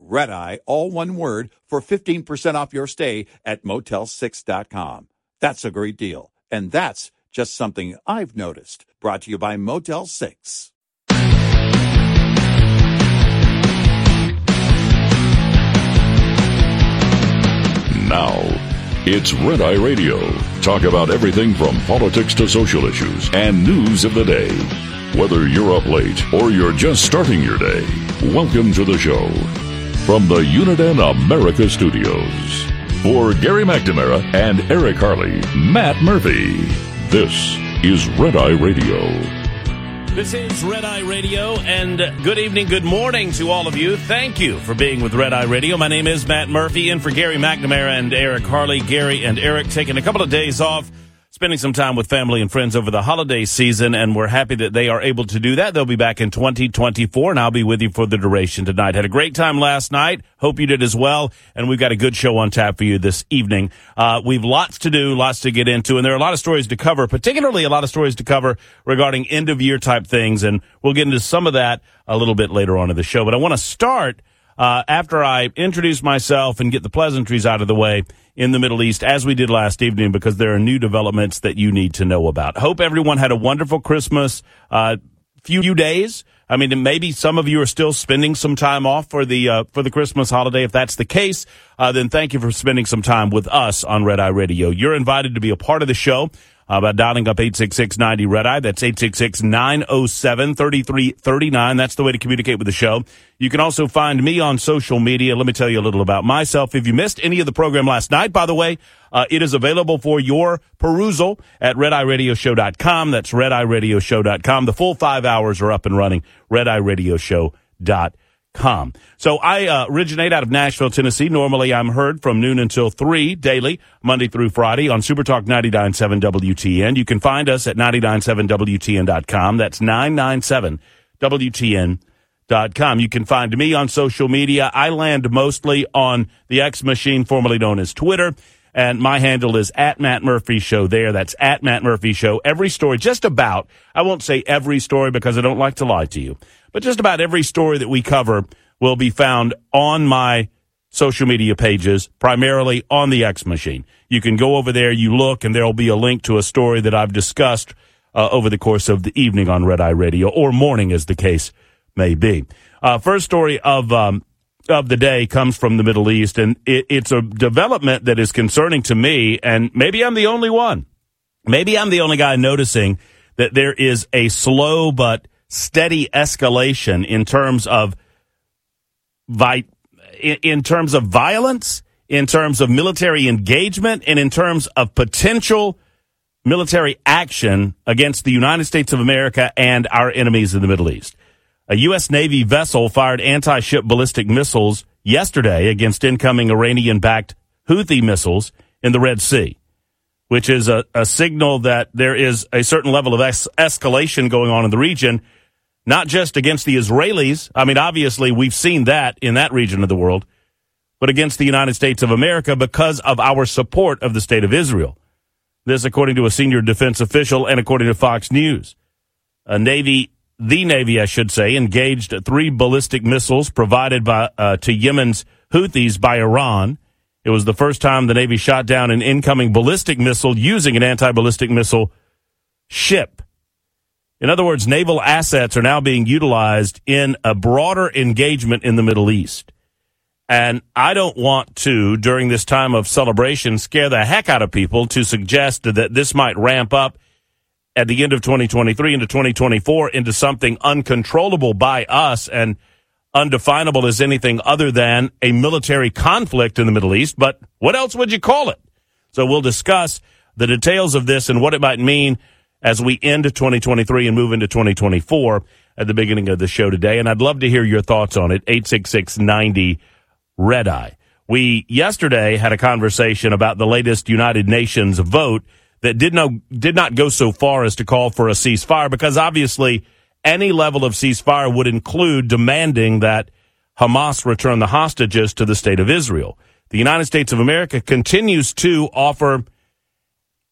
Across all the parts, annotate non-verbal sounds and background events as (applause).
Red Eye, all one word, for 15% off your stay at motel6.com. That's a great deal. And that's just something I've noticed. Brought to you by Motel 6. Now, it's Red Eye Radio. Talk about everything from politics to social issues and news of the day. Whether you're up late or you're just starting your day, welcome to the show. From the Uniden America Studios. For Gary McNamara and Eric Harley, Matt Murphy. This is Red Eye Radio. This is Red Eye Radio, and good evening, good morning to all of you. Thank you for being with Red Eye Radio. My name is Matt Murphy, in for Gary McNamara and Eric Harley. Gary and Eric taking a couple of days off spending some time with family and friends over the holiday season, and we're happy that they are able to do that. They'll be back in 2024, and I'll be with you for the duration tonight. Had a great time last night. Hope you did as well, and we've got a good show on tap for you this evening. Uh, we've lots to do, lots to get into, and there are a lot of stories to cover, particularly a lot of stories to cover regarding end of year type things, and we'll get into some of that a little bit later on in the show. But I want to start uh, after I introduce myself and get the pleasantries out of the way in the Middle East as we did last evening because there are new developments that you need to know about. Hope everyone had a wonderful Christmas uh, few days. I mean, maybe some of you are still spending some time off for the uh, for the Christmas holiday. If that's the case, uh, then thank you for spending some time with us on Red Eye Radio. You're invited to be a part of the show by dialing up 866-90 Red Eye. That's 866-907-3339. That's the way to communicate with the show. You can also find me on social media. Let me tell you a little about myself. If you missed any of the program last night, by the way, uh, it is available for your perusal at redeyeradioshow.com. That's redeyeradioshow.com. The full five hours are up and running. redeyeradioshow.com com. So I uh, originate out of Nashville, Tennessee. Normally I'm heard from noon until 3 daily, Monday through Friday on Supertalk 99.7 WTN. You can find us at 997WTN.com. That's 997WTN.com. You can find me on social media. I land mostly on the X machine, formerly known as Twitter. And my handle is at Matt Murphy Show there. That's at Matt Murphy Show. Every story, just about, I won't say every story because I don't like to lie to you but just about every story that we cover will be found on my social media pages, primarily on the X machine. You can go over there, you look, and there'll be a link to a story that I've discussed uh, over the course of the evening on Red Eye Radio, or morning as the case may be. Uh, first story of um, of the day comes from the Middle East, and it, it's a development that is concerning to me, and maybe I'm the only one. Maybe I'm the only guy noticing that there is a slow but steady escalation in terms of vi- in terms of violence, in terms of military engagement, and in terms of potential military action against the United States of America and our enemies in the Middle East. A U.S. Navy vessel fired anti-ship ballistic missiles yesterday against incoming Iranian-backed Houthi missiles in the Red Sea which is a, a, signal that there is a certain level of es- escalation going on in the region not just against the Israelis. I mean, obviously, we've seen that in that region of the world, but against the United States of America because of our support of the state of Israel. This, according to a senior defense official and according to Fox News. A Navy, the Navy, I should say, engaged three ballistic missiles provided by, uh, to Yemen's Houthis by Iran. It was the first time the Navy shot down an incoming ballistic missile using an anti ballistic missile ship. In other words, naval assets are now being utilized in a broader engagement in the Middle East. And I don't want to, during this time of celebration, scare the heck out of people to suggest that this might ramp up at the end of 2023 into 2024 into something uncontrollable by us and undefinable as anything other than a military conflict in the Middle East. But what else would you call it? So we'll discuss the details of this and what it might mean as we end 2023 and move into 2024 at the beginning of the show today. And I'd love to hear your thoughts on it. 86690 Red Eye. We yesterday had a conversation about the latest United Nations vote that did no did not go so far as to call for a ceasefire because obviously any level of ceasefire would include demanding that Hamas return the hostages to the state of Israel. The United States of America continues to offer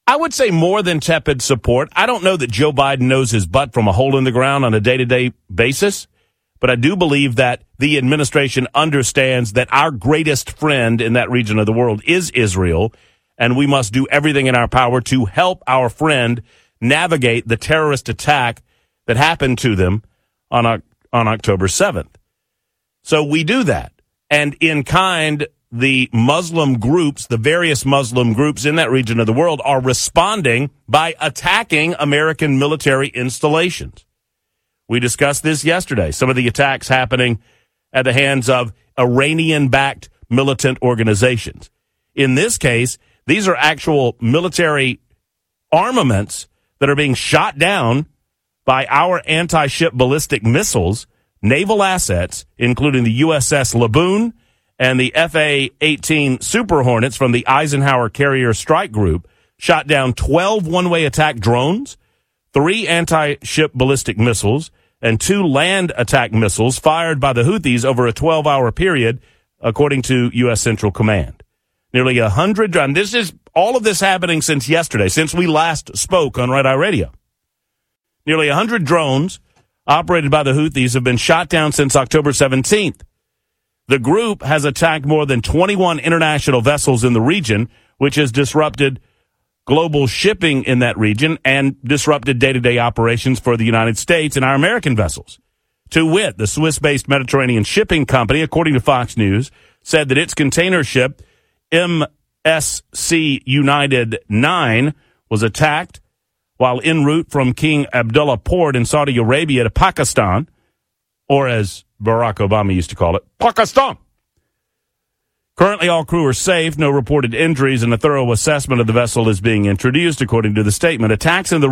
I would say more than tepid support. I don't know that Joe Biden knows his butt from a hole in the ground on a day-to-day basis, but I do believe that the administration understands that our greatest friend in that region of the world is Israel and we must do everything in our power to help our friend navigate the terrorist attack that happened to them on, on October 7th. So we do that. And in kind, the Muslim groups, the various Muslim groups in that region of the world are responding by attacking American military installations. We discussed this yesterday. Some of the attacks happening at the hands of Iranian backed militant organizations. In this case, these are actual military armaments that are being shot down by our anti ship ballistic missiles, naval assets, including the USS Laboon and the FA 18 Super Hornets from the Eisenhower Carrier Strike Group, shot down 12 one way attack drones, three anti ship ballistic missiles, and two land attack missiles fired by the Houthis over a 12 hour period, according to U.S. Central Command. Nearly a hundred, drones. this is all of this happening since yesterday, since we last spoke on Red Eye Radio. Nearly a hundred drones operated by the Houthis have been shot down since October 17th. The group has attacked more than 21 international vessels in the region, which has disrupted global shipping in that region and disrupted day to day operations for the United States and our American vessels. To wit, the Swiss based Mediterranean Shipping Company, according to Fox News, said that its container ship MSC United 9 was attacked while en route from King Abdullah Port in Saudi Arabia to Pakistan, or as Barack Obama used to call it, Pakistan. Currently, all crew are safe, no reported injuries, and a thorough assessment of the vessel is being introduced, according to the statement. Attacks in the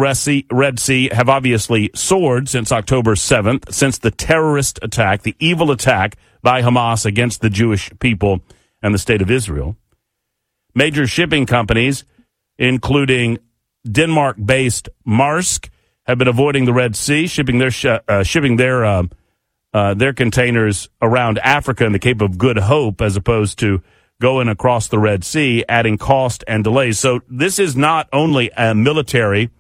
Red Sea have obviously soared since October 7th, since the terrorist attack, the evil attack by Hamas against the Jewish people and the state of Israel. Major shipping companies, including Denmark based Maersk, have been avoiding the Red Sea, shipping their, sh- uh, shipping their, uh, uh, their containers around Africa and the Cape of Good Hope as opposed to going across the Red Sea, adding cost and delays. So this is not only a military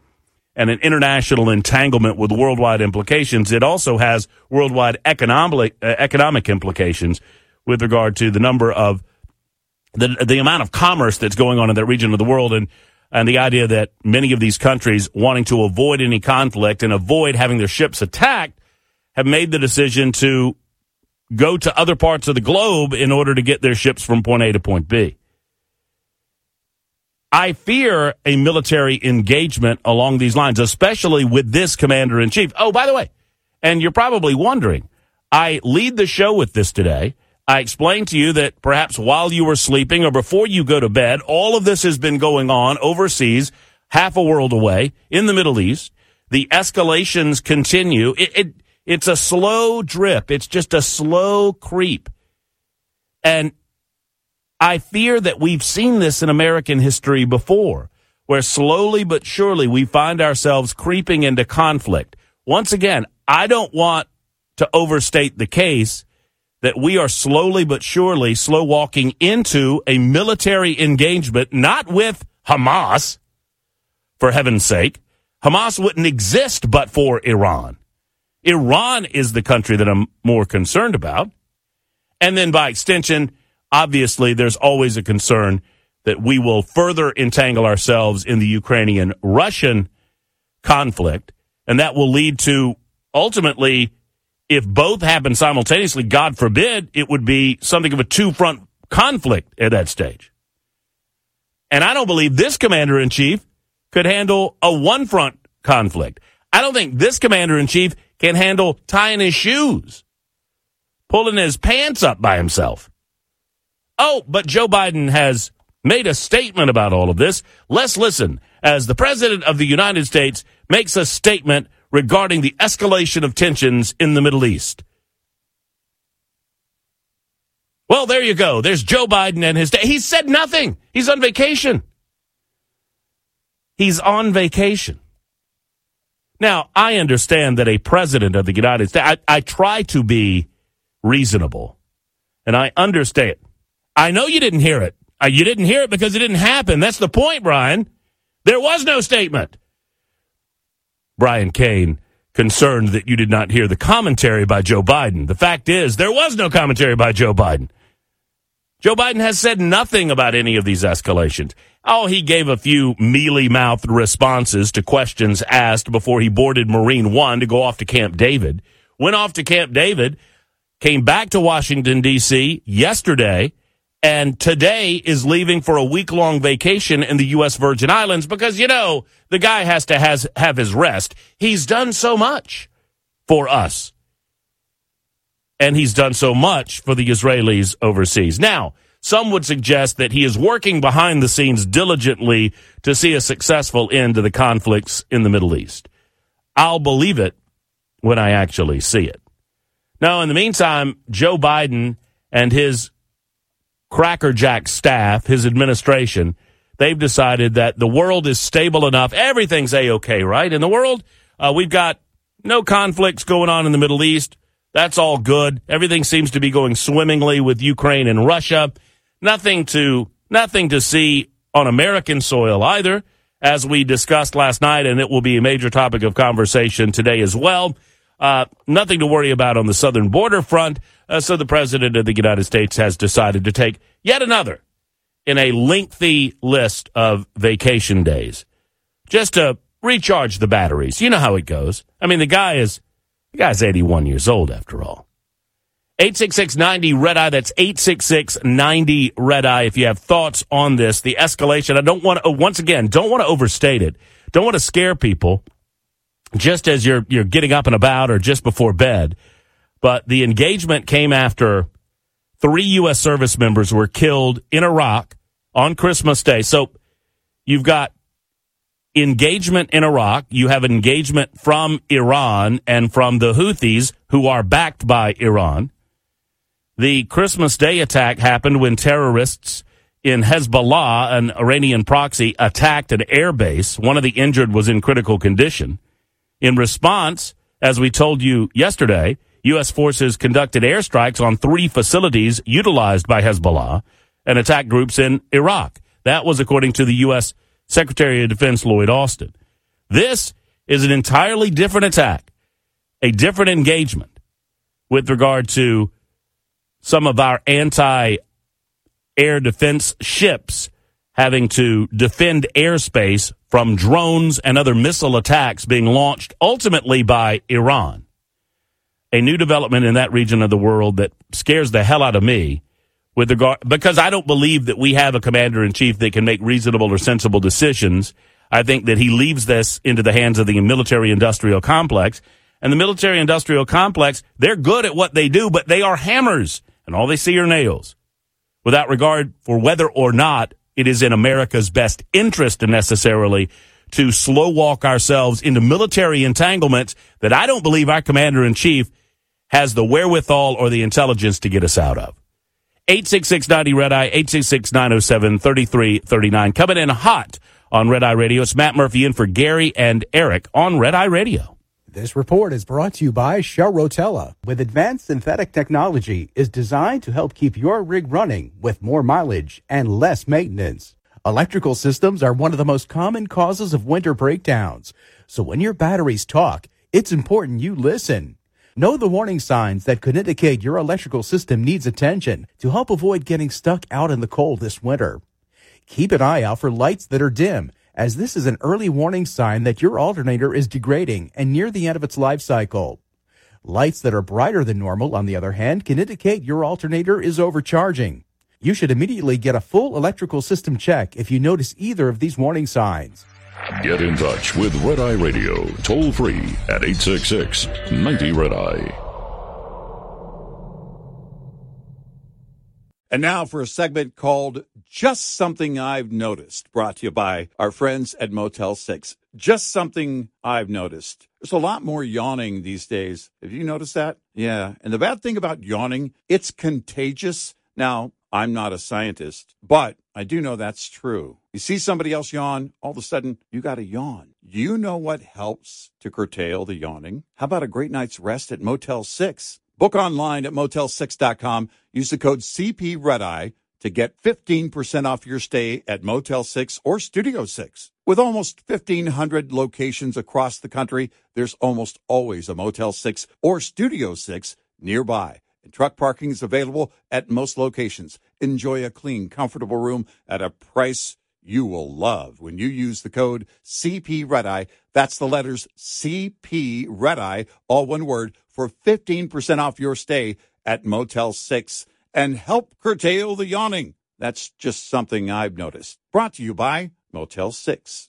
and an international entanglement with worldwide implications, it also has worldwide economic, uh, economic implications with regard to the number of the the amount of commerce that's going on in that region of the world and and the idea that many of these countries wanting to avoid any conflict and avoid having their ships attacked have made the decision to go to other parts of the globe in order to get their ships from point A to point B. I fear a military engagement along these lines, especially with this commander in chief. Oh, by the way, and you're probably wondering, I lead the show with this today I explained to you that perhaps while you were sleeping or before you go to bed, all of this has been going on overseas, half a world away in the Middle East. The escalations continue. It, it, it's a slow drip. It's just a slow creep. And I fear that we've seen this in American history before, where slowly but surely we find ourselves creeping into conflict. Once again, I don't want to overstate the case that we are slowly but surely slow walking into a military engagement, not with Hamas, for heaven's sake. Hamas wouldn't exist but for Iran. Iran is the country that I'm more concerned about. And then by extension, obviously, there's always a concern that we will further entangle ourselves in the Ukrainian Russian conflict. And that will lead to ultimately if both happen simultaneously, God forbid, it would be something of a two front conflict at that stage. And I don't believe this commander in chief could handle a one front conflict. I don't think this commander in chief can handle tying his shoes, pulling his pants up by himself. Oh, but Joe Biden has made a statement about all of this. Let's listen as the president of the United States makes a statement regarding the escalation of tensions in the Middle East. Well, there you go. There's Joe Biden and his. He said nothing. He's on vacation. He's on vacation. Now, I understand that a president of the United States, I, I try to be reasonable, and I understand. I know you didn't hear it. Uh, you didn't hear it because it didn't happen. That's the point, Brian. There was no statement. Brian Kane, concerned that you did not hear the commentary by Joe Biden. The fact is, there was no commentary by Joe Biden. Joe Biden has said nothing about any of these escalations. Oh, he gave a few mealy mouthed responses to questions asked before he boarded Marine One to go off to Camp David. Went off to Camp David, came back to Washington, D.C. yesterday, and today is leaving for a week long vacation in the U.S. Virgin Islands because, you know, the guy has to has, have his rest. He's done so much for us and he's done so much for the Israelis overseas. Now, some would suggest that he is working behind the scenes diligently to see a successful end to the conflicts in the Middle East. I'll believe it when I actually see it. Now, in the meantime, Joe Biden and his crackerjack staff, his administration, they've decided that the world is stable enough. Everything's a-okay, right? In the world, uh, we've got no conflicts going on in the Middle East. That's all good. Everything seems to be going swimmingly with Ukraine and Russia. Nothing to nothing to see on American soil either, as we discussed last night, and it will be a major topic of conversation today as well. Uh, nothing to worry about on the southern border front. Uh, so the president of the United States has decided to take yet another in a lengthy list of vacation days just to recharge the batteries. You know how it goes. I mean, the guy is the guy's 81 years old, after all. 86690 Red Eye. That's 86690 Red Eye. If you have thoughts on this, the escalation, I don't want to, oh, once again, don't want to overstate it. Don't want to scare people just as you're, you're getting up and about or just before bed. But the engagement came after three U.S. service members were killed in Iraq on Christmas Day. So you've got engagement in Iraq. You have engagement from Iran and from the Houthis, who are backed by Iran. The Christmas Day attack happened when terrorists in Hezbollah, an Iranian proxy, attacked an airbase. One of the injured was in critical condition. In response, as we told you yesterday, U.S. forces conducted airstrikes on three facilities utilized by Hezbollah and attack groups in Iraq. That was according to the U.S. Secretary of Defense Lloyd Austin. This is an entirely different attack, a different engagement with regard to some of our anti air defense ships having to defend airspace from drones and other missile attacks being launched ultimately by Iran. A new development in that region of the world that scares the hell out of me with regard because I don't believe that we have a commander in chief that can make reasonable or sensible decisions. I think that he leaves this into the hands of the military industrial complex. And the military industrial complex, they're good at what they do, but they are hammers and all they see are nails without regard for whether or not it is in America's best interest necessarily to slow walk ourselves into military entanglements that I don't believe our commander in chief has the wherewithal or the intelligence to get us out of. 86690 Red Eye, 866 907 3339. Coming in hot on Red Eye Radio. It's Matt Murphy in for Gary and Eric on Red Eye Radio. This report is brought to you by Shell Rotella. With advanced synthetic technology, is designed to help keep your rig running with more mileage and less maintenance. Electrical systems are one of the most common causes of winter breakdowns. So when your batteries talk, it's important you listen. Know the warning signs that could indicate your electrical system needs attention to help avoid getting stuck out in the cold this winter. Keep an eye out for lights that are dim, as this is an early warning sign that your alternator is degrading and near the end of its life cycle. Lights that are brighter than normal, on the other hand, can indicate your alternator is overcharging. You should immediately get a full electrical system check if you notice either of these warning signs. Get in touch with Red Eye Radio toll free at 866 90 Red Eye. And now for a segment called Just Something I've Noticed, brought to you by our friends at Motel 6. Just something I've noticed. There's a lot more yawning these days. Have you noticed that? Yeah. And the bad thing about yawning, it's contagious. Now, I'm not a scientist, but I do know that's true. You see somebody else yawn, all of a sudden you got to yawn. You know what helps to curtail the yawning? How about a great night's rest at Motel 6? Book online at motel6.com. Use the code CP Red Eye to get 15% off your stay at Motel 6 or Studio 6. With almost 1,500 locations across the country, there's almost always a Motel 6 or Studio 6 nearby. And truck parking is available at most locations. Enjoy a clean, comfortable room at a price you will love when you use the code CP Red Eye. That's the letters CP Red Eye, all one word, for 15% off your stay at Motel 6 and help curtail the yawning. That's just something I've noticed. Brought to you by Motel 6.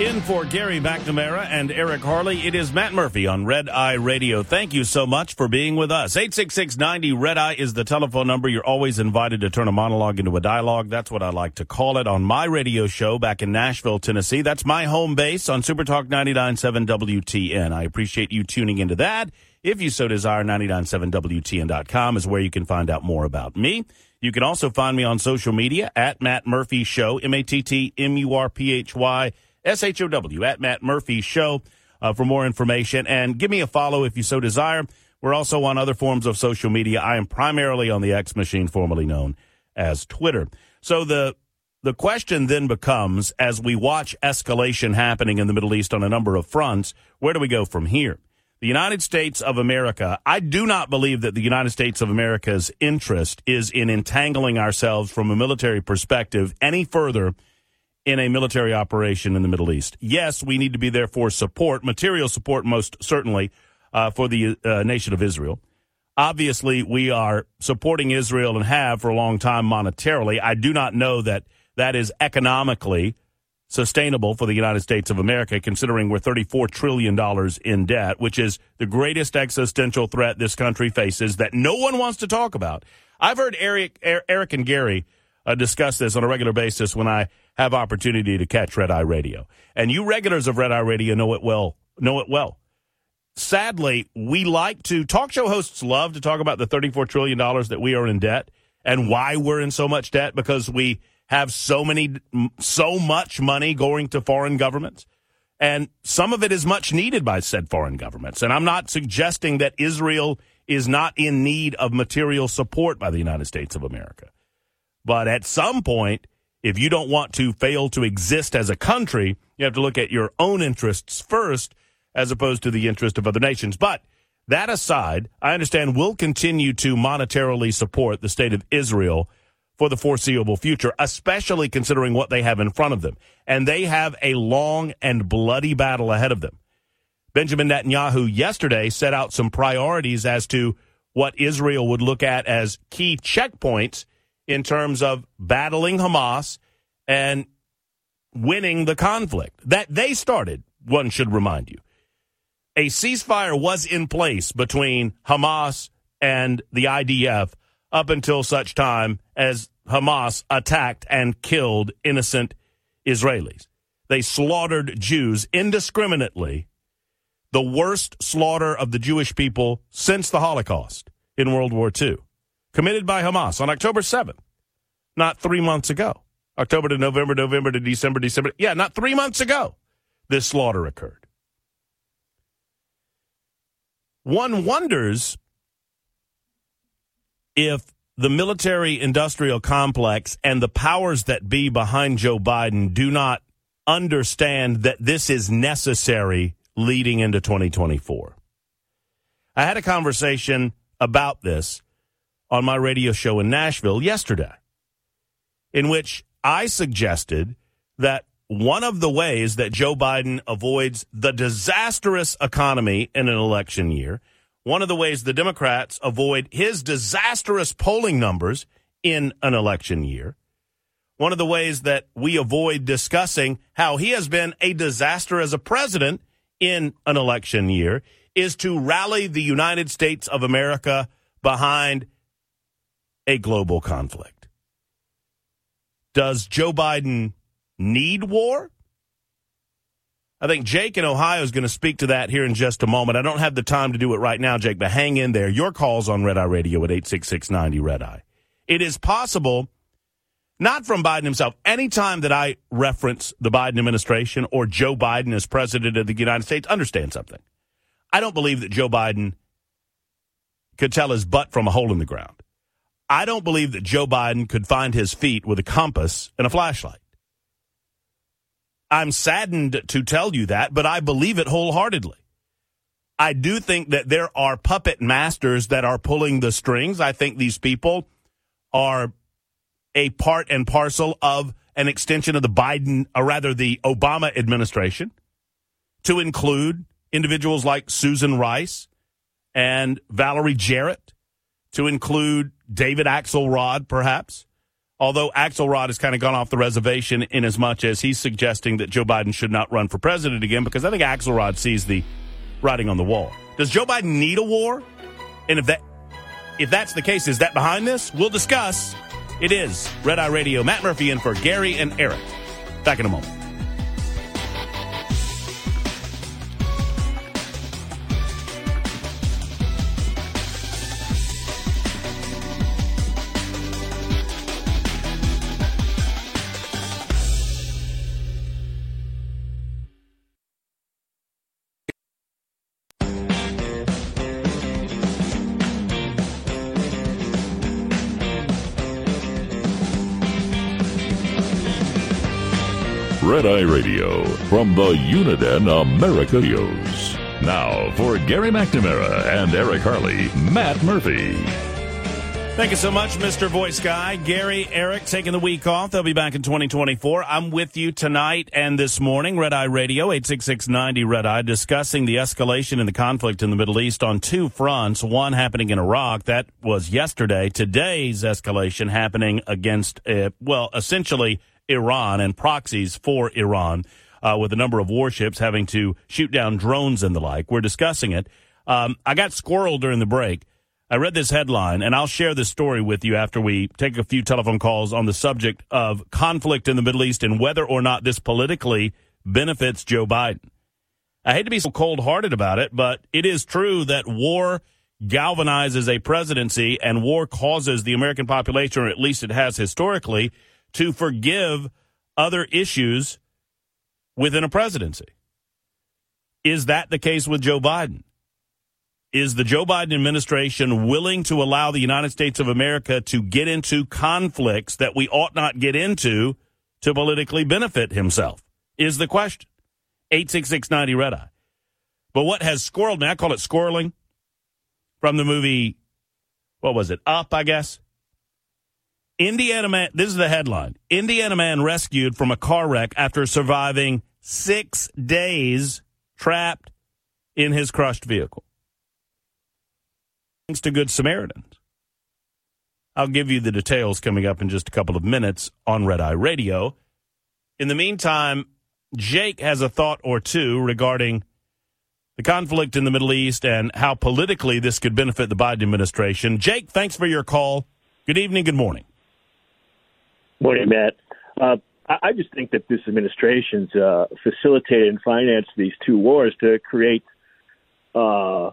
In for Gary McNamara and Eric Harley, it is Matt Murphy on Red Eye Radio. Thank you so much for being with us. 86690 Red Eye is the telephone number. You're always invited to turn a monologue into a dialogue. That's what I like to call it on my radio show back in Nashville, Tennessee. That's my home base on Supertalk 99.7 WTN. I appreciate you tuning into that. If you so desire, 997WTN.com is where you can find out more about me. You can also find me on social media at Matt Murphy Show, M A T T M U R P H Y S H O W, at Matt Murphy Show uh, for more information. And give me a follow if you so desire. We're also on other forms of social media. I am primarily on the X machine, formerly known as Twitter. So the the question then becomes as we watch escalation happening in the Middle East on a number of fronts, where do we go from here? The United States of America, I do not believe that the United States of America's interest is in entangling ourselves from a military perspective any further in a military operation in the Middle East. Yes, we need to be there for support, material support, most certainly, uh, for the uh, nation of Israel. Obviously, we are supporting Israel and have for a long time monetarily. I do not know that that is economically sustainable for the United States of America, considering we're $34 trillion in debt, which is the greatest existential threat this country faces that no one wants to talk about. I've heard Eric, Eric and Gary uh, discuss this on a regular basis when I have opportunity to catch Red Eye Radio. And you regulars of Red Eye Radio know it well, know it well. Sadly, we like to, talk show hosts love to talk about the $34 trillion that we are in debt and why we're in so much debt because we have so many, so much money going to foreign governments. And some of it is much needed by said foreign governments. And I'm not suggesting that Israel is not in need of material support by the United States of America. But at some point, if you don't want to fail to exist as a country, you have to look at your own interests first as opposed to the interest of other nations. But that aside, I understand we'll continue to monetarily support the state of Israel for the foreseeable future, especially considering what they have in front of them. And they have a long and bloody battle ahead of them. Benjamin Netanyahu yesterday set out some priorities as to what Israel would look at as key checkpoints in terms of battling Hamas and winning the conflict that they started, one should remind you. A ceasefire was in place between Hamas and the IDF up until such time as Hamas attacked and killed innocent Israelis. They slaughtered Jews indiscriminately, the worst slaughter of the Jewish people since the Holocaust in World War II committed by Hamas on October 7th, not three months ago. October to November, November to December, December. Yeah, not three months ago, this slaughter occurred. one wonders if the military industrial complex and the powers that be behind Joe Biden do not understand that this is necessary leading into 2024. I had a conversation about this on my radio show in Nashville yesterday, in which I suggested that one of the ways that Joe Biden avoids the disastrous economy in an election year, one of the ways the Democrats avoid his disastrous polling numbers in an election year, one of the ways that we avoid discussing how he has been a disaster as a president in an election year is to rally the United States of America behind a global conflict. Does Joe Biden need war? I think Jake in Ohio is going to speak to that here in just a moment. I don't have the time to do it right now, Jake, but hang in there. Your calls on Red Eye Radio at 86690 Red Eye. It is possible, not from Biden himself, anytime that I reference the Biden administration or Joe Biden as president of the United States, understand something. I don't believe that Joe Biden could tell his butt from a hole in the ground. I don't believe that Joe Biden could find his feet with a compass and a flashlight. I'm saddened to tell you that, but I believe it wholeheartedly. I do think that there are puppet masters that are pulling the strings. I think these people are a part and parcel of an extension of the Biden, or rather the Obama administration, to include individuals like Susan Rice and Valerie Jarrett, to include David Axelrod, perhaps. Although Axelrod has kind of gone off the reservation in as much as he's suggesting that Joe Biden should not run for president again, because I think Axelrod sees the writing on the wall. Does Joe Biden need a war? And if that if that's the case, is that behind this? We'll discuss. It is Red Eye Radio. Matt Murphy in for Gary and Eric. Back in a moment. Red Eye Radio from the Uniden America. Now for Gary McNamara and Eric Harley, Matt Murphy. Thank you so much, Mr. Voice Guy. Gary, Eric taking the week off. They'll be back in 2024. I'm with you tonight and this morning, Red Eye Radio, 86690 Red Eye, discussing the escalation in the conflict in the Middle East on two fronts. One happening in Iraq. That was yesterday. Today's escalation happening against, uh, well, essentially Iran and proxies for Iran, uh, with a number of warships having to shoot down drones and the like. We're discussing it. Um, I got squirreled during the break. I read this headline, and I'll share this story with you after we take a few telephone calls on the subject of conflict in the Middle East and whether or not this politically benefits Joe Biden. I hate to be so cold hearted about it, but it is true that war galvanizes a presidency and war causes the American population, or at least it has historically, to forgive other issues within a presidency. Is that the case with Joe Biden? Is the Joe Biden administration willing to allow the United States of America to get into conflicts that we ought not get into to politically benefit himself? Is the question. 86690 Red Eye. But what has squirreled me, I call it squirreling from the movie, what was it? Up, I guess. Indiana man, this is the headline. Indiana man rescued from a car wreck after surviving six days trapped in his crushed vehicle. Thanks to Good Samaritans. I'll give you the details coming up in just a couple of minutes on Red Eye Radio. In the meantime, Jake has a thought or two regarding the conflict in the Middle East and how politically this could benefit the Biden administration. Jake, thanks for your call. Good evening. Good morning. Morning, Matt. Uh, I just think that this administration's uh, facilitated and financed these two wars to create uh,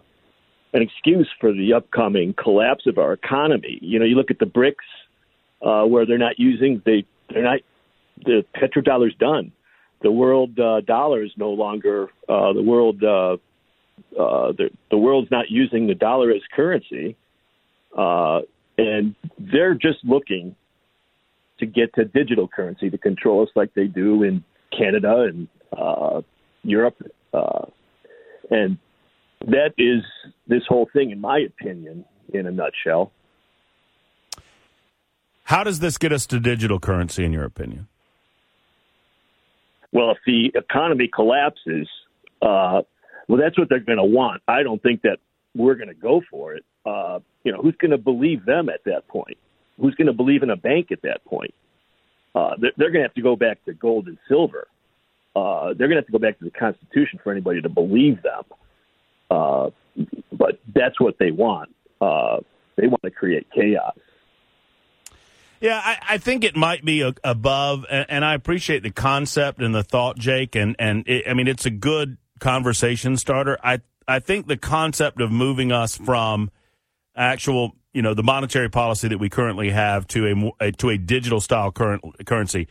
an excuse for the upcoming collapse of our economy. You know, you look at the BRICS, uh, where they're not using they they're not the petrodollar's done. The world uh, dollar is no longer uh, the world uh, uh, the, the world's not using the dollar as currency, uh, and they're just looking to get to digital currency to control us like they do in Canada and uh, Europe, uh, and that is this whole thing, in my opinion, in a nutshell. How does this get us to digital currency, in your opinion? Well, if the economy collapses, uh, well, that's what they're going to want. I don't think that we're going to go for it. Uh, you know, who's going to believe them at that point? Who's going to believe in a bank at that point? Uh, they're, they're going to have to go back to gold and silver. Uh, they're going to have to go back to the Constitution for anybody to believe them. Uh, but that's what they want. Uh, they want to create chaos. Yeah, I, I think it might be a, above, and, and, I appreciate the concept and the thought, Jake. And and it, I mean, it's a good conversation starter. I I think the concept of moving us from actual, you know, the monetary policy that we currently have to a, to a digital style current currency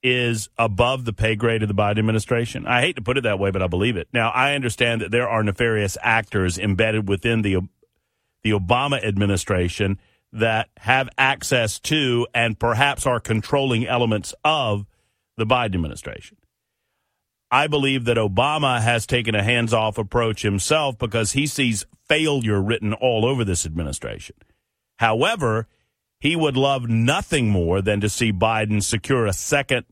is above the pay grade of the Biden administration. I hate to put it that way, but I believe it. Now, I understand that there are nefarious actors embedded within the the Obama administration that have access to and perhaps are controlling elements of the Biden administration. I believe that Obama has taken a hands off approach himself because he sees failure written all over this administration. However, he would love nothing more than to see Biden secure a second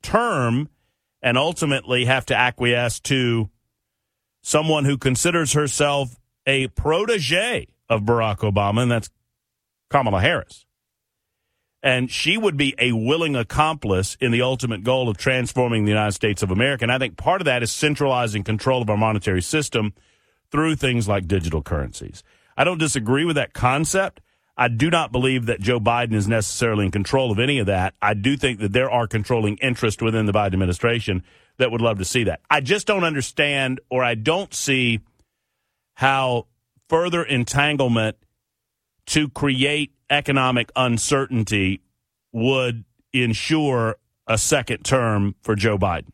term and ultimately have to acquiesce to someone who considers herself a protege of Barack Obama, and that's Kamala Harris. And she would be a willing accomplice in the ultimate goal of transforming the United States of America. And I think part of that is centralizing control of our monetary system through things like digital currencies. I don't disagree with that concept. I do not believe that Joe Biden is necessarily in control of any of that. I do think that there are controlling interests within the Biden administration that would love to see that. I just don't understand or I don't see how further entanglement to create economic uncertainty would ensure a second term for Joe Biden.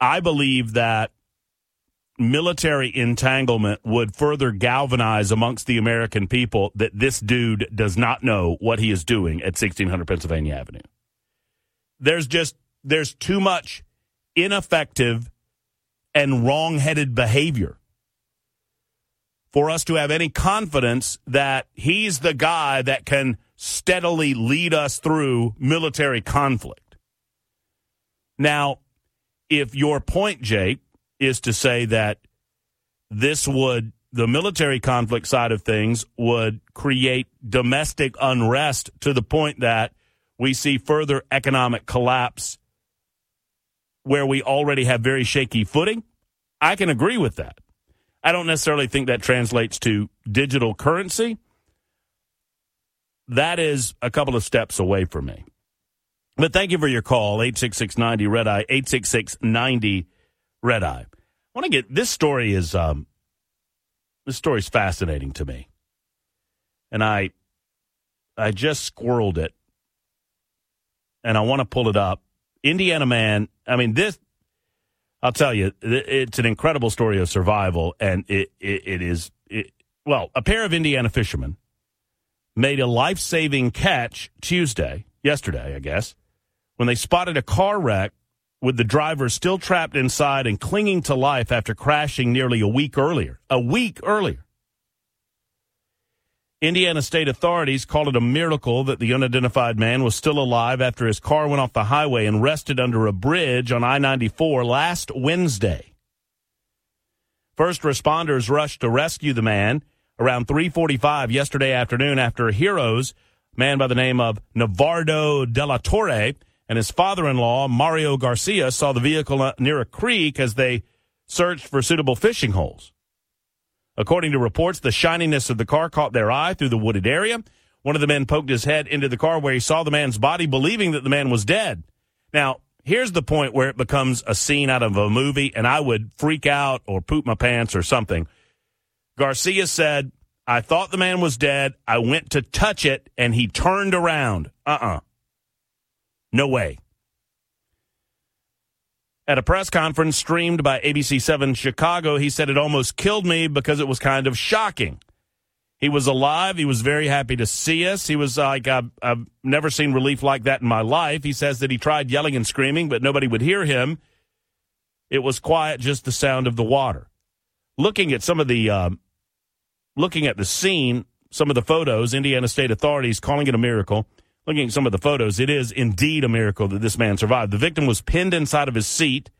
I believe that military entanglement would further galvanize amongst the American people that this dude does not know what he is doing at 1600 Pennsylvania Avenue. There's just there's too much ineffective and wrong-headed behavior for us to have any confidence that he's the guy that can steadily lead us through military conflict. Now, if your point, Jake, is to say that this would, the military conflict side of things would create domestic unrest to the point that we see further economic collapse where we already have very shaky footing, I can agree with that. I don't necessarily think that translates to digital currency. That is a couple of steps away from me. But thank you for your call, 86690 Red Eye, 86690 Red Eye. I want to get this story is um, this is fascinating to me. And I I just squirreled it and I want to pull it up. Indiana man, I mean this I'll tell you, it's an incredible story of survival, and it it, it is it, well. A pair of Indiana fishermen made a life saving catch Tuesday, yesterday, I guess, when they spotted a car wreck with the driver still trapped inside and clinging to life after crashing nearly a week earlier. A week earlier. Indiana state authorities called it a miracle that the unidentified man was still alive after his car went off the highway and rested under a bridge on I 94 last Wednesday. First responders rushed to rescue the man around 3:45 yesterday afternoon after heroes, man by the name of Navardo de la Torre and his father-in-law Mario Garcia saw the vehicle near a creek as they searched for suitable fishing holes. According to reports, the shininess of the car caught their eye through the wooded area. One of the men poked his head into the car where he saw the man's body, believing that the man was dead. Now, here's the point where it becomes a scene out of a movie, and I would freak out or poop my pants or something. Garcia said, I thought the man was dead. I went to touch it, and he turned around. Uh uh No way. At a press conference streamed by ABC 7 Chicago, he said it almost killed me because it was kind of shocking. He was alive. He was very happy to see us. He was like, I've, I've never seen relief like that in my life. He says that he tried yelling and screaming, but nobody would hear him. It was quiet, just the sound of the water. Looking at some of the, um, looking at the scene, some of the photos, Indiana state authorities calling it a miracle. Looking at some of the photos, it is indeed a miracle that this man survived. The victim was pinned inside of his seat,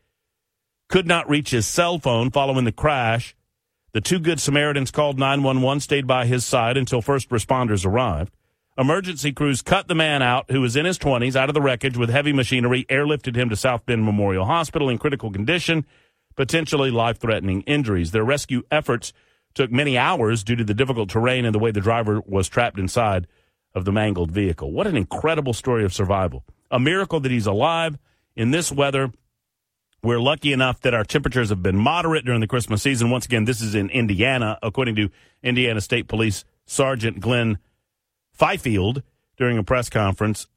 could not reach his cell phone following the crash. The two Good Samaritans called 911, stayed by his side until first responders arrived. Emergency crews cut the man out, who was in his 20s, out of the wreckage with heavy machinery, airlifted him to South Bend Memorial Hospital in critical condition, potentially life threatening injuries. Their rescue efforts took many hours due to the difficult terrain and the way the driver was trapped inside of the mangled vehicle. What an incredible story of survival. A miracle that he's alive in this weather. We're lucky enough that our temperatures have been moderate during the Christmas season. Once again, this is in Indiana, according to Indiana State Police Sergeant Glenn Fifield during a press conference.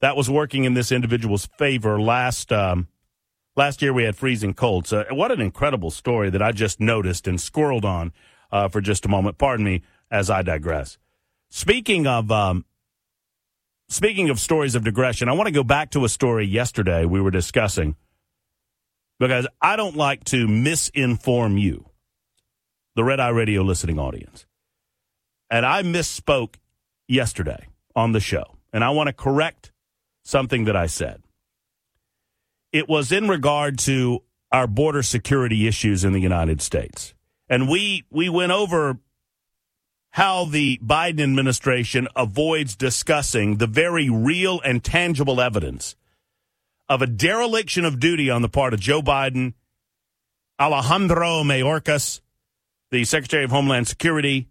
That was working in this individual's favor last um, last year. We had freezing cold. So, what an incredible story that I just noticed and squirreled on uh, for just a moment. Pardon me as I digress. Speaking of um, speaking of stories of digression, I want to go back to a story yesterday we were discussing because I don't like to misinform you, the Red Eye Radio listening audience, and I misspoke yesterday on the show, and I want to correct something that I said. It was in regard to our border security issues in the United States. And we we went over how the Biden administration avoids discussing the very real and tangible evidence of a dereliction of duty on the part of Joe Biden, Alejandro Mayorkas, the Secretary of Homeland Security,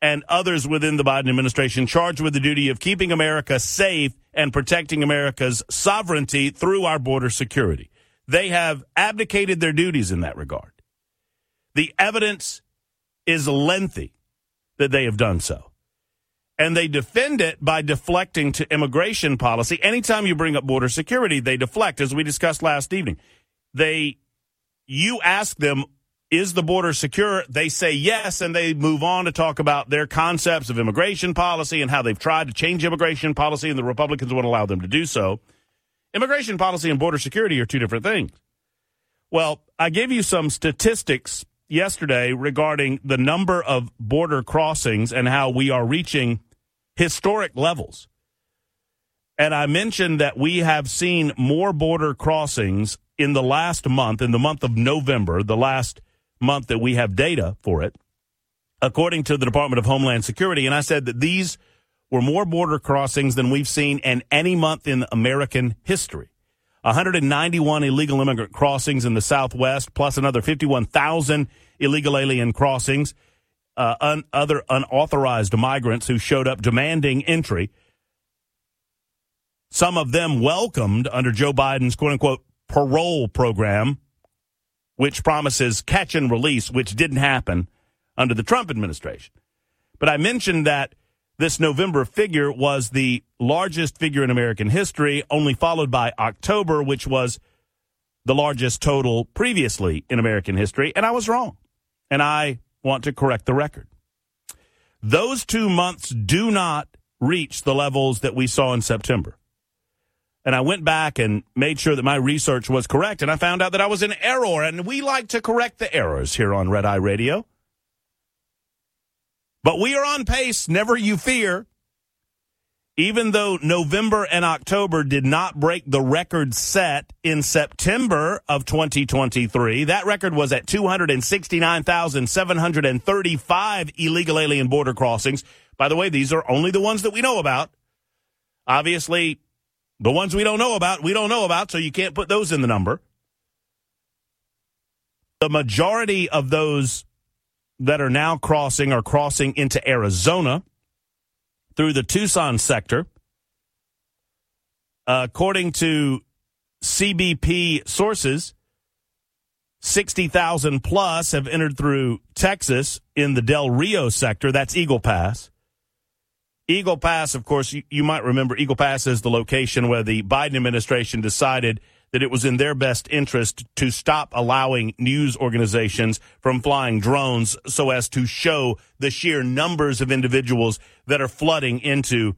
and others within the Biden administration charged with the duty of keeping America safe and protecting America's sovereignty through our border security. They have abdicated their duties in that regard. The evidence is lengthy that they have done so. And they defend it by deflecting to immigration policy. Anytime you bring up border security, they deflect, as we discussed last evening. They, you ask them, is the border secure? They say yes, and they move on to talk about their concepts of immigration policy and how they've tried to change immigration policy, and the Republicans won't allow them to do so. Immigration policy and border security are two different things. Well, I gave you some statistics yesterday regarding the number of border crossings and how we are reaching historic levels. And I mentioned that we have seen more border crossings in the last month, in the month of November, the last month that we have data for it, according to the Department of Homeland Security. And I said that these were more border crossings than we've seen in any month in American history. 191 illegal immigrant crossings in the Southwest, plus another 51,000 illegal alien crossings, uh, un- other unauthorized migrants who showed up demanding entry. Some of them welcomed under Joe Biden's quote unquote parole program, which promises catch and release, which didn't happen under the Trump administration. But I mentioned that this November figure was the largest figure in American history, only followed by October, which was the largest total previously in American history. And I was wrong. And I want to correct the record. Those two months do not reach the levels that we saw in September. And I went back and made sure that my research was correct, and I found out that I was in error. And we like to correct the errors here on Red Eye Radio. But we are on pace, never you fear. Even though November and October did not break the record set in September of 2023, that record was at 269,735 illegal alien border crossings. By the way, these are only the ones that we know about. Obviously, the ones we don't know about, we don't know about, so you can't put those in the number. The majority of those that are now crossing are crossing into Arizona through the Tucson sector. According to CBP sources, 60,000 plus have entered through Texas in the Del Rio sector. That's Eagle Pass. Eagle Pass, of course, you, you might remember Eagle Pass is the location where the Biden administration decided that it was in their best interest to stop allowing news organizations from flying drones so as to show the sheer numbers of individuals that are flooding into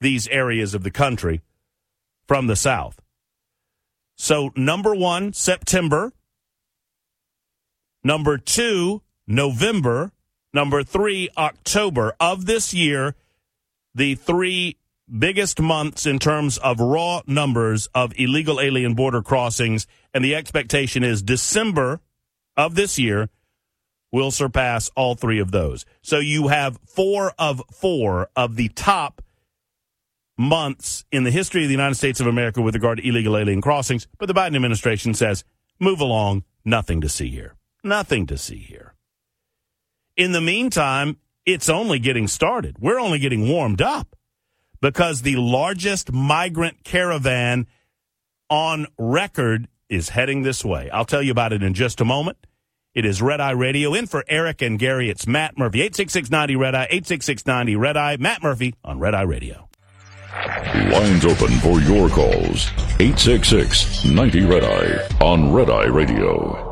these areas of the country from the south. So, number one, September. Number two, November. Number three, October of this year, the three biggest months in terms of raw numbers of illegal alien border crossings. And the expectation is December of this year will surpass all three of those. So you have four of four of the top months in the history of the United States of America with regard to illegal alien crossings. But the Biden administration says, move along, nothing to see here. Nothing to see here. In the meantime, it's only getting started. We're only getting warmed up because the largest migrant caravan on record is heading this way. I'll tell you about it in just a moment. It is Red Eye Radio. In for Eric and Gary, it's Matt Murphy. 86690 Red Eye, 86690 Red Eye. Matt Murphy on Red Eye Radio. Lines open for your calls. 866 90 Red Eye on Red Eye Radio.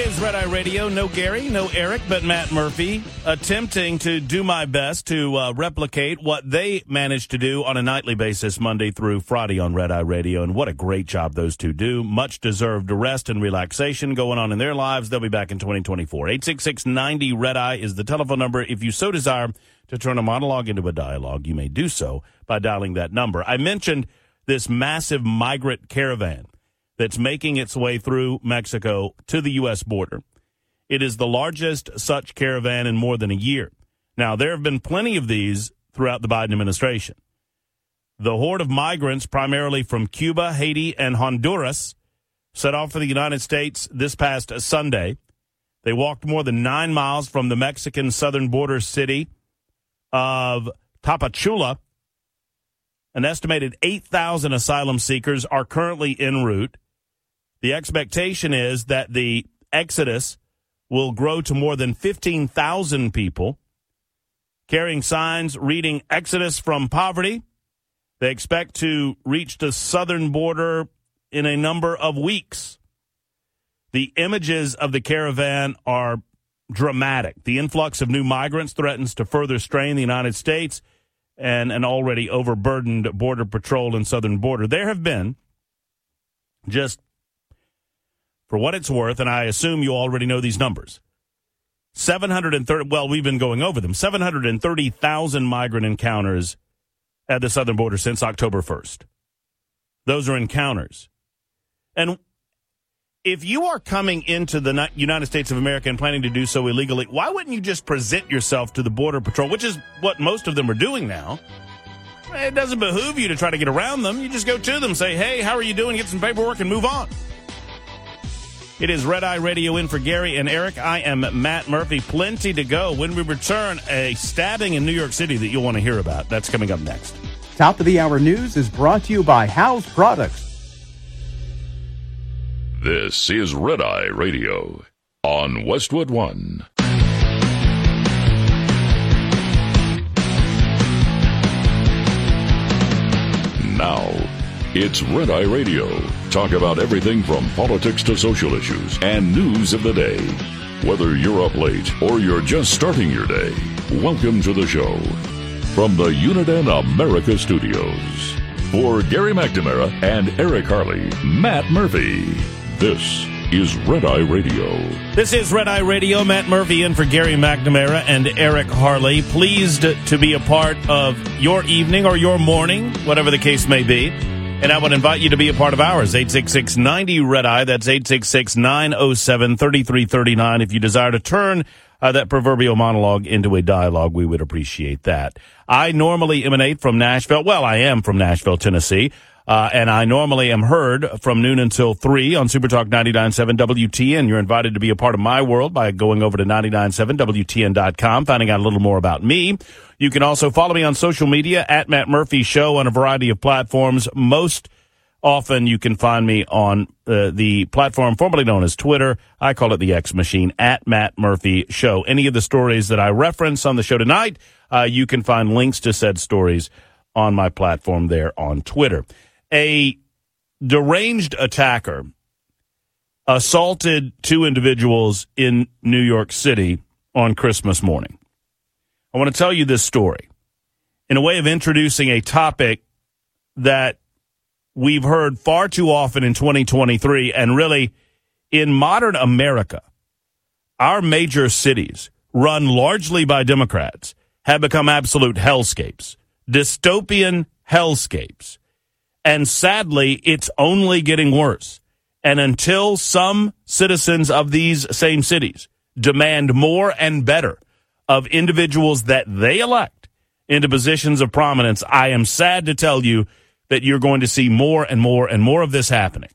It is Red Eye Radio. No Gary, no Eric, but Matt Murphy attempting to do my best to uh, replicate what they managed to do on a nightly basis, Monday through Friday on Red Eye Radio. And what a great job those two do. Much deserved rest and relaxation going on in their lives. They'll be back in 2024. 86690 Red Eye is the telephone number. If you so desire to turn a monologue into a dialogue, you may do so by dialing that number. I mentioned this massive migrant caravan that's making its way through Mexico to the U.S. border. It is the largest such caravan in more than a year. Now, there have been plenty of these throughout the Biden administration. The horde of migrants, primarily from Cuba, Haiti, and Honduras, set off for the United States this past Sunday. They walked more than nine miles from the Mexican southern border city of Tapachula. An estimated 8,000 asylum seekers are currently en route. The expectation is that the exodus will grow to more than 15,000 people carrying signs reading Exodus from poverty. They expect to reach the southern border in a number of weeks. The images of the caravan are dramatic. The influx of new migrants threatens to further strain the United States and an already overburdened border patrol and southern border. There have been just for what it's worth, and I assume you already know these numbers. 730, well, we've been going over them. 730,000 migrant encounters at the southern border since October 1st. Those are encounters. And if you are coming into the United States of America and planning to do so illegally, why wouldn't you just present yourself to the Border Patrol, which is what most of them are doing now? It doesn't behoove you to try to get around them. You just go to them, say, hey, how are you doing? Get some paperwork and move on. It is Red Eye Radio in for Gary and Eric. I am Matt Murphy. Plenty to go. When we return, a stabbing in New York City that you'll want to hear about. That's coming up next. Top of the hour news is brought to you by House Products. This is Red Eye Radio on Westwood One. Now, it's Red Eye Radio. Talk about everything from politics to social issues and news of the day. Whether you're up late or you're just starting your day, welcome to the show. From the Uniden America Studios. For Gary McNamara and Eric Harley, Matt Murphy. This is Red Eye Radio. This is Red Eye Radio. Matt Murphy in for Gary McNamara and Eric Harley. Pleased to be a part of your evening or your morning, whatever the case may be. And I would invite you to be a part of ours. 866 90 Red Eye. That's 866 907 3339. If you desire to turn uh, that proverbial monologue into a dialogue, we would appreciate that. I normally emanate from Nashville. Well, I am from Nashville, Tennessee. Uh, and I normally am heard from noon until 3 on Supertalk 99.7 WTN. You're invited to be a part of my world by going over to 99.7WTN.com, finding out a little more about me. You can also follow me on social media at Matt Murphy Show on a variety of platforms. Most often you can find me on uh, the platform formerly known as Twitter. I call it the X Machine at Matt Murphy Show. Any of the stories that I reference on the show tonight, uh, you can find links to said stories on my platform there on Twitter. A deranged attacker assaulted two individuals in New York City on Christmas morning. I want to tell you this story in a way of introducing a topic that we've heard far too often in 2023 and really in modern America. Our major cities, run largely by Democrats, have become absolute hellscapes, dystopian hellscapes. And sadly, it's only getting worse. And until some citizens of these same cities demand more and better of individuals that they elect into positions of prominence, I am sad to tell you that you're going to see more and more and more of this happening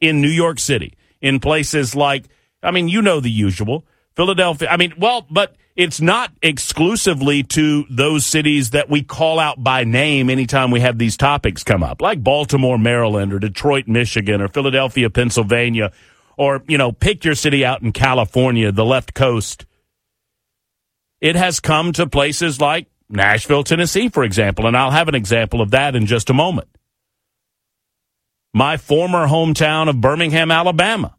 in New York City, in places like, I mean, you know the usual, Philadelphia. I mean, well, but it's not exclusively to those cities that we call out by name anytime we have these topics come up, like Baltimore, Maryland, or Detroit, Michigan, or Philadelphia, Pennsylvania, or, you know, pick your city out in California, the left coast it has come to places like Nashville, Tennessee, for example, and I'll have an example of that in just a moment. My former hometown of Birmingham, Alabama.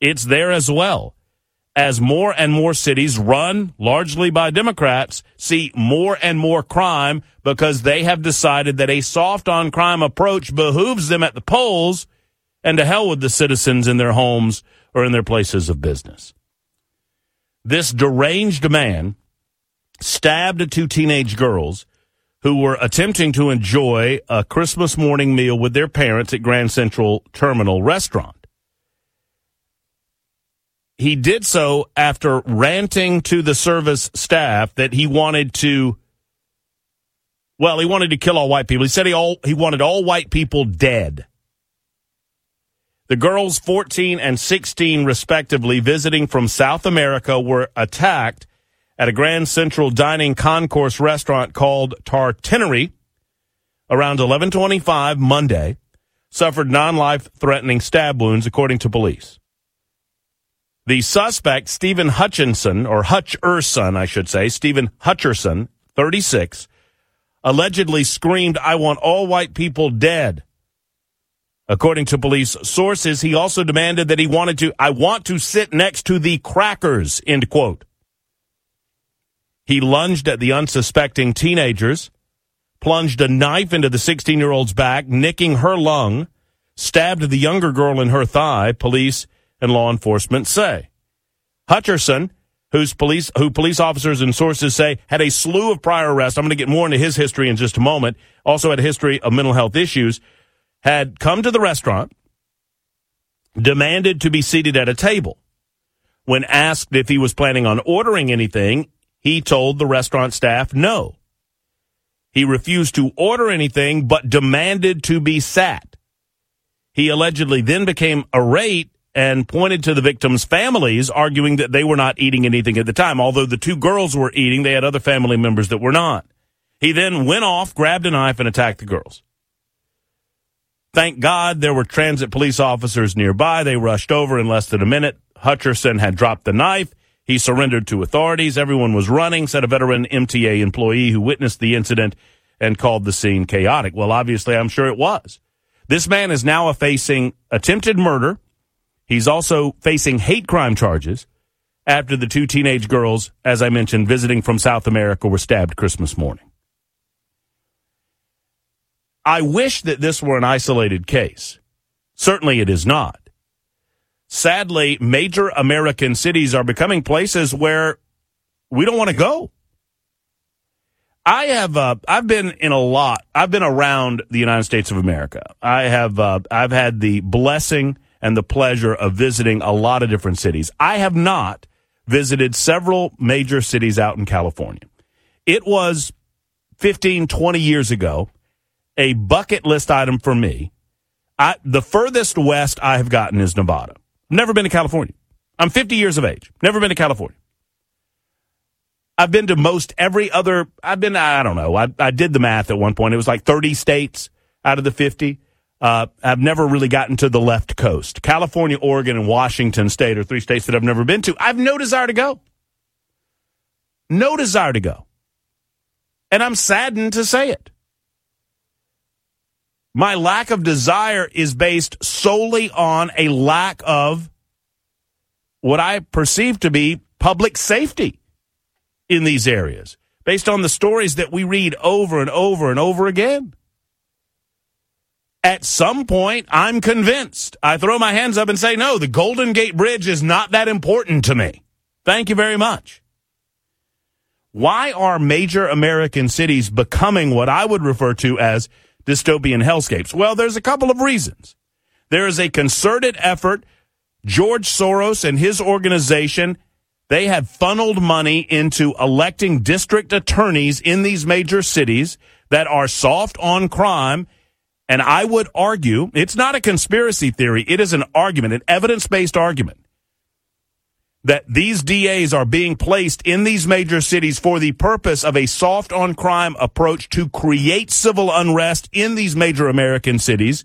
It's there as well. As more and more cities run largely by Democrats see more and more crime because they have decided that a soft on crime approach behooves them at the polls and to hell with the citizens in their homes or in their places of business. This deranged man stabbed two teenage girls who were attempting to enjoy a Christmas morning meal with their parents at Grand Central Terminal Restaurant. He did so after ranting to the service staff that he wanted to well, he wanted to kill all white people. He said he all he wanted all white people dead. The girls 14 and 16 respectively visiting from South America were attacked at a Grand Central Dining Concourse restaurant called Tartinery around 1125 Monday suffered non-life threatening stab wounds according to police. The suspect, Stephen Hutchinson, or Hutcherson, I should say, Stephen Hutcherson, 36, allegedly screamed, I want all white people dead. According to police sources, he also demanded that he wanted to, I want to sit next to the crackers, end quote. He lunged at the unsuspecting teenagers, plunged a knife into the 16 year old's back, nicking her lung, stabbed the younger girl in her thigh, police and law enforcement say. Hutcherson, whose police, who police officers and sources say had a slew of prior arrests, I'm going to get more into his history in just a moment, also had a history of mental health issues, had come to the restaurant, demanded to be seated at a table. When asked if he was planning on ordering anything, he told the restaurant staff no. He refused to order anything, but demanded to be sat. He allegedly then became irate and pointed to the victims' families, arguing that they were not eating anything at the time. Although the two girls were eating, they had other family members that were not. He then went off, grabbed a knife, and attacked the girls. Thank God there were transit police officers nearby. They rushed over in less than a minute. Hutcherson had dropped the knife. He surrendered to authorities. Everyone was running, said a veteran MTA employee who witnessed the incident and called the scene chaotic. Well, obviously, I'm sure it was. This man is now facing attempted murder. He's also facing hate crime charges after the two teenage girls, as I mentioned, visiting from South America were stabbed Christmas morning. I wish that this were an isolated case. Certainly it is not sadly, major American cities are becoming places where we don't want to go. I have uh, I've been in a lot. I've been around the United States of America. I have uh, I've had the blessing and the pleasure of visiting a lot of different cities. I have not visited several major cities out in California. It was 15, 20 years ago a bucket list item for me. I, the furthest west I have gotten is Nevada. Never been to California. I'm 50 years of age. Never been to California. I've been to most every other. I've been. I don't know. I, I did the math at one point. It was like 30 states out of the 50. Uh, I've never really gotten to the left coast. California, Oregon, and Washington State are three states that I've never been to. I've no desire to go. No desire to go. And I'm saddened to say it. My lack of desire is based solely on a lack of what I perceive to be public safety in these areas based on the stories that we read over and over and over again. At some point, I'm convinced. I throw my hands up and say, no, the Golden Gate Bridge is not that important to me. Thank you very much. Why are major American cities becoming what I would refer to as dystopian hellscapes? Well, there's a couple of reasons. There is a concerted effort. George Soros and his organization they have funneled money into electing district attorneys in these major cities that are soft on crime. And I would argue it's not a conspiracy theory. It is an argument, an evidence based argument that these DAs are being placed in these major cities for the purpose of a soft on crime approach to create civil unrest in these major American cities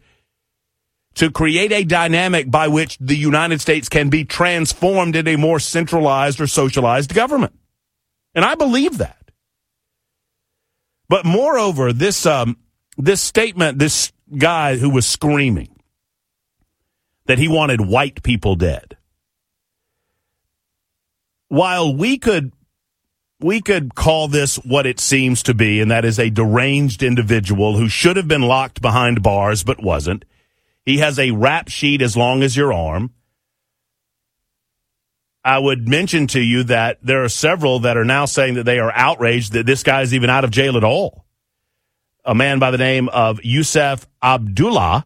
to create a dynamic by which the United States can be transformed into a more centralized or socialized government. And I believe that. But moreover, this, um, this statement, this guy who was screaming that he wanted white people dead. While we could we could call this what it seems to be, and that is a deranged individual who should have been locked behind bars but wasn't. He has a rap sheet as long as your arm. I would mention to you that there are several that are now saying that they are outraged that this guy is even out of jail at all. A man by the name of Yusef Abdullah,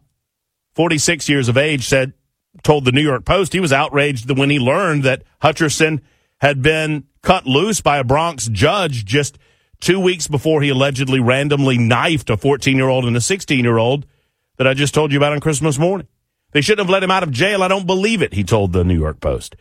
46 years of age, said, told the New York Post he was outraged when he learned that Hutcherson had been cut loose by a Bronx judge just two weeks before he allegedly randomly knifed a 14 year old and a 16 year old that I just told you about on Christmas morning. They shouldn't have let him out of jail. I don't believe it, he told the New York Post.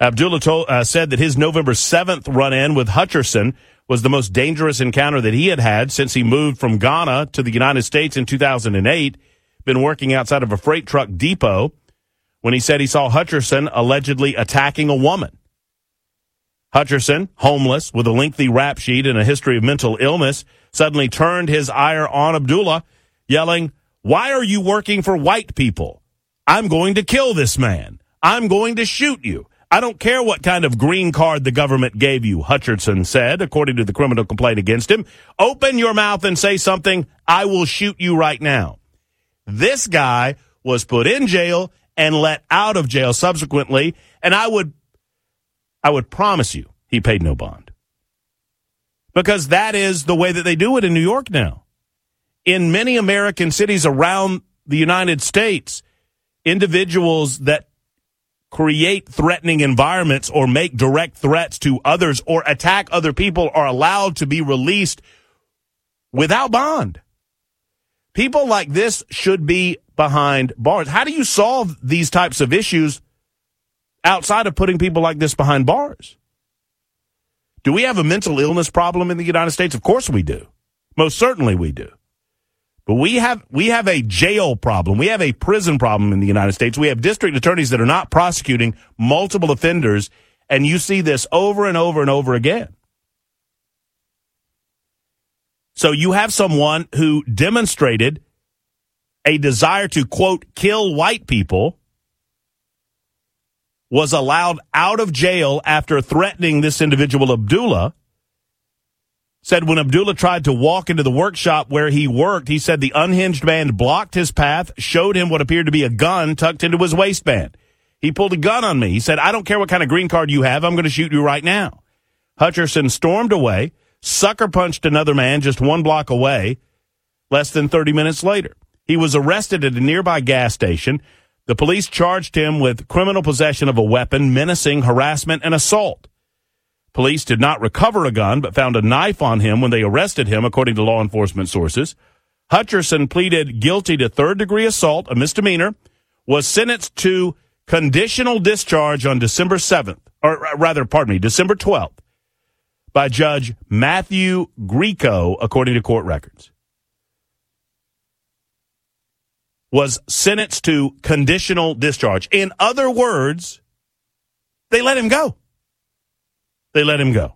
Abdullah told, uh, said that his November 7th run in with Hutcherson was the most dangerous encounter that he had had since he moved from Ghana to the United States in 2008. Been working outside of a freight truck depot when he said he saw Hutcherson allegedly attacking a woman. Hutcherson, homeless with a lengthy rap sheet and a history of mental illness, suddenly turned his ire on Abdullah, yelling, why are you working for white people? I'm going to kill this man. I'm going to shoot you. I don't care what kind of green card the government gave you, Hutcherson said, according to the criminal complaint against him. Open your mouth and say something. I will shoot you right now. This guy was put in jail and let out of jail subsequently. And I would, I would promise you he paid no bond because that is the way that they do it in New York now in many American cities around the United States, individuals that create threatening environments or make direct threats to others or attack other people are allowed to be released without bond. People like this should be behind bars. How do you solve these types of issues outside of putting people like this behind bars? Do we have a mental illness problem in the United States? Of course we do. Most certainly we do. But we have we have a jail problem. We have a prison problem in the United States. We have district attorneys that are not prosecuting multiple offenders, and you see this over and over and over again. So you have someone who demonstrated a desire to quote kill white people was allowed out of jail after threatening this individual Abdullah said when Abdullah tried to walk into the workshop where he worked, he said the unhinged man blocked his path, showed him what appeared to be a gun tucked into his waistband. He pulled a gun on me. He said, I don't care what kind of green card you have. I'm going to shoot you right now. Hutcherson stormed away, sucker punched another man just one block away less than 30 minutes later. He was arrested at a nearby gas station. The police charged him with criminal possession of a weapon, menacing, harassment, and assault. Police did not recover a gun, but found a knife on him when they arrested him, according to law enforcement sources. Hutcherson pleaded guilty to third degree assault, a misdemeanor, was sentenced to conditional discharge on December 7th, or uh, rather, pardon me, December 12th, by Judge Matthew Grieco, according to court records. Was sentenced to conditional discharge. In other words, they let him go. They let him go.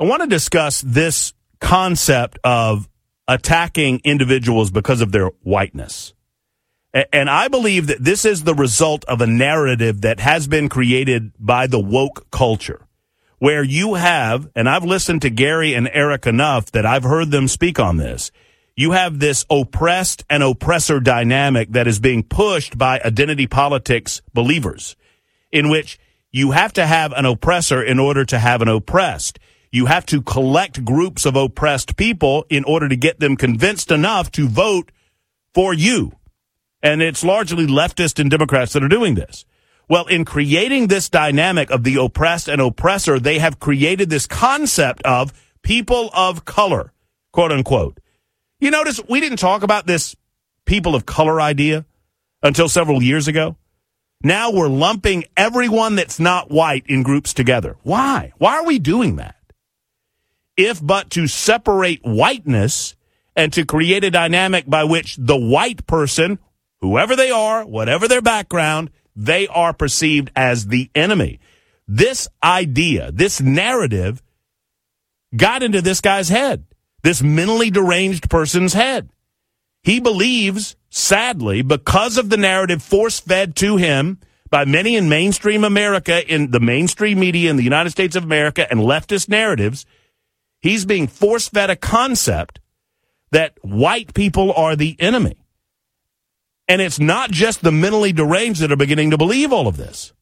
I want to discuss this concept of attacking individuals because of their whiteness. And I believe that this is the result of a narrative that has been created by the woke culture, where you have, and I've listened to Gary and Eric enough that I've heard them speak on this. You have this oppressed and oppressor dynamic that is being pushed by identity politics believers, in which you have to have an oppressor in order to have an oppressed. You have to collect groups of oppressed people in order to get them convinced enough to vote for you. And it's largely leftists and Democrats that are doing this. Well, in creating this dynamic of the oppressed and oppressor, they have created this concept of people of color, quote unquote. You notice we didn't talk about this people of color idea until several years ago. Now we're lumping everyone that's not white in groups together. Why? Why are we doing that? If but to separate whiteness and to create a dynamic by which the white person whoever they are, whatever their background, they are perceived as the enemy. This idea, this narrative got into this guy's head, this mentally deranged person's head. He believes, sadly, because of the narrative force fed to him by many in mainstream America, in the mainstream media in the United States of America and leftist narratives, he's being force fed a concept that white people are the enemy. And it's not just the mentally deranged that are beginning to believe all of this.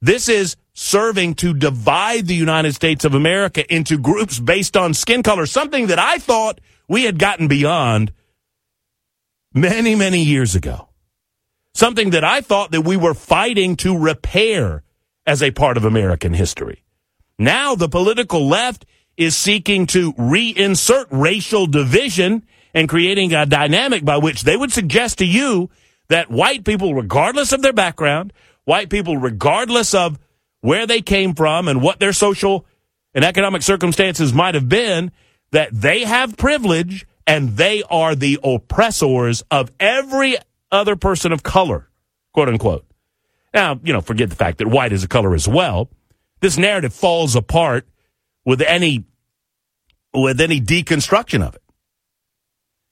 This is serving to divide the United States of America into groups based on skin color, something that I thought we had gotten beyond many, many years ago. Something that I thought that we were fighting to repair as a part of American history. Now the political left is seeking to reinsert racial division and creating a dynamic by which they would suggest to you that white people, regardless of their background, white people, regardless of where they came from and what their social and economic circumstances might have been, that they have privilege and they are the oppressors of every other person of color, quote unquote. Now, you know, forget the fact that white is a color as well. This narrative falls apart with any with any deconstruction of it.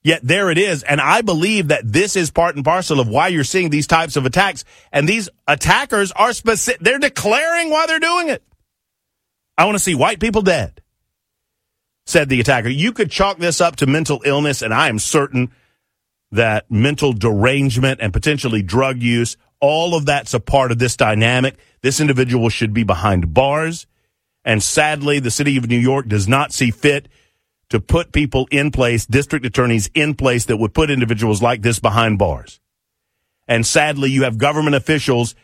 Yet there it is. And I believe that this is part and parcel of why you're seeing these types of attacks. And these attackers are specific. They're declaring why they're doing it. I want to see white people dead, said the attacker. You could chalk this up to mental illness. And I am certain that mental derangement and potentially drug use, all of that's a part of this dynamic. This individual should be behind bars. And sadly, the city of New York does not see fit to put people in place, district attorneys in place that would put individuals like this behind bars. And sadly, you have government officials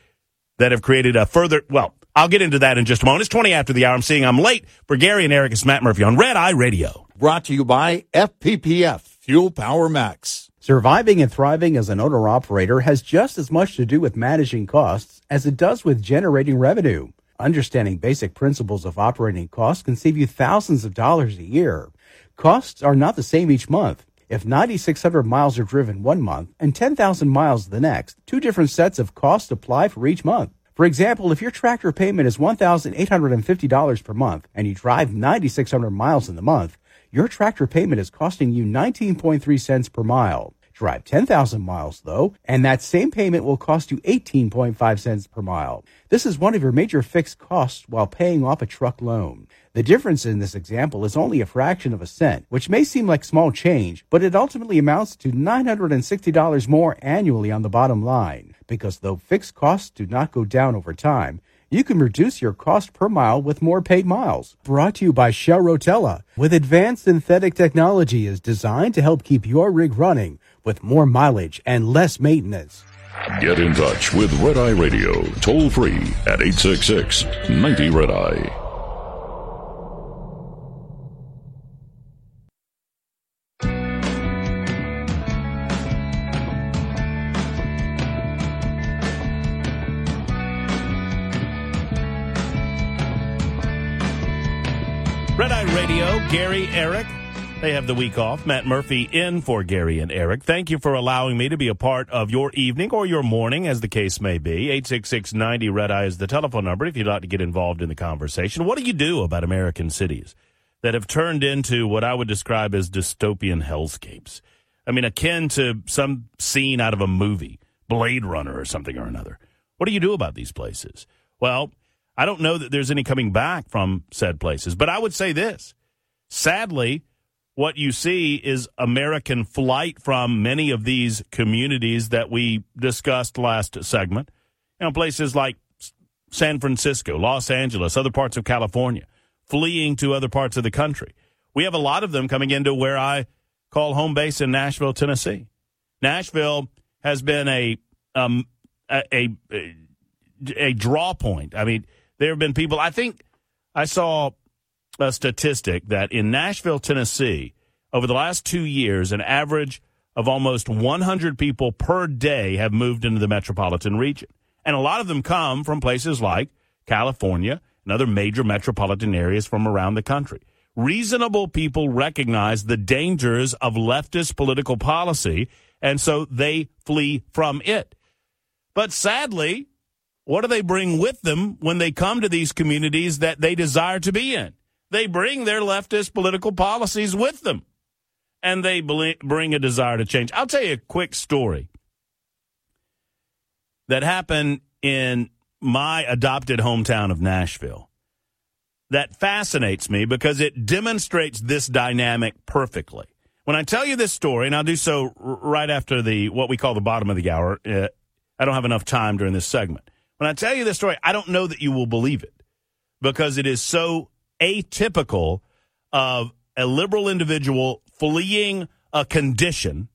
that have created a further, well, I'll get into that in just a moment. It's 20 after the hour. I'm seeing I'm late. For Gary and Eric, it's Matt Murphy on Red Eye Radio. Brought to you by FPPF, Fuel Power Max. Surviving and thriving as an owner operator has just as much to do with managing costs as it does with generating revenue. Understanding basic principles of operating costs can save you thousands of dollars a year. Costs are not the same each month. If 9,600 miles are driven one month and 10,000 miles the next, two different sets of costs apply for each month. For example, if your tractor payment is $1,850 per month and you drive 9,600 miles in the month, your tractor payment is costing you 19.3 cents per mile. Drive 10,000 miles though, and that same payment will cost you 18.5 cents per mile. This is one of your major fixed costs while paying off a truck loan. The difference in this example is only a fraction of a cent, which may seem like small change, but it ultimately amounts to $960 more annually on the bottom line. Because though fixed costs do not go down over time, you can reduce your cost per mile with more paid miles. Brought to you by Shell Rotella, with advanced synthetic technology is designed to help keep your rig running with more mileage and less maintenance. Get in touch with Red Eye Radio, toll free at 866 90 Red Eye. Gary, Eric. They have the week off. Matt Murphy in for Gary and Eric. Thank you for allowing me to be a part of your evening or your morning, as the case may be. 866 90 Red Eye is the telephone number if you'd like to get involved in the conversation. What do you do about American cities that have turned into what I would describe as dystopian hellscapes? I mean, akin to some scene out of a movie, Blade Runner or something or another. What do you do about these places? Well, I don't know that there's any coming back from said places, but I would say this. Sadly, what you see is American flight from many of these communities that we discussed last segment. You know, places like San Francisco, Los Angeles, other parts of California, fleeing to other parts of the country. We have a lot of them coming into where I call home base in Nashville, Tennessee. Nashville has been a um, a, a a draw point. I mean, there have been people. I think I saw a statistic that in Nashville, Tennessee, over the last two years, an average of almost 100 people per day have moved into the metropolitan region. And a lot of them come from places like California and other major metropolitan areas from around the country. Reasonable people recognize the dangers of leftist political policy, and so they flee from it. But sadly, what do they bring with them when they come to these communities that they desire to be in? They bring their leftist political policies with them and they bring a desire to change. I'll tell you a quick story that happened in my adopted hometown of Nashville that fascinates me because it demonstrates this dynamic perfectly. When I tell you this story, and I'll do so right after the what we call the bottom of the hour, uh, I don't have enough time during this segment. When I tell you this story, I don't know that you will believe it because it is so atypical of a liberal individual fleeing a condition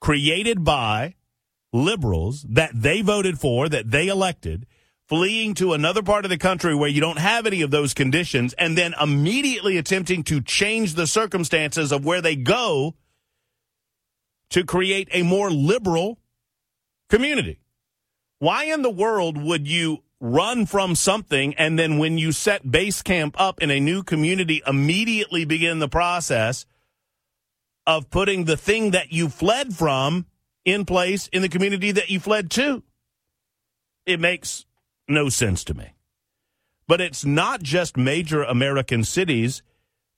created by liberals that they voted for, that they elected, fleeing to another part of the country where you don't have any of those conditions, and then immediately attempting to change the circumstances of where they go to create a more liberal community. Why in the world would you run from something and then when you set base camp up in a new community, immediately begin the process of putting the thing that you fled from in place in the community that you fled to? It makes no sense to me. But it's not just major American cities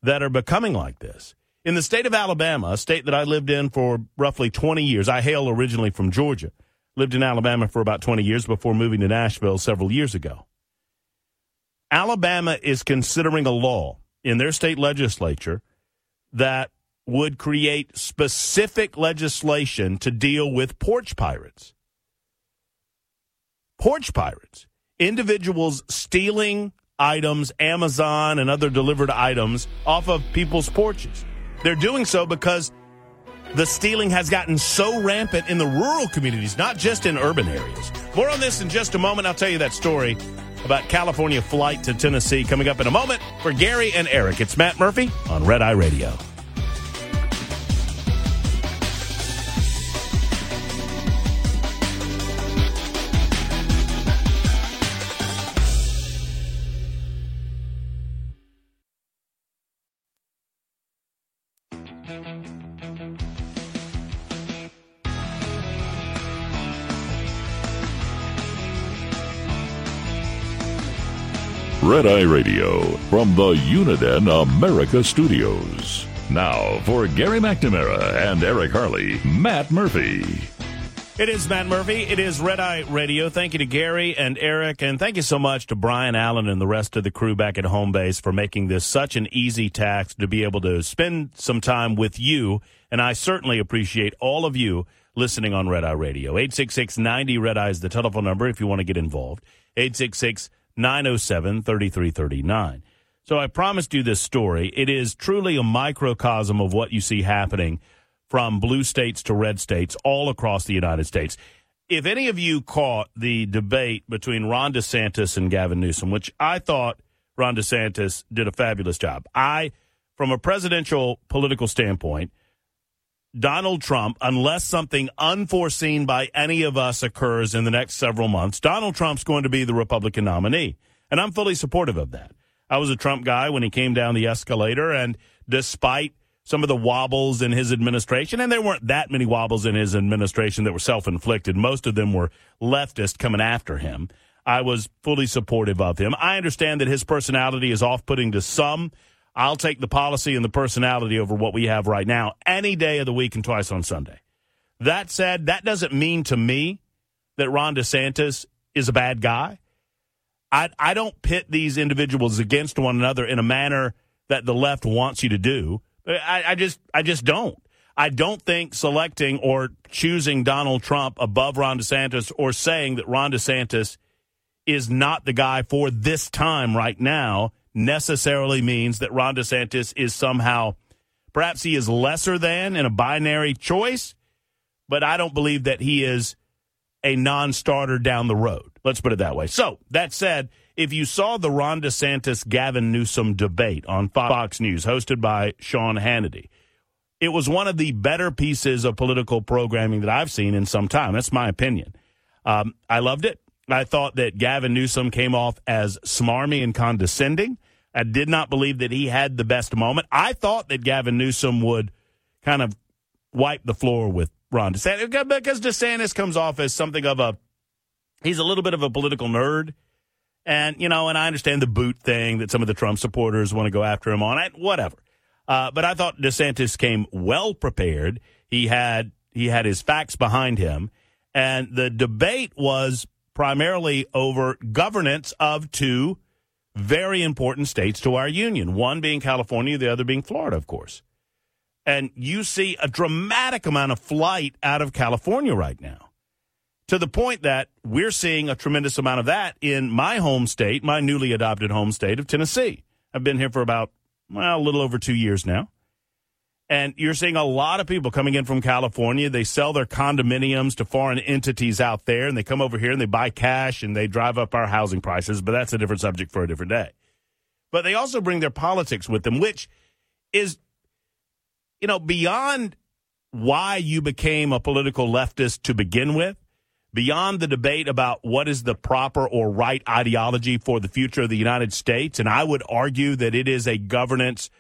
that are becoming like this. In the state of Alabama, a state that I lived in for roughly 20 years, I hail originally from Georgia lived in Alabama for about 20 years before moving to Nashville several years ago. Alabama is considering a law in their state legislature that would create specific legislation to deal with porch pirates. Porch pirates, individuals stealing items, Amazon and other delivered items off of people's porches. They're doing so because the stealing has gotten so rampant in the rural communities, not just in urban areas. More on this in just a moment. I'll tell you that story about California flight to Tennessee coming up in a moment. For Gary and Eric, it's Matt Murphy on Red Eye Radio. Red Eye Radio from the Uniden America Studios. Now for Gary McNamara and Eric Harley, Matt Murphy. It is Matt Murphy. It is Red Eye Radio. Thank you to Gary and Eric, and thank you so much to Brian Allen and the rest of the crew back at home base for making this such an easy task to be able to spend some time with you. And I certainly appreciate all of you listening on Red Eye Radio. 866 90 Red Eye is the telephone number if you want to get involved. 866 907 3339. So I promised you this story. It is truly a microcosm of what you see happening from blue states to red states all across the United States. If any of you caught the debate between Ron DeSantis and Gavin Newsom, which I thought Ron DeSantis did a fabulous job, I, from a presidential political standpoint, Donald Trump, unless something unforeseen by any of us occurs in the next several months, Donald Trump's going to be the Republican nominee. And I'm fully supportive of that. I was a Trump guy when he came down the escalator, and despite some of the wobbles in his administration, and there weren't that many wobbles in his administration that were self inflicted, most of them were leftist coming after him. I was fully supportive of him. I understand that his personality is off putting to some. I'll take the policy and the personality over what we have right now any day of the week and twice on Sunday. That said, that doesn't mean to me that Ron DeSantis is a bad guy. I, I don't pit these individuals against one another in a manner that the left wants you to do. I, I just I just don't. I don't think selecting or choosing Donald Trump above Ron DeSantis or saying that Ron DeSantis is not the guy for this time right now necessarily means that Ron DeSantis is somehow, perhaps he is lesser than in a binary choice, but I don't believe that he is a non starter down the road. Let's put it that way. So, that said, if you saw the Ron DeSantis Gavin Newsom debate on Fox News, hosted by Sean Hannity, it was one of the better pieces of political programming that I've seen in some time. That's my opinion. Um, I loved it. I thought that Gavin Newsom came off as smarmy and condescending. I did not believe that he had the best moment. I thought that Gavin Newsom would kind of wipe the floor with Ron DeSantis because DeSantis comes off as something of a he's a little bit of a political nerd. And, you know, and I understand the boot thing that some of the Trump supporters want to go after him on it, whatever. Uh, but I thought DeSantis came well prepared. He had he had his facts behind him, and the debate was primarily over governance of two very important states to our union, one being California, the other being Florida, of course. And you see a dramatic amount of flight out of California right now to the point that we're seeing a tremendous amount of that in my home state, my newly adopted home state of Tennessee. I've been here for about, well, a little over two years now. And you're seeing a lot of people coming in from California. They sell their condominiums to foreign entities out there, and they come over here and they buy cash and they drive up our housing prices. But that's a different subject for a different day. But they also bring their politics with them, which is, you know, beyond why you became a political leftist to begin with, beyond the debate about what is the proper or right ideology for the future of the United States. And I would argue that it is a governance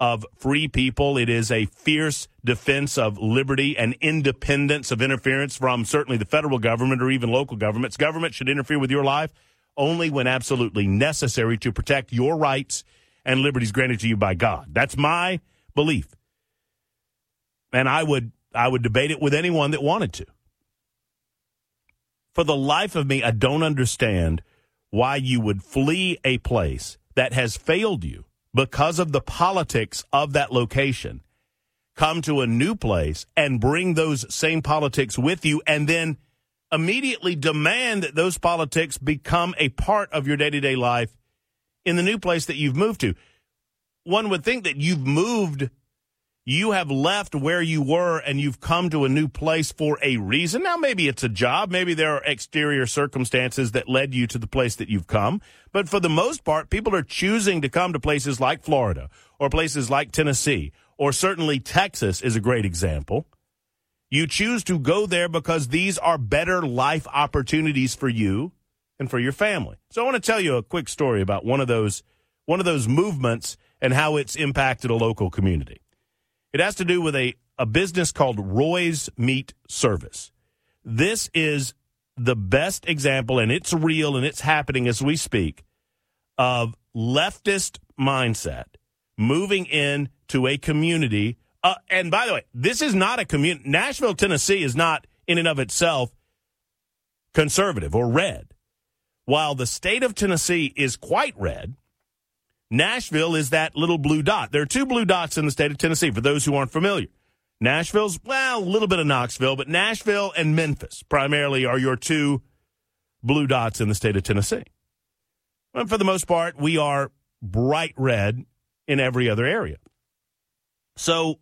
of free people. It is a fierce defense of liberty and independence of interference from certainly the federal government or even local governments. Government should interfere with your life only when absolutely necessary to protect your rights and liberties granted to you by God. That's my belief. And I would I would debate it with anyone that wanted to. For the life of me, I don't understand why you would flee a place that has failed you because of the politics of that location, come to a new place and bring those same politics with you and then immediately demand that those politics become a part of your day to day life in the new place that you've moved to. One would think that you've moved you have left where you were and you've come to a new place for a reason. Now, maybe it's a job. Maybe there are exterior circumstances that led you to the place that you've come. But for the most part, people are choosing to come to places like Florida or places like Tennessee or certainly Texas is a great example. You choose to go there because these are better life opportunities for you and for your family. So I want to tell you a quick story about one of those, one of those movements and how it's impacted a local community. It has to do with a, a business called Roy's Meat Service. This is the best example, and it's real and it's happening as we speak, of leftist mindset moving into a community. Uh, and by the way, this is not a community. Nashville, Tennessee is not in and of itself conservative or red. While the state of Tennessee is quite red, Nashville is that little blue dot. There are two blue dots in the state of Tennessee, for those who aren't familiar. Nashville's, well, a little bit of Knoxville, but Nashville and Memphis primarily are your two blue dots in the state of Tennessee. And for the most part, we are bright red in every other area. So,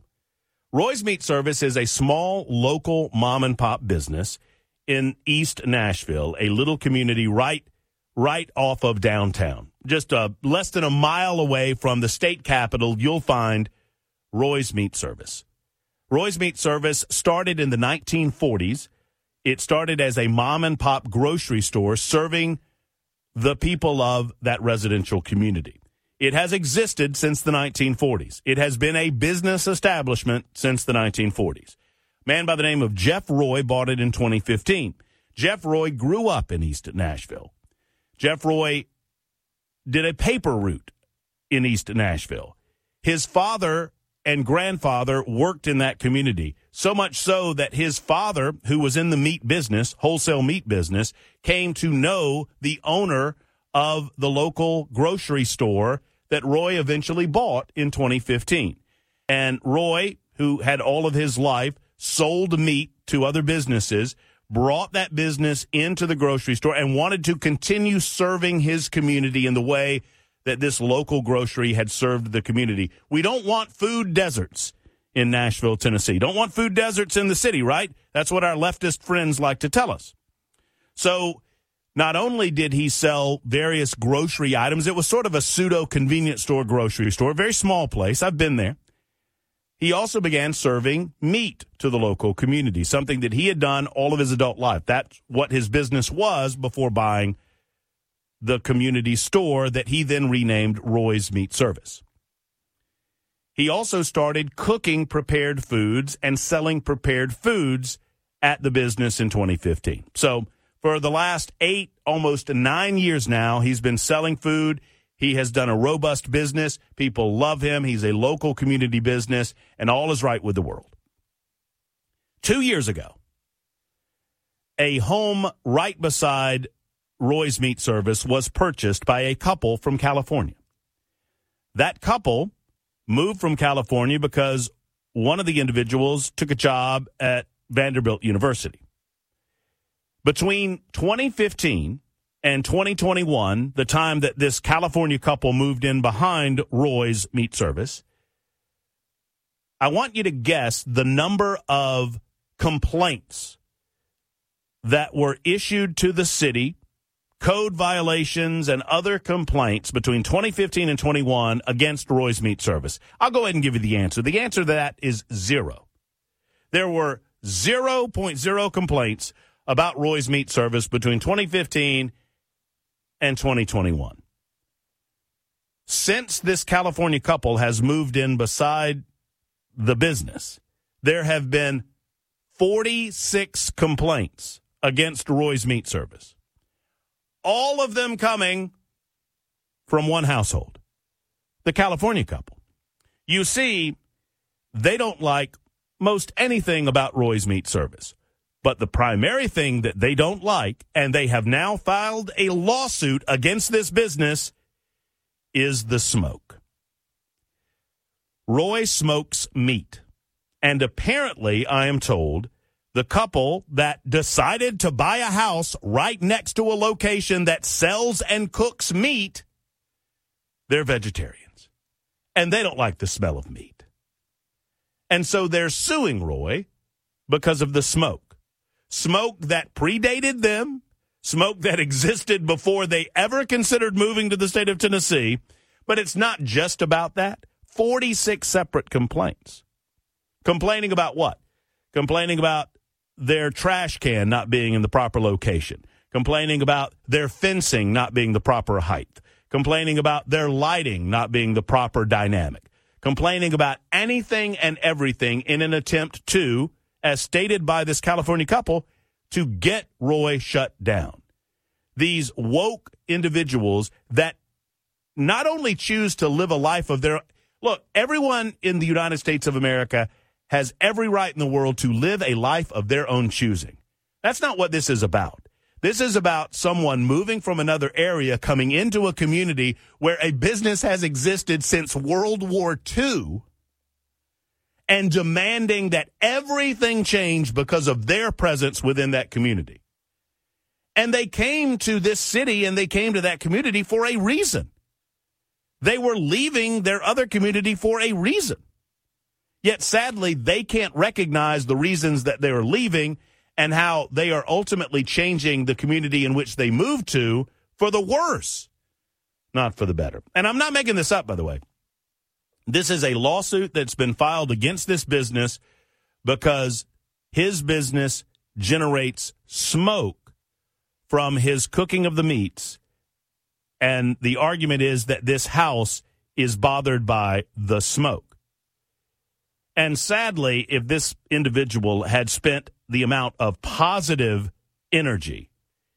Roy's Meat Service is a small local mom and pop business in East Nashville, a little community right right off of downtown. Just uh, less than a mile away from the state capitol, you'll find Roy's Meat Service. Roy's Meat Service started in the 1940s. It started as a mom and pop grocery store serving the people of that residential community. It has existed since the 1940s. It has been a business establishment since the 1940s. Man by the name of Jeff Roy bought it in 2015. Jeff Roy grew up in East Nashville. Jeff Roy did a paper route in East Nashville. His father and grandfather worked in that community. So much so that his father, who was in the meat business, wholesale meat business, came to know the owner of the local grocery store that Roy eventually bought in 2015. And Roy, who had all of his life sold meat to other businesses, brought that business into the grocery store and wanted to continue serving his community in the way that this local grocery had served the community. We don't want food deserts in Nashville, Tennessee. Don't want food deserts in the city, right? That's what our leftist friends like to tell us. So not only did he sell various grocery items, it was sort of a pseudo convenience store grocery store, very small place. I've been there. He also began serving meat to the local community, something that he had done all of his adult life. That's what his business was before buying the community store that he then renamed Roy's Meat Service. He also started cooking prepared foods and selling prepared foods at the business in 2015. So, for the last eight, almost nine years now, he's been selling food. He has done a robust business. People love him. He's a local community business, and all is right with the world. Two years ago, a home right beside Roy's Meat Service was purchased by a couple from California. That couple moved from California because one of the individuals took a job at Vanderbilt University. Between 2015 and 2021, the time that this California couple moved in behind Roy's Meat Service, I want you to guess the number of complaints that were issued to the city code violations and other complaints between 2015 and 21 against Roy's Meat Service? I'll go ahead and give you the answer. The answer to that is zero. There were 0.0 complaints about Roy's Meat Service between 2015 and 2021. Since this California couple has moved in beside the business, there have been 46 complaints against Roy's Meat Service all of them coming from one household the California couple. You see, they don't like most anything about Roy's Meat Service. But the primary thing that they don't like, and they have now filed a lawsuit against this business, is the smoke. Roy smokes meat. And apparently, I am told, the couple that decided to buy a house right next to a location that sells and cooks meat, they're vegetarians. And they don't like the smell of meat. And so they're suing Roy because of the smoke. Smoke that predated them, smoke that (laughs) existed before they ever considered moving to the state of Tennessee. But it's not just about that. 46 separate complaints. Complaining about what? Complaining about their trash can not being in the proper location, complaining about their fencing not being the proper height, complaining about their lighting not being the proper dynamic, complaining about anything and everything in an attempt to, as stated by this California couple, to get Roy shut down. These woke individuals that not only choose to live a life of their look, everyone in the United States of America has every right in the world to live a life of their own choosing. That's not what this is about. This is about someone moving from another area, coming into a community where a business has existed since World War II and demanding that everything change because of their presence within that community. And they came to this city and they came to that community for a reason. They were leaving their other community for a reason. Yet sadly, they can't recognize the reasons that they are leaving and how they are ultimately changing the community in which they moved to for the worse, not for the better. And I'm not making this up, by the way. This is a lawsuit that's been filed against this business because his business generates smoke from his cooking of the meats. And the argument is that this house is bothered by the smoke. And sadly, if this individual had spent the amount of positive energy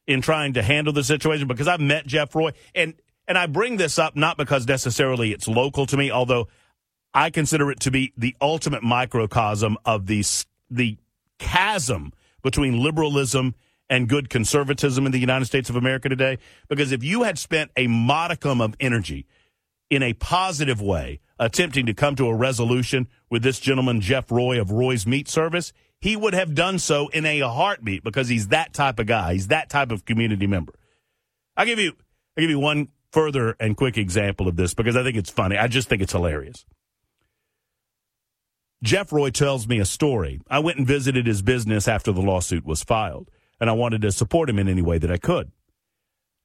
in trying to handle the situation, because I've met Jeff Roy, and and I bring this up not because necessarily it's local to me, although I consider it to be the ultimate microcosm of the the chasm between liberalism and good conservatism in the United States of America today. Because if you had spent a modicum of energy in a positive way attempting to come to a resolution with this gentleman, Jeff Roy of Roy's Meat Service, he would have done so in a heartbeat because he's that type of guy. He's that type of community member. I'll give you, I'll give you one further and quick example of this because I think it's funny. I just think it's hilarious. Jeff Roy tells me a story. I went and visited his business after the lawsuit was filed, and I wanted to support him in any way that I could.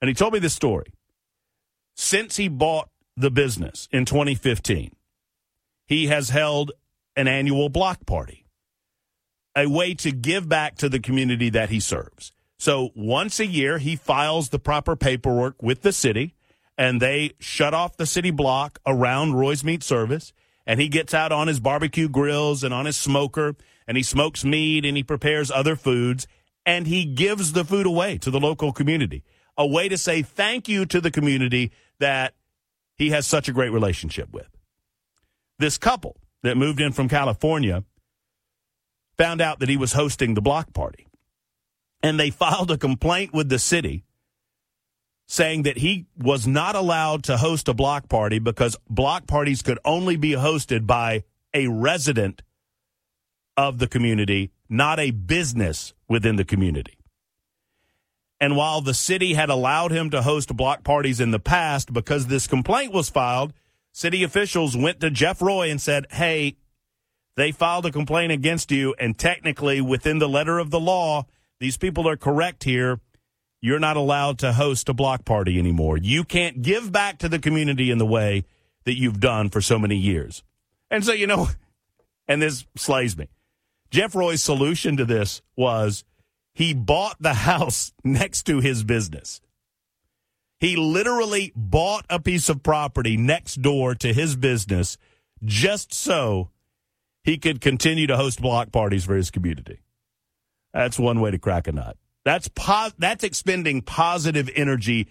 And he told me this story. Since he bought the business in 2015, he has held an annual block party, a way to give back to the community that he serves. So once a year, he files the proper paperwork with the city, and they shut off the city block around Roy's Meat Service and he gets out on his barbecue grills and on his smoker and he smokes meat and he prepares other foods and he gives the food away to the local community. A way to say thank you to the community that he has such a great relationship with. This couple that moved in from California found out that he was hosting the block party and they filed a complaint with the city saying that he was not allowed to host a block party because block parties could only be hosted by a resident of the community, not a business within the community. And while the city had allowed him to host block parties in the past because this complaint was filed, city officials went to Jeff Roy and said, Hey, they filed a complaint against you, and technically, within the letter of the law, these people are correct here you're not allowed to host a block party anymore. You can't give back to the community in the way that you've done for so many years. And so, you know, (laughs) and this slays me. Jeff Roy's solution to this was he bought the (laughs) house next to his business. He literally bought a piece of property next door to his business just so he could continue to host block parties for his community. That's one way to crack a nut. That's po- that's expending positive energy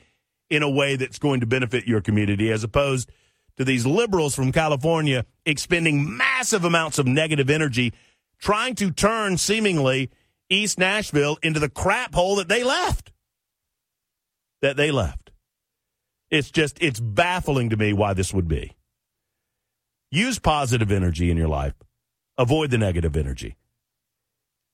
in a way that's going to benefit your community as opposed to these liberals from California expending massive amounts of negative energy trying to turn seemingly East Nashville into the crap hole that they left. That they left. It's just it's baffling to me why this would be. Use positive energy in your life. Avoid the negative energy.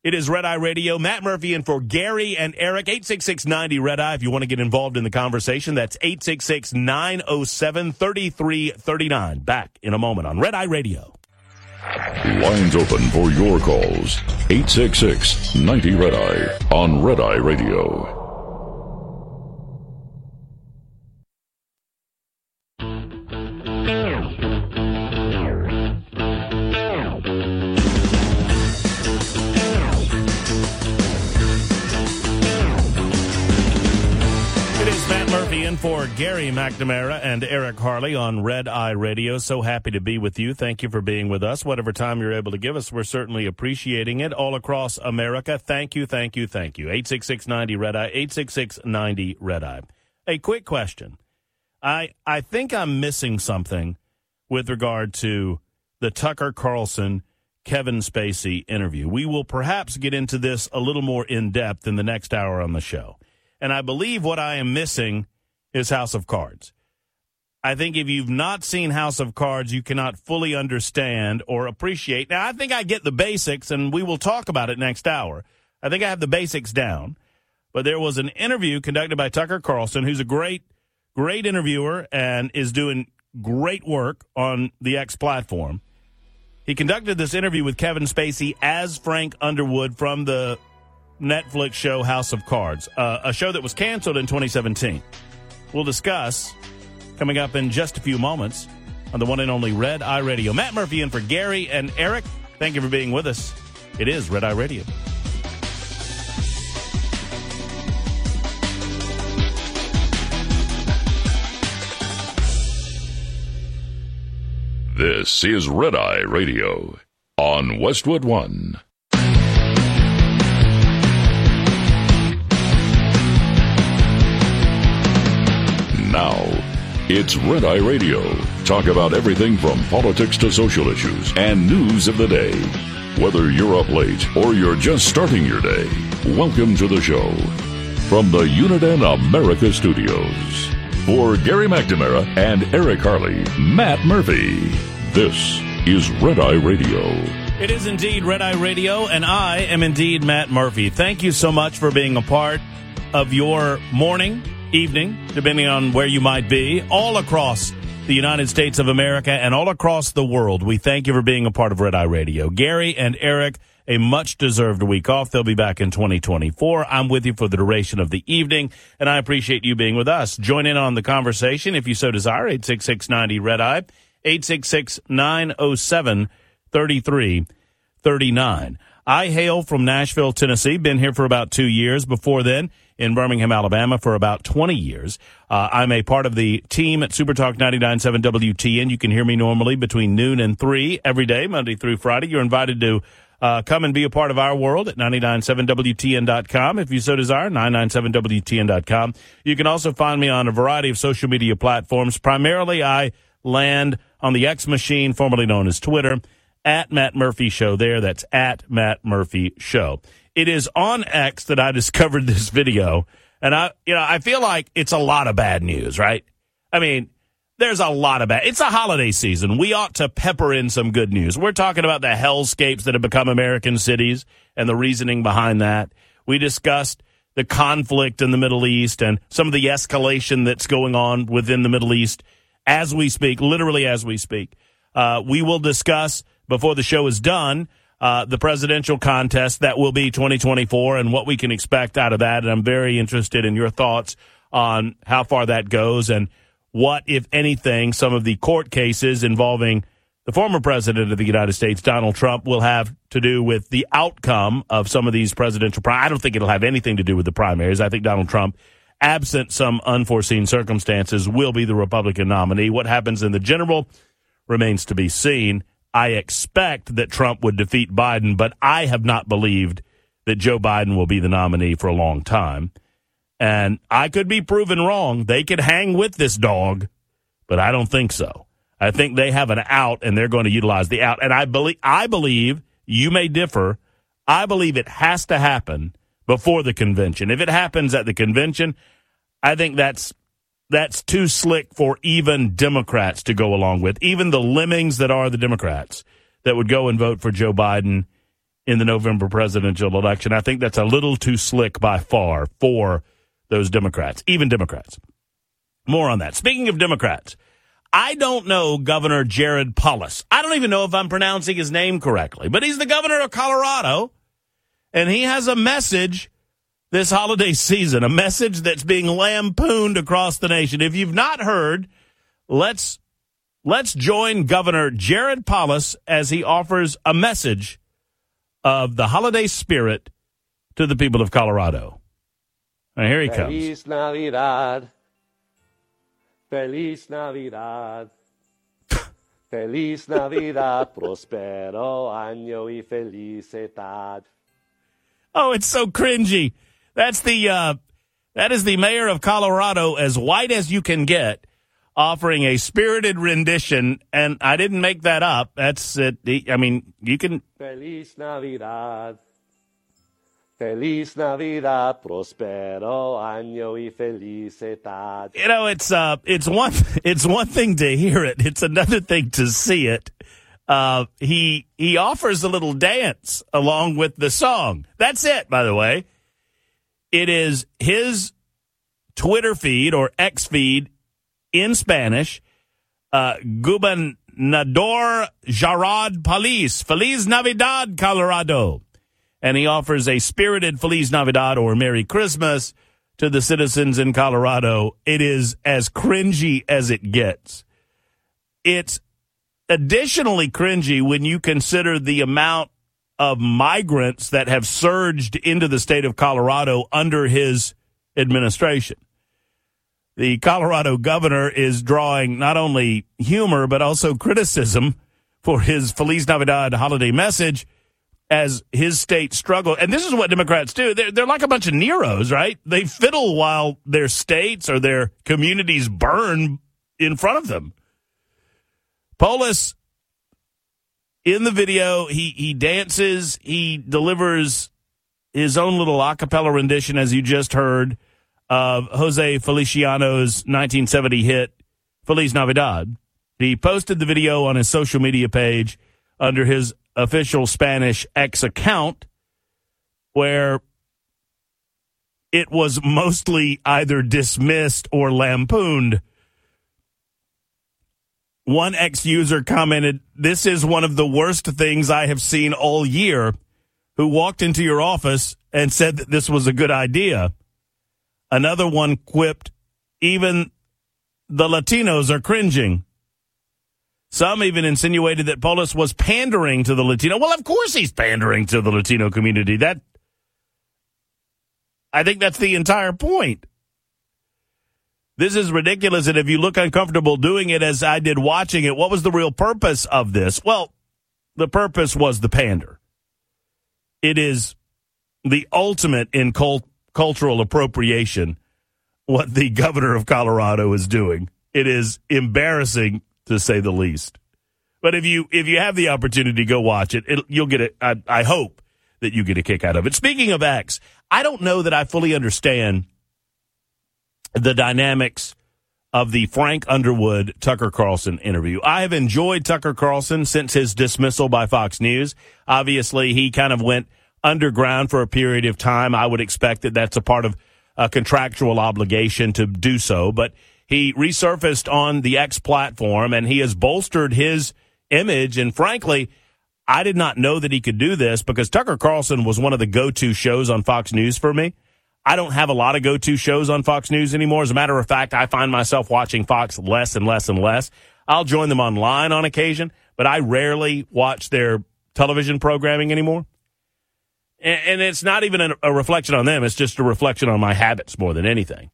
It is Red Eye Radio. Matt Murphy and for Gary and Eric. 86690 Red Eye if you want to get involved in the conversation. That's 866 907 3339. Back in a moment on Red Eye Radio. Lines open for your calls. 866 90 Red Eye on Red Eye Radio. For Gary McNamara and Eric Harley on Red Eye Radio. So happy to be with you. Thank you for being with us. Whatever time you're able to give us, we're certainly appreciating it all across America. Thank you, thank you, thank you. 86690 Red Eye, 86690 Red Eye. A quick question. I, I think I'm missing something with regard to the Tucker Carlson Kevin Spacey interview. We will perhaps get into this a little more in depth in the next hour on the show. And I believe what I am missing is House of Cards. I think if you've not seen House of Cards, you cannot fully understand or appreciate. Now, I think I get the basics, and we will talk about it next hour. I think I have the basics down. but there was an interview conducted by Tucker Carlson, who's a great, great interviewer and is doing great work on the X platform. He conducted this interview with Kevin Spacey as Frank Underwood from the Netflix show House of Cards, uh, a show that was canceled in 2017. We'll discuss coming up in just a few moments on the one and only Red Eye Radio. Matt Murphy in for Gary and Eric. Thank you for being with us. It is Red Eye Radio. This is Red Eye Radio on Westwood One. Now, it's Red Eye Radio. Talk about everything from politics to social issues and news of the day. Whether you're up late or you're just starting your day, welcome to the show. From the Uniden America Studios. For Gary McNamara and Eric Harley, Matt Murphy. This is Red Eye Radio. It is indeed Red Eye Radio, and I am indeed Matt Murphy. Thank you so much for being a part of your morning, evening, depending on where you might be, all across the United States of America and all across the world. We thank you for being a part of Red Eye Radio. Gary and Eric, a much deserved week off. They'll be back in 2024. I'm with you for the duration of the evening, and I appreciate you being with us. Join in on the conversation if you so desire. 86690 Red Eye, 866 907 3339. I hail from Nashville, Tennessee. Been here for about two years. Before then, in Birmingham, Alabama for about 20 years. Uh, I'm a part of the team at Supertalk 99.7 WTN. You can hear me normally between noon and 3 every day, Monday through Friday. You're invited to uh, come and be a part of our world at 997WTN.com if you so desire, 997WTN.com. You can also find me on a variety of social media platforms. Primarily, I land on the X machine, formerly known as Twitter, at Matt Murphy Show there. That's at Matt Murphy Show. It is on X that I (laughs) discovered this video. And I, you know, I feel like it's a lot of bad news, right? I mean, there's a lot of bad. It's a holiday season. We ought to pepper in some good news. We're talking about the hellscapes that have become American cities and the reasoning behind that. We discussed the conflict in the Middle East and some of the escalation that's going on within the Middle East as we speak, literally as we speak. Uh, we will discuss before the show is done uh, the presidential contest that will be 2024 and what we can expect out of that. And I'm very interested in your thoughts on how far that goes and what, if anything, some of the court cases involving the former president of the United States, Donald Trump, will have to do with the outcome of some of these presidential. I don't think it'll have anything to do with the primaries. I think Donald Trump, absent some unforeseen circumstances, will be the Republican nominee. What happens in the general remains to be seen. I expect that Trump would defeat Biden, but I have not believed that Joe Biden will be the nominee for a long time. And I could be proven wrong. They could hang with this dog, but I don't think so. I think they have an out and they're going to utilize the out. And I believe, I believe you may differ. I believe it has to happen before the convention. If it happens at the convention, I think that's that's too slick for even Democrats to go along with, even the lemmings that are the Democrats that would go and vote for Joe Biden in the November presidential election. I think that's a little too slick by far for those Democrats, even Democrats. More on that. Speaking of Democrats, I don't know Governor Jared Polis. I don't even know if I'm pronouncing his name correctly, but he's the governor of Colorado, and he has a message this holiday season, a message that's being lampooned across the nation. If you've not heard, let's let's join Governor Jared Polis as he offers a message of the holiday spirit to the people of Colorado. And here he comes. Feliz Navidad. Feliz Navidad. (laughs) Feliz Navidad. Prospero año y felicidad. Oh, it's so cringy. That's the uh, that is the mayor of Colorado, as white as you can get, offering a spirited rendition. And I didn't make that up. That's it. I mean, you can. Feliz Navidad. Feliz Navidad, prospero año y felicidad. You know, it's uh, it's one (laughs) it's one thing to hear it. It's another thing to see it. Uh, he he offers a little dance along with the song. That's it, by the way. It is his Twitter feed or X feed in Spanish. Uh, Gobernador Jarad Paliz. Feliz Navidad, Colorado. And he offers a spirited Feliz Navidad or Merry Christmas to the citizens in Colorado. It is as cringy as it gets. It's additionally cringy when you consider the amount of migrants that have surged into the state of Colorado under his administration. The Colorado governor is drawing not only humor, but also criticism for his Feliz Navidad holiday message as his state struggle. And this is what Democrats do. They're, they're like a bunch of Neros, right? They fiddle while their states or their communities burn in front of them. Polis in the video, he he dances, he delivers his own little a cappella rendition, as you just heard, of Jose Feliciano's 1970 hit Feliz Navidad. He posted the video on his social media page under his official Spanish X account, where it was mostly either dismissed or lampooned. One ex user commented, This is one of the worst things I have seen all year. Who walked into your office and said that this was a good idea. Another one quipped, Even the Latinos are cringing. Some even insinuated that Polis was pandering to the Latino. Well, of course he's pandering to the Latino community. That I think that's the entire point. This is ridiculous. And if you look uncomfortable doing it as I did watching it, what was the real purpose of this? Well, the purpose was the pander. It is the ultimate in cult- cultural appropriation, what the (laughs) governor of Colorado is doing. It is embarrassing to say the least. But if you if you have the opportunity, go watch it. it you'll get it. I hope that you get a kick out of it. Speaking of X, I don't know that I fully understand the dynamics of the Frank Underwood Tucker Carlson interview. I have enjoyed Tucker Carlson since his dismissal by Fox News. Obviously, he kind of went underground for a period of time. I would expect that that's a part of a contractual obligation to do so, but he resurfaced on the X platform and he has bolstered his image. And frankly, I did not know that he could do this because Tucker Carlson was one of the go-to shows on Fox News for me. I don't have a lot of go-to shows on Fox News anymore. As a matter of fact, I find myself watching Fox less and less and less. I'll join them online on occasion, but I rarely watch their television programming anymore. And, it's not even a, reflection on them. It's just a reflection on my habits more than anything.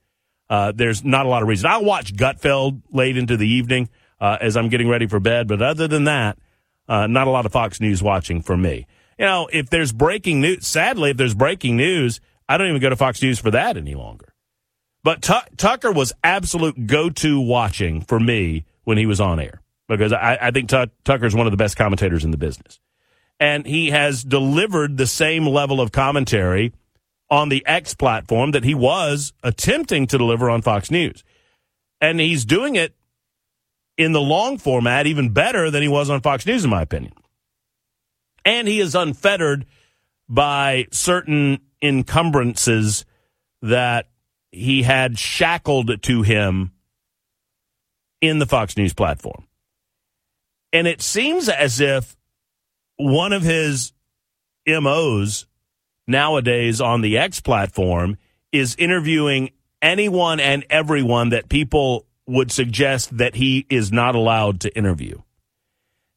Uh, there's not a lot of reason. I'll watch Gutfeld late into the evening uh, as I'm getting ready for bed, but other than that, uh, not a lot of Fox News watching for me. You know, if there's breaking news, sadly, if there's breaking news, I don't even go to Fox News for that any longer. But Tucker was absolute go to watching for me when he was on air because I, I think T- is one of the best commentators in the business. And he has delivered the same level of commentary on the X platform that he was attempting to deliver on Fox News. And he's doing it in the long format even better than he was on Fox News, in my opinion. And he is unfettered by certain encumbrances that he had shackled to him in the Fox News platform. And it seems as if one of his MOs nowadays on the X platform is interviewing anyone and everyone that people would suggest that he is not allowed to interview.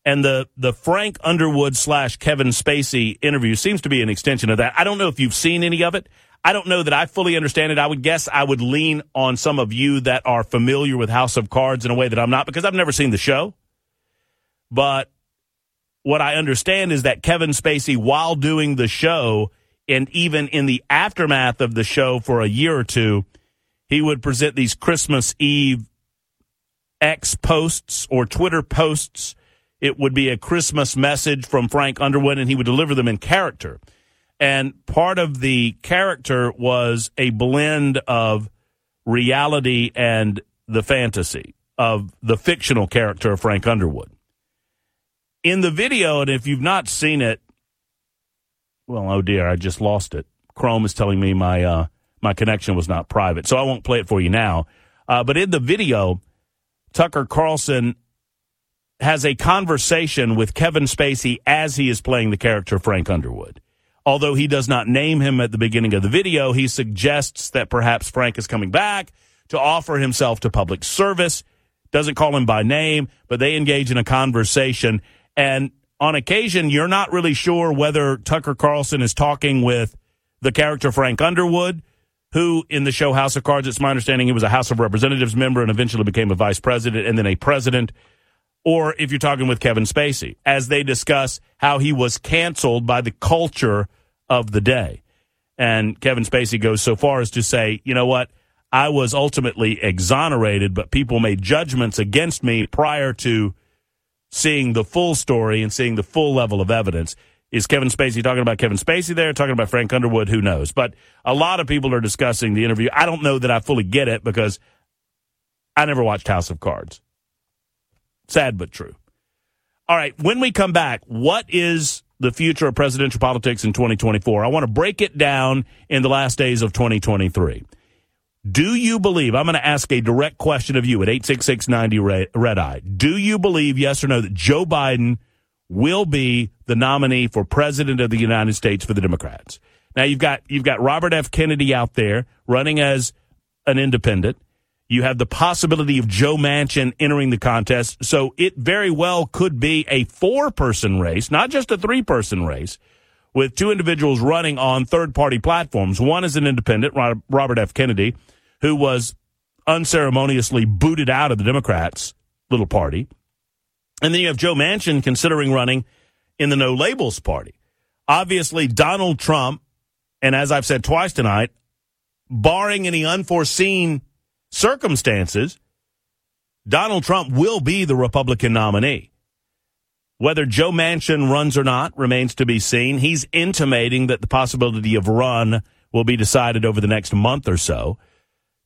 And the, the Frank Underwood slash Kevin Spacey interview seems to be an extension of that. I don't know if you've seen any of it. I don't know that I fully understand it. I would guess I would lean on some of you that are familiar with House of Cards in a way that I'm not because I've never seen the show. But what I understand is that Kevin Spacey, while doing the show, and even in the aftermath of the show for a year or two, he would present these Christmas Eve X posts or Twitter posts it would be a Christmas message from Frank Underwood, and he would deliver them in character. And part of the character was a blend of reality and the fantasy of the fictional character of Frank Underwood. In the video, and if you've not seen it, well, oh dear, I just lost it. Chrome is telling me my uh, my connection was not private. So I won't play it for you now. Uh, but in the video, Tucker Carlson has a conversation with Kevin Spacey as he is playing the character Frank Underwood. Although he does not name him at the beginning of the video, he suggests that perhaps Frank is coming back to offer himself to public service. Doesn't call him by name, but they engage in a conversation. And on occasion, you're not really sure whether Tucker Carlson is talking with the character Frank Underwood, who in the show House of Cards, it's my understanding he was a House of Representatives member and eventually became a vice president and then a president or if you're talking with Kevin Spacey, as they discuss how he was canceled by the culture of the day. And Kevin Spacey goes so far as to say, you know what? I was ultimately exonerated, but people made judgments against me prior to seeing the full story and seeing the full level of evidence. Is Kevin Spacey talking about Kevin Spacey there, talking about Frank Underwood? Who knows? But a lot of people are discussing the interview. I don't know that I fully get it because I never watched House of Cards. Sad but true. All right, when we come back, what is the future of presidential politics in 2024? I want to break it down in the last days of 2023. Do you believe, I'm going to ask a direct question of you at 86690 Red Eye. Do you believe, yes or no, that Joe Biden will be the nominee for president of the United States for the Democrats? Now you've got, you've got Robert F. Kennedy out there running as an independent. You have the possibility of Joe Manchin entering the contest. So it very well could be a four person race, not just a three person race, with two individuals running on third party platforms. One is an independent, Robert F. Kennedy, who was unceremoniously booted out of the Democrats' little party. And then you have Joe Manchin considering running in the No Labels party. Obviously, Donald Trump, and as I've said twice tonight, barring any unforeseen circumstances, Donald Trump will be the Republican nominee. Whether Joe Manchin runs or not remains to be seen. He's intimating that the possibility of run will be decided over the next month or so.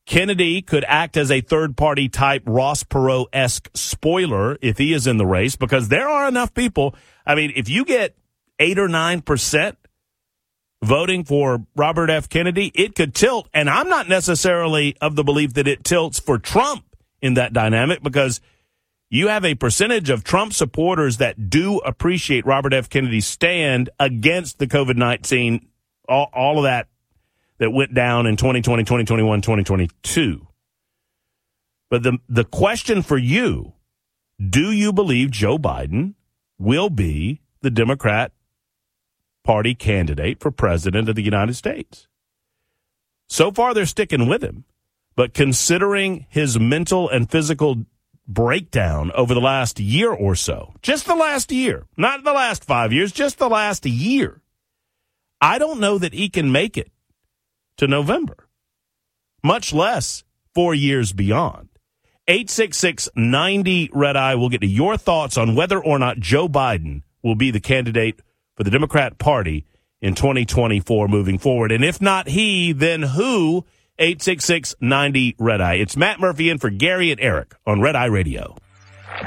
Kennedy could act as a third party type Ross Perot esque spoiler if he is in the race because there are enough people. I mean, if you get eight or nine percent voting for Robert F. Kennedy, it could tilt. And I'm not necessarily of the belief that it tilts for Trump in that dynamic because you have a percentage of Trump supporters that do appreciate Robert F. Kennedy's stand against the COVID 19, all, all of that that went down in 2020, 2021, 2022. But the, the question for you do you believe Joe Biden will be the Democrat Party candidate for president of the United States. So far, they're sticking with him. But considering his mental and physical breakdown over the last year or so, just the last year, not the last five years, just the last year, I don't know that he can make it to November, much less four years beyond. 866 90 Red Eye will get to your thoughts on whether or not Joe Biden will be the candidate for the Democrat Party in 2024 moving forward. And if not he, then who? 866 90 Red Eye. It's Matt Murphy in for Gary and Eric on Red Eye Radio.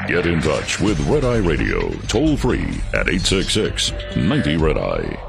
Get in touch with Red Eye Radio toll free at 866 90 Red Eye.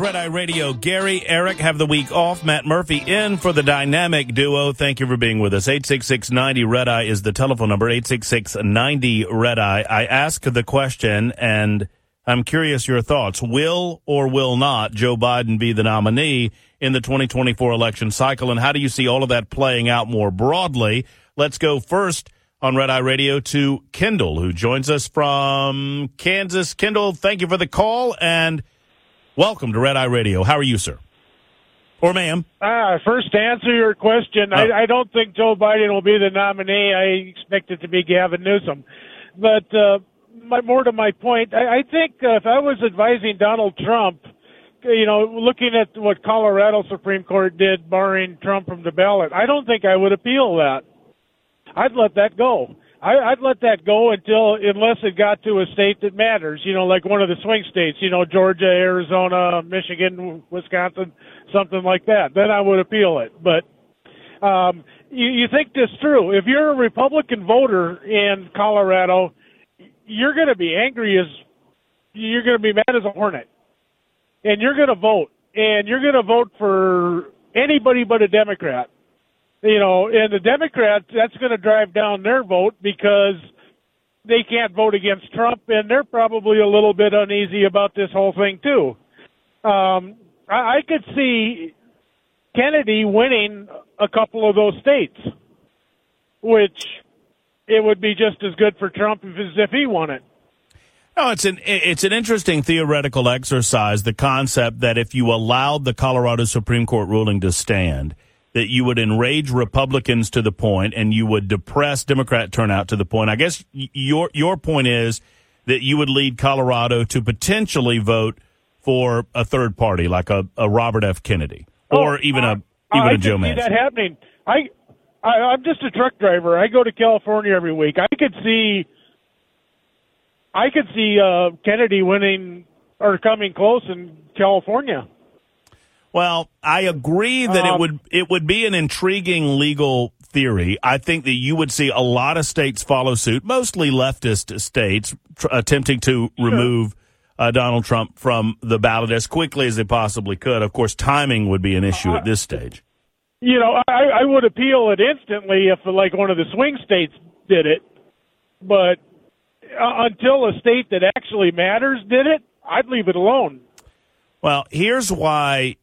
Red Eye Radio. Gary, Eric have the week off. Matt Murphy in for the dynamic duo. Thank you for being with us. 86690 Red Eye is the telephone number. 86690 Red Eye. I ask the question and I'm curious your thoughts. Will or will not Joe Biden be the nominee in the 2024 election cycle? And how do you see all of that playing out more broadly? Let's go first on Red Eye Radio to Kendall, who joins us from Kansas. Kendall, thank you for the call and Welcome to Red Eye Radio. How are you, sir? Or ma'am? Uh, first, to answer your question, oh. I, I don't think Joe Biden will be the nominee. I expect it to be Gavin Newsom. But uh, my, more to my point, I, I think uh, if I was advising Donald Trump, you know, looking at what Colorado Supreme Court did, barring Trump from the ballot, I don't think I would appeal that. I'd let that go. I, I'd let that go until unless it got to a state that matters. You know, like one of the swing states. You know, Georgia, Arizona, Michigan, Wisconsin, something like that. Then I would appeal it. But um, you, you think this through. If you're a Republican voter in Colorado, you're going to be angry as you're going to be mad as a hornet, and you're going to vote, and you're going to vote for anybody but a Democrat you know, and the Democrats, that's going to drive down their vote because they can't vote against Trump, and they're probably a little bit uneasy about this whole thing too. Um, I, I could see Kennedy winning a couple of those states, which it would be just as good for Trump as if he won it. No, it's an it's an interesting theoretical exercise. The concept that if you allowed the Colorado Supreme Court ruling to stand that you would enrage Republicans to the point and you would depress Democrat turnout to the point. I guess your your point is that you would lead Colorado to potentially vote for a third party like a, a Robert F. Kennedy or oh, even uh, a even I a Joe Manchin. that happening. I, I I'm just a truck driver. I go to California every week. I could see I could see uh, Kennedy winning or coming close in California. Well, I agree that it Um, would it would be an intriguing legal theory. I think that you would see a lot of states follow suit, mostly leftist states, tr- attempting to remove uh, Donald Trump from the ballot as quickly as they possibly could. Of course, timing would be an issue at this stage. You know, I, I would appeal it instantly if like one of the swing states did it, but uh, until a state that actually matters did it, I'd leave it alone. Well, here's why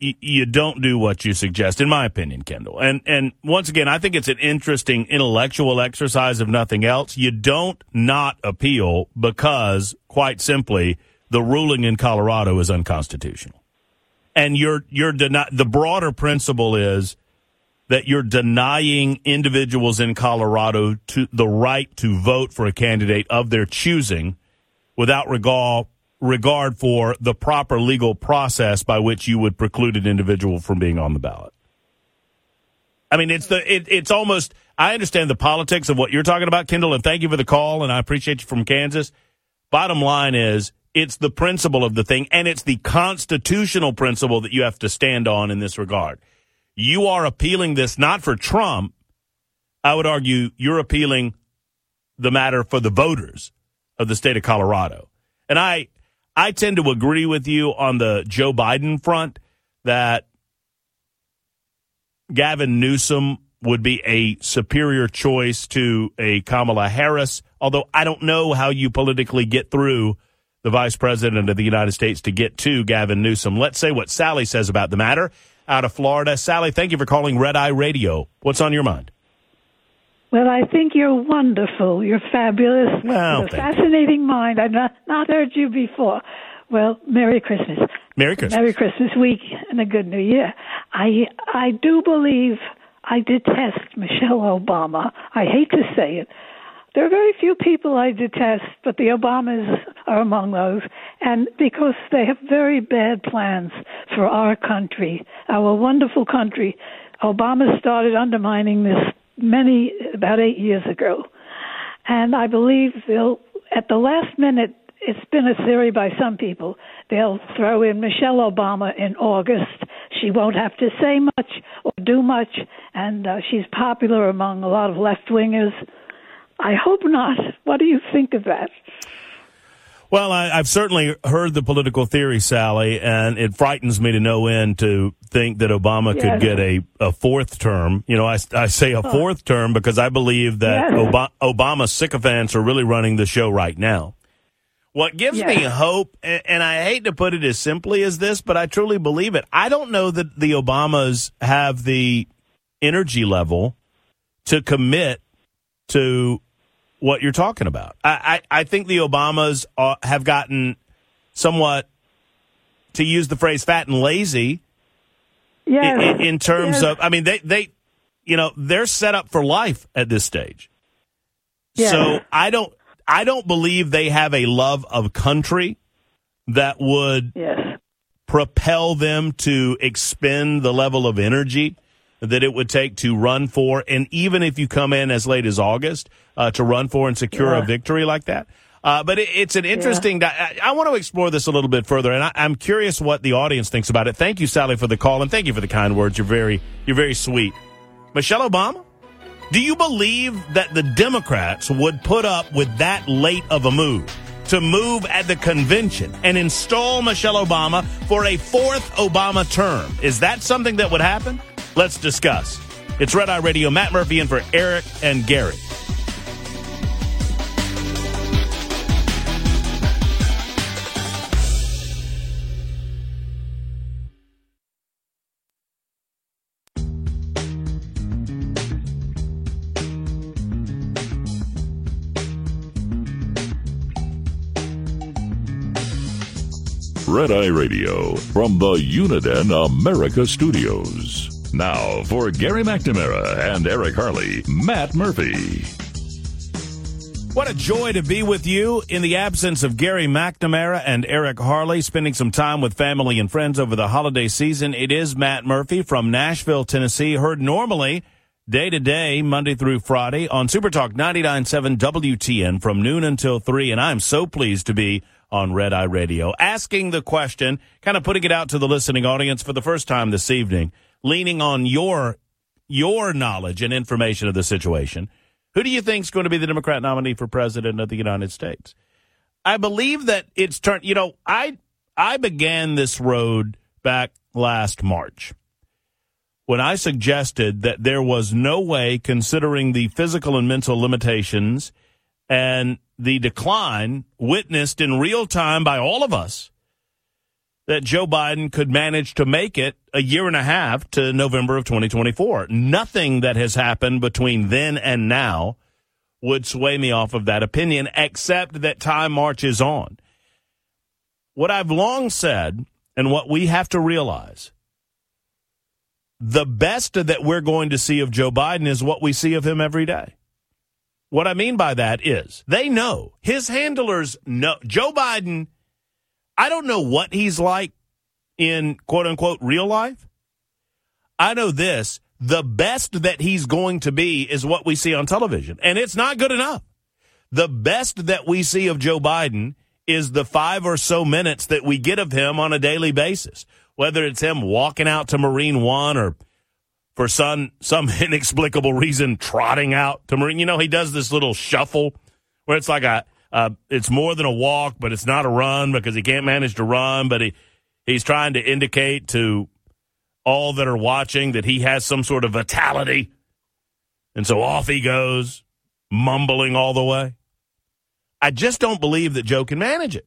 you don't do what you suggest, in my opinion, Kendall. And and once again, I think it's an interesting intellectual exercise, if nothing else. You don't not appeal because, quite simply, the ruling in Colorado is unconstitutional. And you're you're deni- the broader principle is that you're denying individuals in Colorado to the right to vote for a candidate of their choosing without regard regard for the proper legal process by which you would preclude an individual from being on the ballot. I mean, it's the it, it's almost. I understand the politics of what you're talking about, Kendall, and thank you for the call, and I appreciate you from Kansas. Bottom line is, it's the principle of the thing, and it's the constitutional principle that you have to stand on in this regard. You are appealing this not for Trump. I would argue you're appealing the matter for the voters of the state of Colorado. And I I tend to agree with you on the Joe Biden front that Gavin Newsom would be a superior choice to a Kamala Harris, although I don't know how you politically get through the vice president of the United States to get to Gavin Newsom. Let's say what Sally says about the matter out of Florida. Sally, thank you for calling Red Eye Radio. What's on your mind? Well, I think you're wonderful. You're fabulous. Well, With a fascinating mind. I've not, not heard you before. Well, Merry Christmas. Merry Christmas. Merry Christmas week and a good New Year. I I do believe I detest Michelle Obama. I hate to say it. There are very few people I detest, but the Obamas are among those, and because they have very bad plans for our country, our wonderful country. Obama started undermining this many about eight years ago, and I believe they'll at the last minute. It's been a theory by some people. They'll throw in Michelle Obama in August. She won't have to say much or do much, and uh, she's popular among a lot of left wingers. I hope not. What do you think of that? Well, I, I've certainly heard the political theory, Sally, and it frightens me to no end to think that Obama could get a, a fourth term. You know, I, I say a fourth term because I believe that Yes. Obama sycophants are really running the show right now. What gives me hope, and, and I hate to put it as simply as this, but I truly believe it. I don't know that the Obamas have the energy level to commit to what you're talking about. I, I, I think the Obamas uh, have gotten somewhat, to use the phrase, fat and lazy Yes. in, in terms Yes. of, I mean, they, they, you know, they're set up for life at this stage. Yes. So I don't, I don't believe they have a love of country that would Yes. propel them to expend the level of energy that it would take to run for, and even if you come in as late as August uh, to run for and secure Yeah. a victory like that. Uh, but it, it's an interesting. di- I, I want to explore this a little bit further, and I, I'm curious what the audience thinks about it. Thank you, Sally, for the call, and thank you for the kind words. You're very, you're very sweet. Michelle Obama, do you believe that the Democrats would put up with that late of a move to move at the convention and install Michelle Obama for a fourth Obama term? Is that something that would happen? Let's discuss. It's Red Eye Radio. Matt Murphy in for Eric and Gary. Red Eye Radio from the Uniden America Studios. Now for Gary McNamara and Eric Harley, Matt Murphy. What a joy to be with you in the absence of Gary McNamara and Eric Harley, spending some time with family and friends over the holiday season. It is Matt Murphy from Nashville, Tennessee, heard normally day to day, Monday through Friday on Supertalk 99.7 WTN from noon until 3. And I'm so pleased to be on Red Eye Radio, asking the question, kind of putting it out to the listening audience for the first time this evening, leaning on your your knowledge and information of the situation. Who do you think is going to be the Democrat nominee for president of the United States? I believe that it's turned. You know, I I began this road back last March when I suggested that there was no way, considering the physical and mental limitations and the decline witnessed in real time by all of us, that Joe Biden could manage to make it a year and a half to November of 2024. Nothing that has happened between then and now would sway me off of that opinion, except that time marches on. What I've long said, and what we have to realize, the best that we're going to see of Joe Biden is what we see of him every day. What I mean by that is they know his handlers know Joe Biden. I don't know what he's like in quote unquote real life. I know this the best that he's going to be is what we see on television, and it's not good enough. The best that we see of Joe Biden is the five or so minutes that we get of him on a daily basis, whether it's him walking out to Marine One or for some some (laughs) inexplicable reason trotting out to Marine. You know, he does this little shuffle where it's like a uh, it's more than a walk, but it's not a run because he can't manage to run, but he he's trying to indicate to all that are watching that he has some sort of vitality. And so off he goes, mumbling all the way. I just don't believe that Joe can manage it.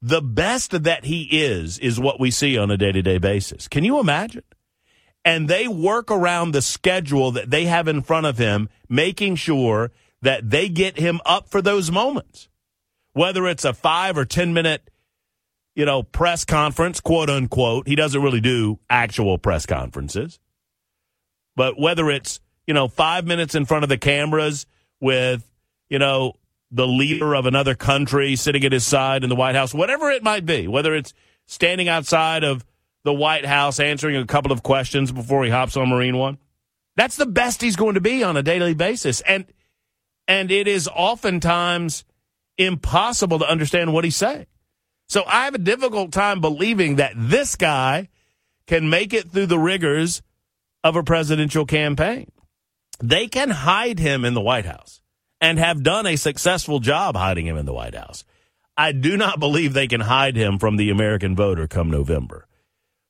The best that he is, is what we see on a day to day basis. Can you imagine? And they work around the schedule that they have in front of him, making sure that they get him up for those moments. Whether it's a five or 10 minute, you know, press conference, quote unquote. He doesn't really do actual press conferences. But whether it's, you know, five minutes in front of the cameras with, you know, the leader of another country sitting at his side in the White House, whatever it might be, whether it's standing outside of the White House answering a couple of questions before he hops on Marine One. That's the best he's going to be on a daily basis. And and it is oftentimes impossible to understand what he's saying. So I have a difficult time believing that this guy can make it through the rigors of a presidential campaign. They can hide him in the White House and have done a successful job hiding him in the White House. I do not believe they can hide him from the American voter come November.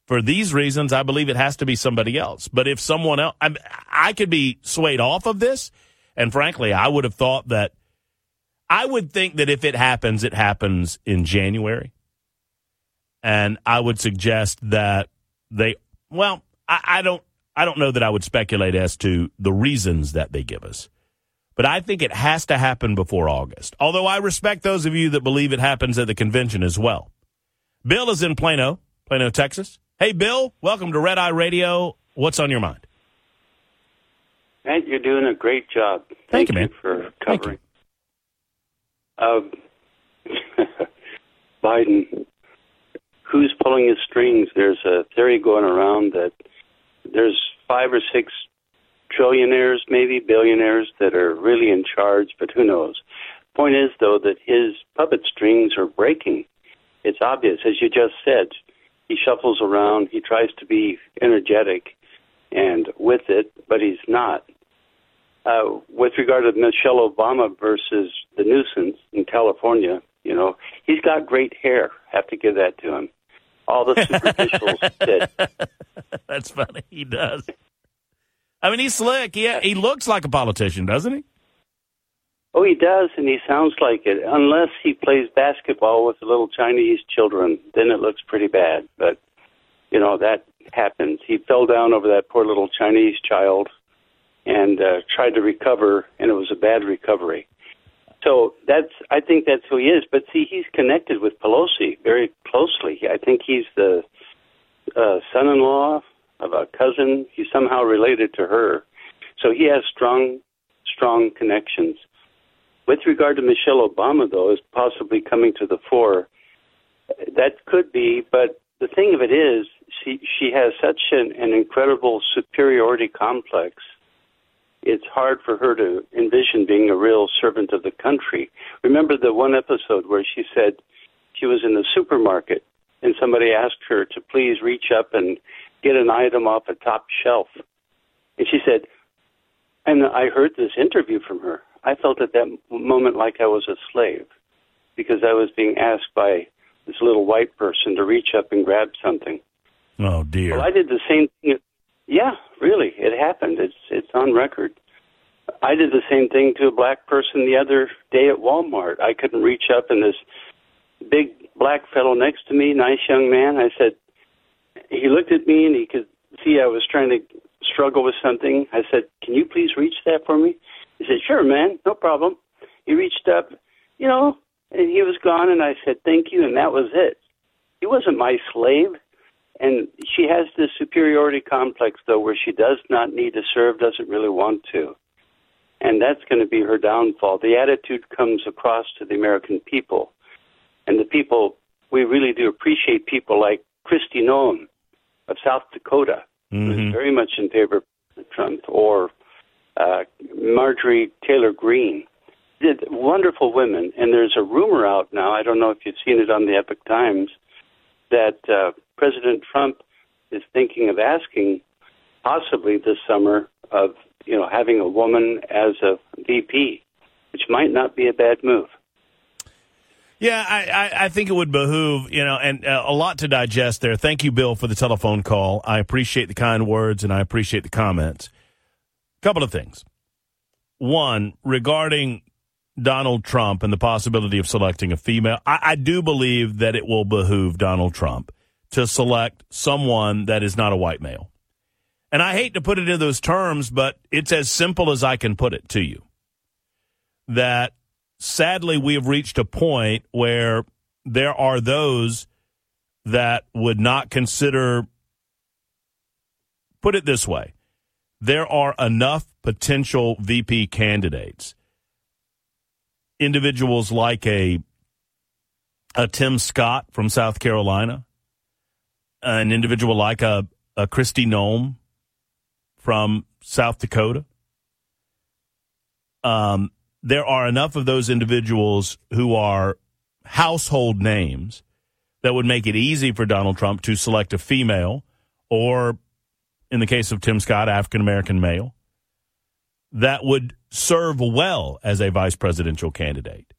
For these reasons, I believe it has to be somebody else. But if someone else, I, I could be swayed off of this. And frankly, I would have thought that, I would think that if it happens, it happens in January. And I would suggest that they, well, I, I don't, I don't know that I would speculate as to the reasons that they give us. But I think it has to happen before August. Although I respect those of you that believe it happens at the convention as well. Bill is in Plano, Plano, Texas. Hey, Bill, welcome to Red Eye Radio. What's on your mind? Matt, you're doing a great job. Thank you, man. for covering. Um, (laughs) Biden, who's pulling his strings? There's a theory going around that there's five or six trillionaires, maybe billionaires, that are really in charge, but who knows? Point is, though, that his puppet strings are breaking. It's obvious, as you just said. He shuffles around. He tries to be energetic and with it, but he's not. Uh, with regard to Michelle Obama versus the nuisance in California, you know, he's got great hair. Have to give that to him. All the superficials (laughs) did. That's funny. He does. I mean, he's slick. He he looks like a politician, doesn't he? Oh, he does, and he sounds like it. Unless he plays basketball with the little Chinese children, then it looks pretty bad. But you know that happens. He fell down over that poor little Chinese child and uh, tried to recover, and it was a bad recovery. So that's I think that's who he is. But see, he's connected with Pelosi very closely. I think he's the uh, son-in-law of a cousin. He's somehow related to her, so he has strong, strong connections. With regard to Michelle Obama, though, is possibly coming to the fore. That could be, but the thing of it is, she she has such an, an incredible superiority complex. It's hard for her to envision being a real servant of the country. Remember the one episode where she said she was in the supermarket and somebody asked her to please reach up and get an item off a top shelf. And she said, and I heard this interview from her. I felt at that moment like I was a slave because I was being asked by this little white person to reach up and grab something. Oh dear. Well, I did the same thing. Yeah, really, it happened. It's it's on record. I did the same thing to a black person the other day at Walmart. I couldn't reach up, and this big black fellow next to me, nice young man, I said, he looked at me and he could see I was trying to struggle with something. I said, Can you please reach that for me? He said, Sure, man, no problem. He reached up, you know, and he was gone, and I said, Thank you, and that was it. He wasn't my slave. And she has this superiority complex, though, where she does not need to serve, doesn't really want to. And that's going to be her downfall. The attitude comes across to the American people. And the people, we really do appreciate people like Kristi Noem of South Dakota, Mm-hmm. who's very much in favor of Trump, or uh, Marjorie Taylor Greene. Did wonderful women, and there's a rumor out now. I don't know if you've seen it on the Epoch Times that uh, President Trump is thinking of asking, possibly this summer, of you know having a woman as a VP, which might not be a bad move. Yeah, I, I, I think it would behoove, you know, and uh, a lot to digest there. Thank you, Bill, for the telephone call. I appreciate the kind words and I appreciate the comments. Couple of things. One, regarding Donald Trump and the possibility of selecting a female, I, I do believe that it will behoove Donald Trump to select someone that is not a white male. And I hate to put it in those terms, but it's as simple as I can put it to you. That sadly, we have reached a point where there are those that would not consider, put it this way, there are enough potential VP candidates, individuals like a, a Tim Scott from South Carolina, an individual like a, a Kristi Noem from South Dakota. Um, there are enough of those individuals who are household names that would make it easy for Donald Trump to select a female or, in the case of Tim Scott, African American male that would serve well as a vice presidential candidate.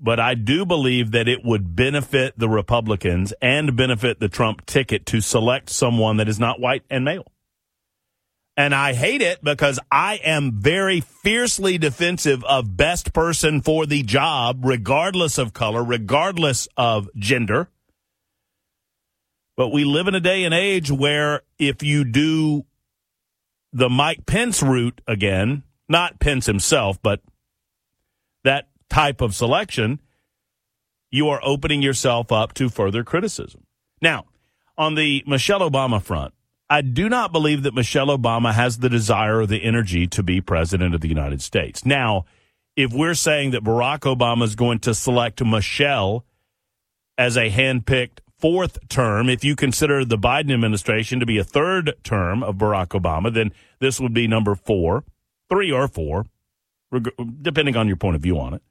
But I do believe that it would benefit the Republicans and benefit the Trump ticket to select someone that is not white and male. And I hate it because I am very fiercely defensive of best person for the job, regardless of color, regardless of gender. But we live in a day and age where if you do the Mike Pence route again, not Pence himself, but that type of selection, you are opening yourself up to further criticism. Now, on the Michelle Obama front, I do not believe that Michelle Obama has the desire or the energy to be president of the United States. Now, if we're saying that Barack Obama is going to select Michelle as a handpicked fourth term. If you consider the Biden administration to be a third term of Barack Obama, then this would be number four, three or four, depending on your point of view on it.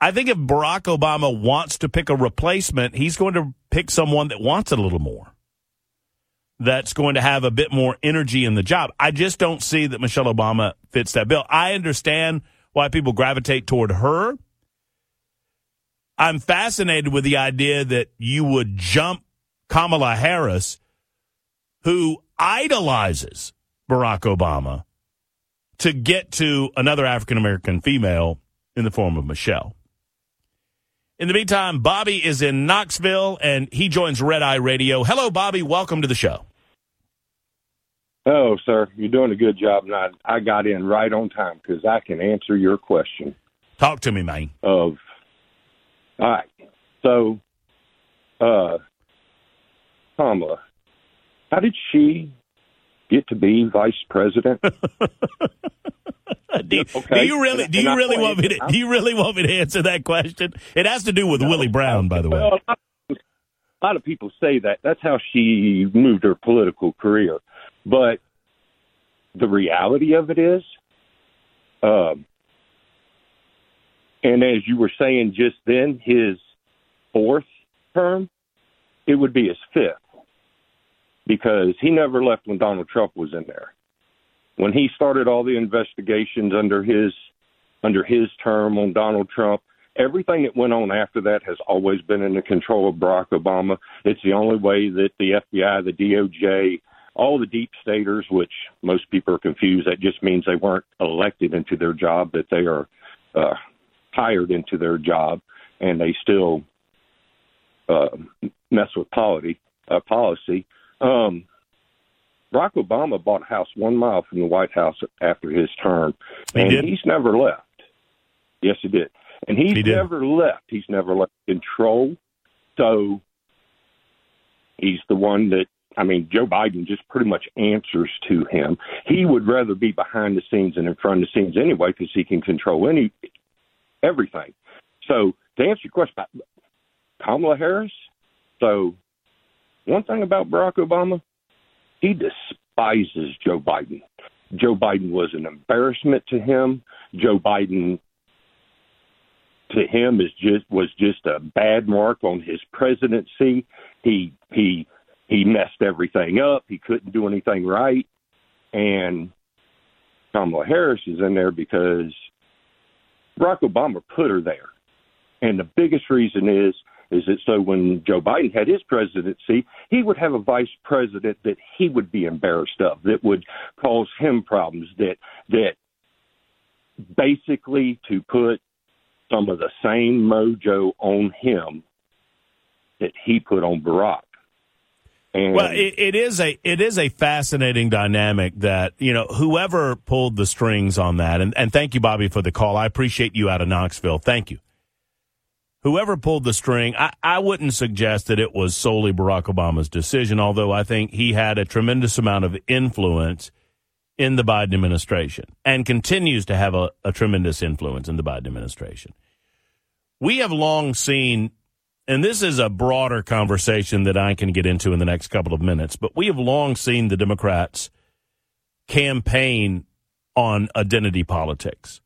I think if Barack Obama wants to pick a replacement, he's going to pick someone that wants it a little more. That's going to have a bit more energy in the job. I just don't see that Michelle Obama fits that bill. I understand why people gravitate toward her. I'm fascinated with the idea that you would jump Kamala Harris, who idolizes Barack Obama, to get to another African American female in the form of Michelle. In the meantime, Bobby is in Knoxville and he joins Red Eye Radio. Hello, Bobby. Welcome to the show. Oh, sir, you're doing a good job. And I, I got in right on time because I can answer your question. Talk to me, man. Of all right, so uh, Kamala, how did she get to be vice president? (laughs) do, okay. do, you really? Do you really want me to? Do you really want me to answer that question? It has to do with no, Willie Brown, by the way. Well, a lot of people say that. That's how she moved her political career. But the reality of it is, um, and as you were saying just then, his fourth term, it would be his fifth because he never left when Donald Trump was in there when he started all the investigations under his under his term on Donald Trump, everything that went on after that has always been in the control of Barack Obama. It's the only way that the FBI, the DOJ, all the deep staters, which most people are confused, that just means they weren't elected into their job, that they are uh, hired into their job, and they still uh, mess with policy. Uh, policy. Um, Barack Obama bought a house one mile from the White House after his term, and he he's never left. Yes, he did, and he's he did. never left. He's never left control. So he's the one that I mean, Joe Biden just pretty much answers to him. He would rather be behind the scenes than in front of the scenes anyway, because he can control any everything. So to answer your question about Kamala Harris, so one thing about Barack Obama, he despises Joe Biden. Joe Biden was an embarrassment to him. Joe Biden to him is just was just a bad mark on his presidency. He he he messed everything up. He couldn't do anything right. And Kamala Harris is in there because Barack Obama put her there. And the biggest reason is is that so when Joe Biden had his presidency, he would have a vice president that he would be embarrassed of, that would cause him problems, that that basically to put some of the same mojo on him that he put on Barack. And well, it, it is a it is a fascinating dynamic that you know whoever pulled the strings on that, and, and thank you, Bobby, for the call. I appreciate you out of Knoxville. Thank you whoever pulled the string, I, I wouldn't suggest that it was solely Barack Obama's decision, although I think he had a tremendous amount of influence in the Biden administration and continues to have a, a tremendous influence in the Biden administration. We have long seen, and this is a broader conversation that I can get into in the next couple of minutes, but we have long seen the Democrats campaign on identity politics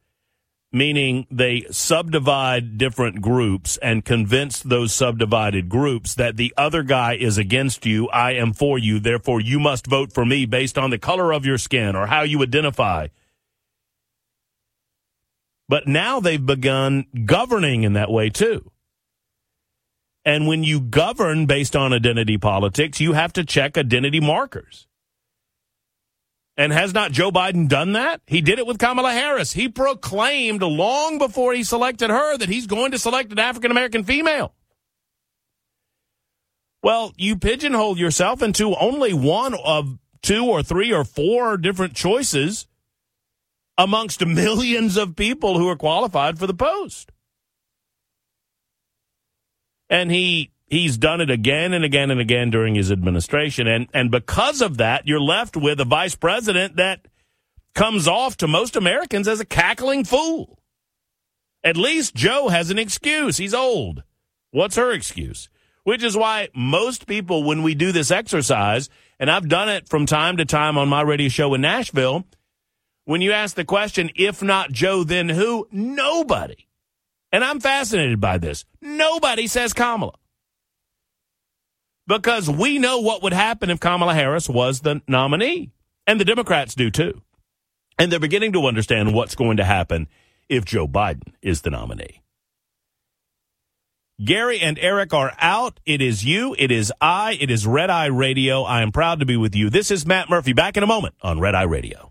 meaning they subdivide different groups and convince those subdivided groups that the other guy is against you, I am for you, therefore you must vote for me based on the color of your skin or how you identify. But now they've begun governing in that way too. And when you govern based on identity politics, you have to check identity markers. And has not Joe Biden done that? He did it with Kamala Harris. He proclaimed long before he selected her that he's going to select an African American female. Well, you pigeonhole yourself into only one of two or three or four different choices amongst millions of people who are qualified for the post. And he he's done it again and again and again during his administration. And, and because of that, you're left with a vice president that comes off to most Americans as a cackling fool. At least Joe has an excuse. He's old. What's her excuse? Which is why most people, when we do this exercise, and I've done it from time to time on my radio show in Nashville, when you ask the question, if not Joe, then who? Nobody. And I'm fascinated by this. Nobody says Kamala. Because we know what would happen if Kamala Harris was the nominee. And the Democrats do too. And they're beginning to understand what's going to happen if Joe Biden is the nominee. Gary and Eric are out. It is you. It is I. It is Red Eye Radio. I am proud to be with you. This is Matt Murphy back in a moment on Red Eye Radio.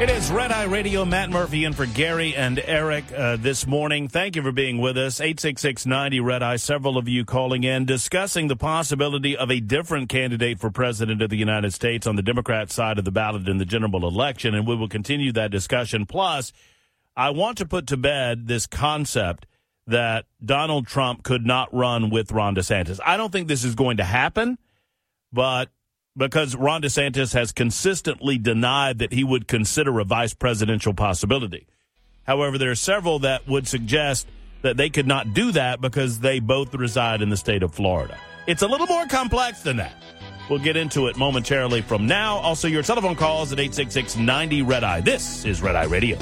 It is Red Eye Radio. Matt Murphy in for Gary and Eric uh, this morning. Thank you for being with us. 86690 Red Eye. Several of you calling in discussing the possibility of a different candidate for president of the United States on the Democrat side of the ballot in the general election. And we will continue that discussion. Plus, I want to put to bed this concept that Donald Trump could not run with Ron DeSantis. I don't think this is going to happen, but because Ron DeSantis has consistently denied that he would consider a vice presidential possibility. However, there are several that would suggest that they could not do that because they both reside in the state of Florida. It's a little more complex than that. We'll get into it momentarily from now. Also, your telephone calls at 866 90 Red Eye. This is Red Eye Radio.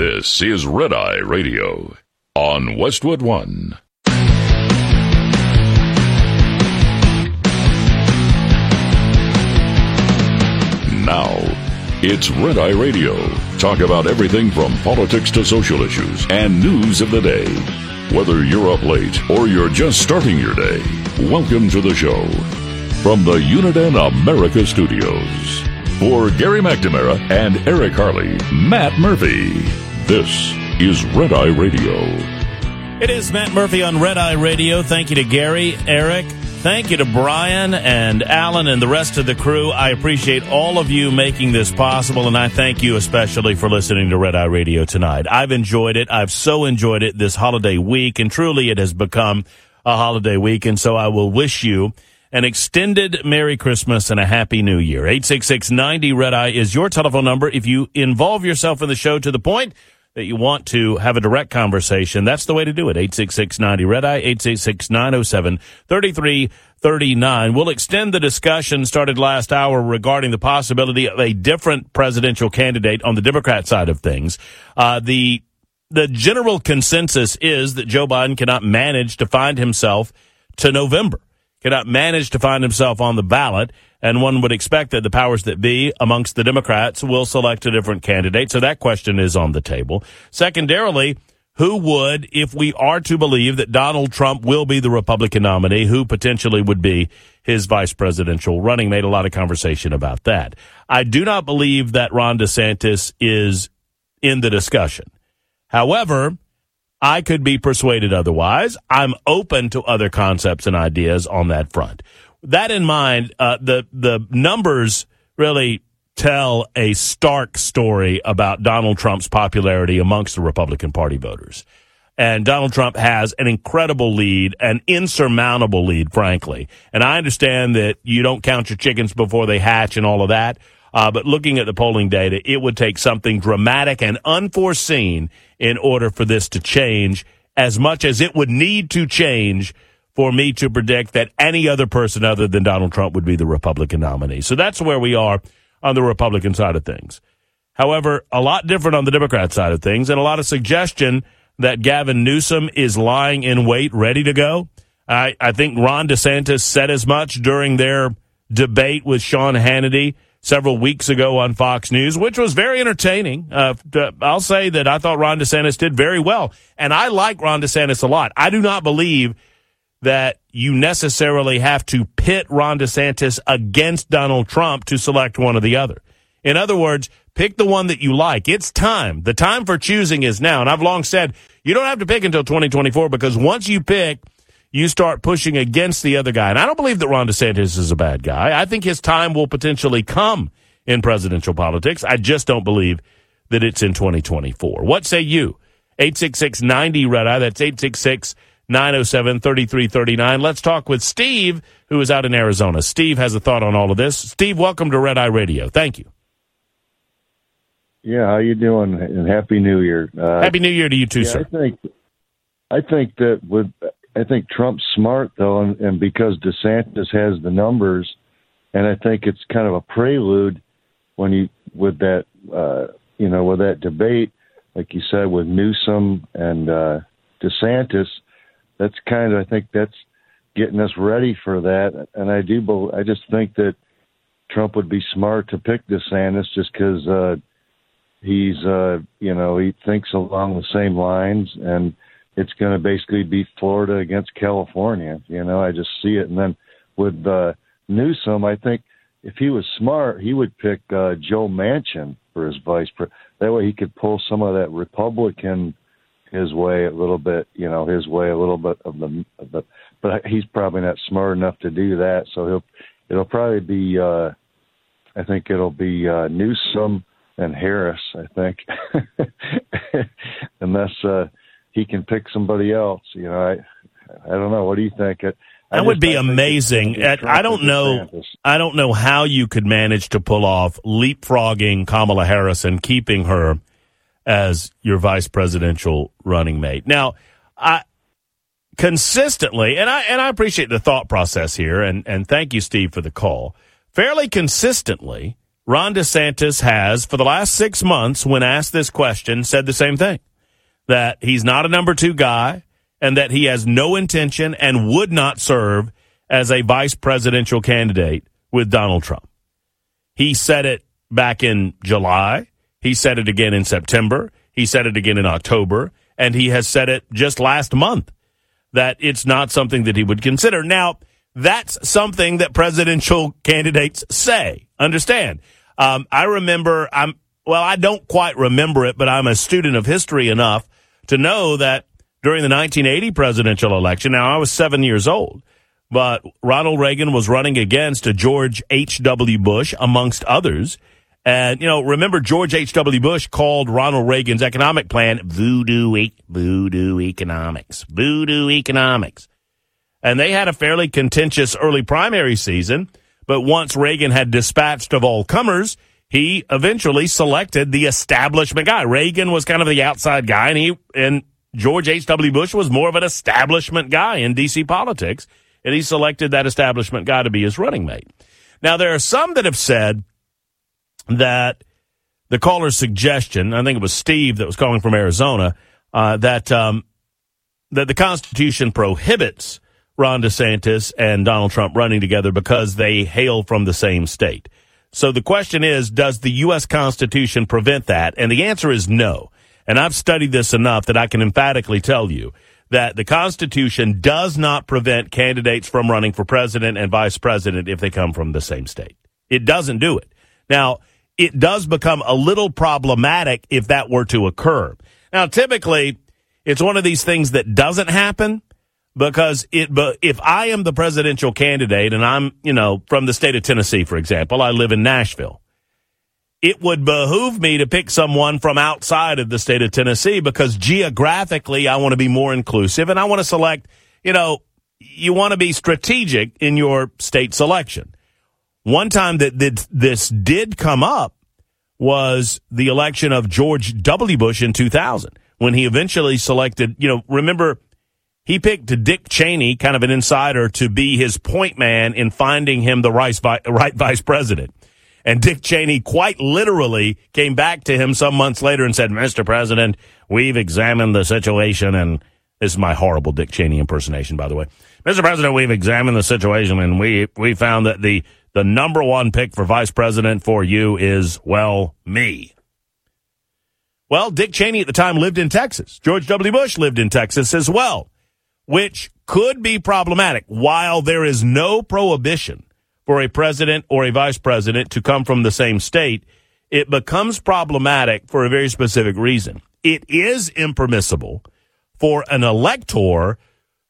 This is Red Eye Radio on Westwood One. Now, it's Red Eye Radio. Talk about everything from politics to social issues and news of the day. Whether you're up late or you're just starting your day, welcome to the show. From the Uniden America Studios. For Gary McNamara and Eric Harley, Matt Murphy. This is Red Eye Radio. It is Matt Murphy on Red Eye Radio. Thank you to Gary, Eric. Thank you to Brian and Alan and the rest of the crew. I appreciate all of you making this possible, and I thank you especially for listening to Red Eye Radio tonight. I've enjoyed it. I've so enjoyed it this holiday week, and truly it has become a holiday week, and so I will wish you an extended Merry Christmas and a Happy New Year. 866-90 Red Eye is your telephone number. If you involve yourself in the show to the point that you want to have a direct conversation, that's the way to do it. 866-90 Red Eye, 866-907-3339. We'll extend the discussion started last hour regarding the possibility of a different presidential candidate on the Democrat side of things. Uh, the, the general consensus is that Joe Biden cannot manage to find himself to November, cannot manage to find himself on the ballot and one would expect that the powers that be amongst the Democrats will select a different candidate. So that question is on the table. Secondarily, who would, if we are to believe that Donald Trump will be the Republican nominee, who potentially would be his vice presidential running mate? A lot of conversation about that. I do not believe that Ron DeSantis is in the discussion. However, I could be persuaded otherwise. I'm open to other concepts and ideas on that front that in mind, uh, the the numbers really tell a stark story about Donald Trump's popularity amongst the Republican Party voters. And Donald Trump has an incredible lead, an insurmountable lead, frankly. And I understand that you don't count your chickens before they hatch and all of that. Uh, but looking at the polling data, it would take something dramatic and unforeseen in order for this to change as much as it would need to change for me to predict that any other person other than Donald Trump would be the Republican nominee. So that's where we are on the Republican side of things. However, a lot different on the Democrat side of things, and a lot of suggestion that Gavin Newsom is lying in wait, ready to go. I, I think Ron DeSantis said as much during their debate with Sean Hannity several weeks ago on Fox News, which was very entertaining. Uh, I'll say that I thought Ron DeSantis did very well, and I like Ron DeSantis a lot. I do not believe that you necessarily have to pit Ron DeSantis against Donald Trump to select one or the other. In other words, pick the one that you like. It's time. The time for choosing is now. And I've long said you don't have to pick until 2024 because once you pick, you start pushing against the other guy. And I don't believe that Ron DeSantis is a bad guy. I think his time will potentially come in presidential politics. I just don't believe that it's in 2024. What say you? 866 90 Red Eye. That's 866 907 3339. Let's talk with Steve, who is out in Arizona. Steve has a thought on all of this. Steve, welcome to Red Eye Radio. Thank you. Yeah, how you doing? And happy New Year. Uh, happy New Year to you too, yeah, sir. I think I think that with I think Trump's smart though, and, and because DeSantis has the numbers, and I think it's kind of a prelude when you with that uh, you know with that debate, like you said with Newsom and uh, DeSantis. That's kind of I think that's getting us ready for that, and I do. I just think that Trump would be smart to pick DeSantis just because. Uh, he's uh you know he thinks along the same lines and it's going to basically be Florida against California you know I just see it and then with uh Newsom I think if he was smart he would pick uh Joe Manchin for his vice president that way he could pull some of that Republican his way a little bit you know his way a little bit of the of the but he's probably not smart enough to do that so he'll it'll probably be uh I think it'll be uh Newsom and Harris, I think, (laughs) unless uh, he can pick somebody else. You know, I I don't know. What do you think? It, that would be amazing. I don't know. I don't know how you could manage to pull off leapfrogging Kamala Harris and keeping her as your vice presidential running mate. Now, I consistently, and I and I appreciate the thought process here, and and thank you, Steve, for the call. Fairly consistently, Ron DeSantis has, for the last six months, when asked this question, said the same thing that he's not a number two guy and that he has no intention and would not serve as a vice presidential candidate with Donald Trump. He said it back in July. He said it again in September. He said it again in October. And he has said it just last month that it's not something that he would consider. Now, that's something that presidential candidates say. Understand? Um, I remember, I'm, well, I don't quite remember it, but I'm a student of history enough to know that during the 1980 presidential election, now I was seven years old, but Ronald Reagan was running against a George H.W. Bush, amongst others. And, you know, remember George H.W. Bush called Ronald Reagan's economic plan voodoo, e- voodoo economics, voodoo economics. And they had a fairly contentious early primary season. But once Reagan had dispatched of all comers, he eventually selected the establishment guy. Reagan was kind of the outside guy, and he and George H.W. Bush was more of an establishment guy in D.C. politics, and he selected that establishment guy to be his running mate. Now, there are some that have said that the caller's suggestion, I think it was Steve that was calling from Arizona, uh, that um, that the Constitution prohibits Ron DeSantis and Donald Trump running together because they hail from the same state. So the question is, does the U.S. Constitution prevent that? And the answer is no. And I've studied this enough that I can emphatically tell you that the Constitution does not prevent candidates from running for president and vice president if they come from the same state. It doesn't do it. Now, it does become a little problematic if that were to occur. Now, typically, it's one of these things that doesn't happen because it but if I am the presidential candidate and I'm, you know, from the state of Tennessee, for example, I live in Nashville. It would behoove me to pick someone from outside of the state of Tennessee because geographically I want to be more inclusive and I want to select, you know, you want to be strategic in your state selection. One time that this did come up was the election of George W. Bush in 2000 when he eventually selected, you know, remember he picked Dick Cheney, kind of an insider, to be his point man in finding him the right, right vice president. And Dick Cheney quite literally came back to him some months later and said, Mr. President, we've examined the situation and this is my horrible Dick Cheney impersonation, by the way. Mr. President, we've examined the situation and we, we found that the, the number one pick for vice president for you is, well, me. Well, Dick Cheney at the time lived in Texas. George W. Bush lived in Texas as well which could be problematic. While there is no prohibition for a president or a vice president to come from the same state, it becomes problematic for a very specific reason. It is impermissible for an elector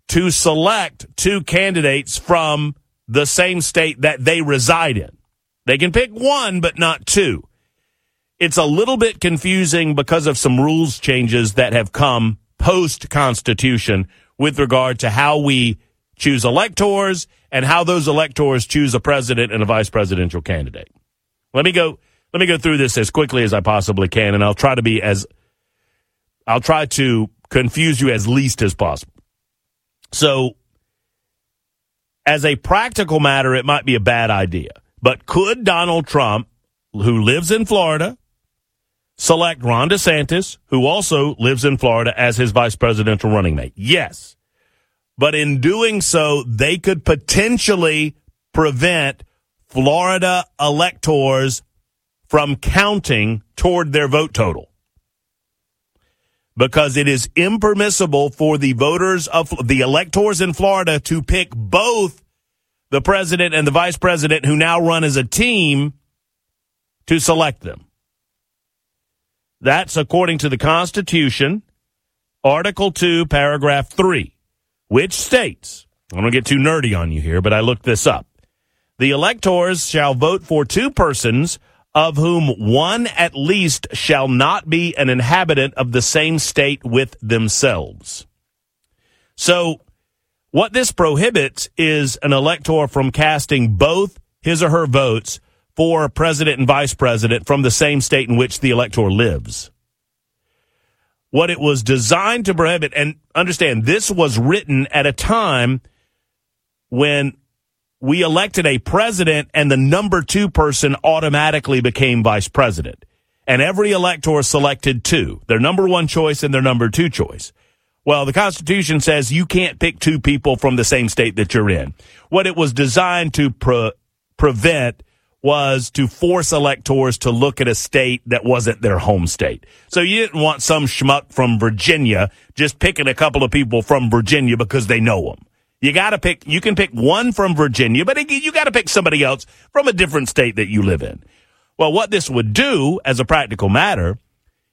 to select two candidates from the same state that they reside in. They can pick one, but not two. It's a little bit confusing because of some rules changes that have come post Constitution with regard to how we choose electors and how those electors choose a president and a vice presidential candidate. Let me go let me go through this as quickly as I possibly can and I'll try to be as I'll try to confuse you as least as possible. So as a practical matter it might be a bad idea. But could Donald Trump who lives in Florida select Ron DeSantis who also lives in Florida as his vice presidential running mate? Yes. But in doing so, they could potentially prevent Florida electors from counting toward their vote total. Because it is impermissible for the voters of the electors in Florida to pick both the president and the vice president who now run as a team to select them. That's according to the Constitution, Article 2, Paragraph 3 which states, I don't get too nerdy on you here, but I looked this up. The electors shall vote for two persons of whom one at least shall not be an inhabitant of the same state with themselves. So what this prohibits is an elector from casting both his or her votes for president and vice president from the same state in which the elector lives what it was designed to prohibit. And understand, this was written at a time when we elected a president and the number two person automatically became vice president. And every elector selected two, their number one choice and their number two choice. Well, the Constitution says you can't pick two people from the same state that you're in. What it was designed to pre- prevent was to force electors to look at a state that wasn't their home state. So you didn't want some schmuck from Virginia just picking a couple of people from Virginia because they know them. You got to pick, you can pick one from Virginia, but you got to pick somebody else from a different state that you live in. Well, what this would do as a practical matter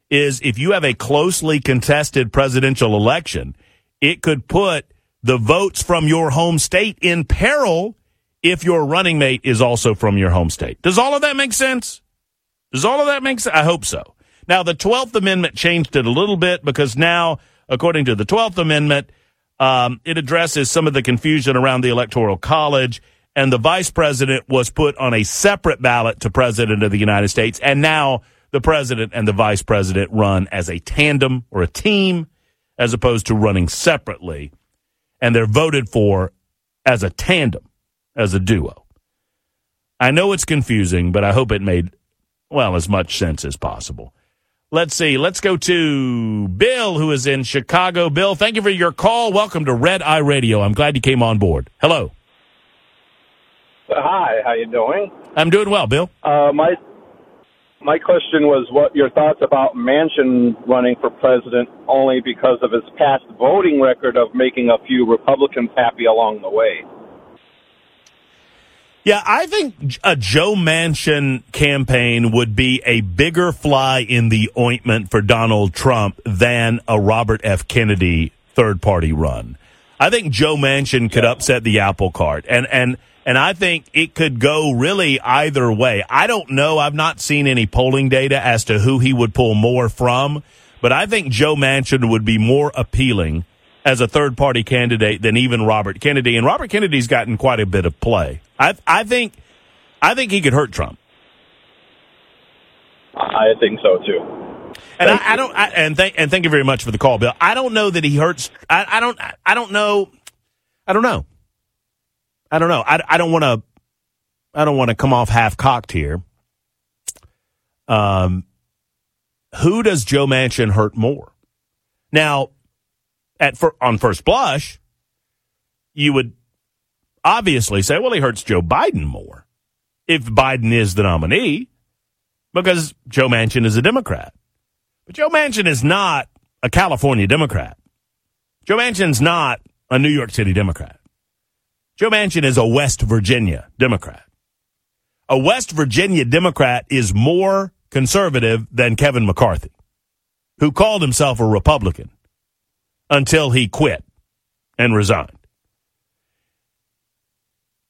is if you have a closely contested presidential election, it could put the votes from your home state in peril if your running mate is also from your home state. Does all of that make sense? Does all of that make sense? I hope so. Now, the 12th Amendment changed it a little bit because now, according to the 12th Amendment, um, it addresses some of the confusion around the Electoral College, and the vice president was put on a separate ballot to president of the United States, and now the president and the vice president run as a tandem or a team as opposed to running separately, and they're voted for as a tandem as a duo. I know it's confusing, but I hope it made, well, as much sense as possible. Let's see. Let's go to Bill, who is in Chicago. Bill, thank you for your call. Welcome to Red Eye Radio. I'm glad you came on board. Hello. Hi, how you doing? I'm doing well, Bill. Uh, my my question was what your thoughts about Manchin running for president only because of his past voting record of making a few Republicans happy along the way. Yeah, I think a Joe Manchin campaign would be a bigger fly in the ointment for Donald Trump than a Robert F. Kennedy third party run. I think Joe Manchin could upset the apple cart and, and, and I think it could go really either way. I don't know. I've not seen any polling data as to who he would pull more from, but I think Joe Manchin would be more appealing as a third party candidate than even Robert Kennedy. And Robert Kennedy's gotten quite a bit of play. I I think I think he could hurt Trump. I think so too. And I, I, don't. I, and thank and thank you very much for the call, Bill. I don't know that he hurts. I, I don't. I don't know. I don't know. I don't know. I, I don't want to. I don't want to come off half cocked here. Um, who does Joe Manchin hurt more? Now, at for, on first blush, you would obviously say, well, he hurts Joe Biden more if Biden is the nominee because Joe Manchin is a Democrat. But Joe Manchin is not a California Democrat. Joe Manchin's not a New York City Democrat. Joe Manchin is a West Virginia Democrat. A West Virginia Democrat is more conservative than Kevin McCarthy, who called himself a Republican until he quit and resigned.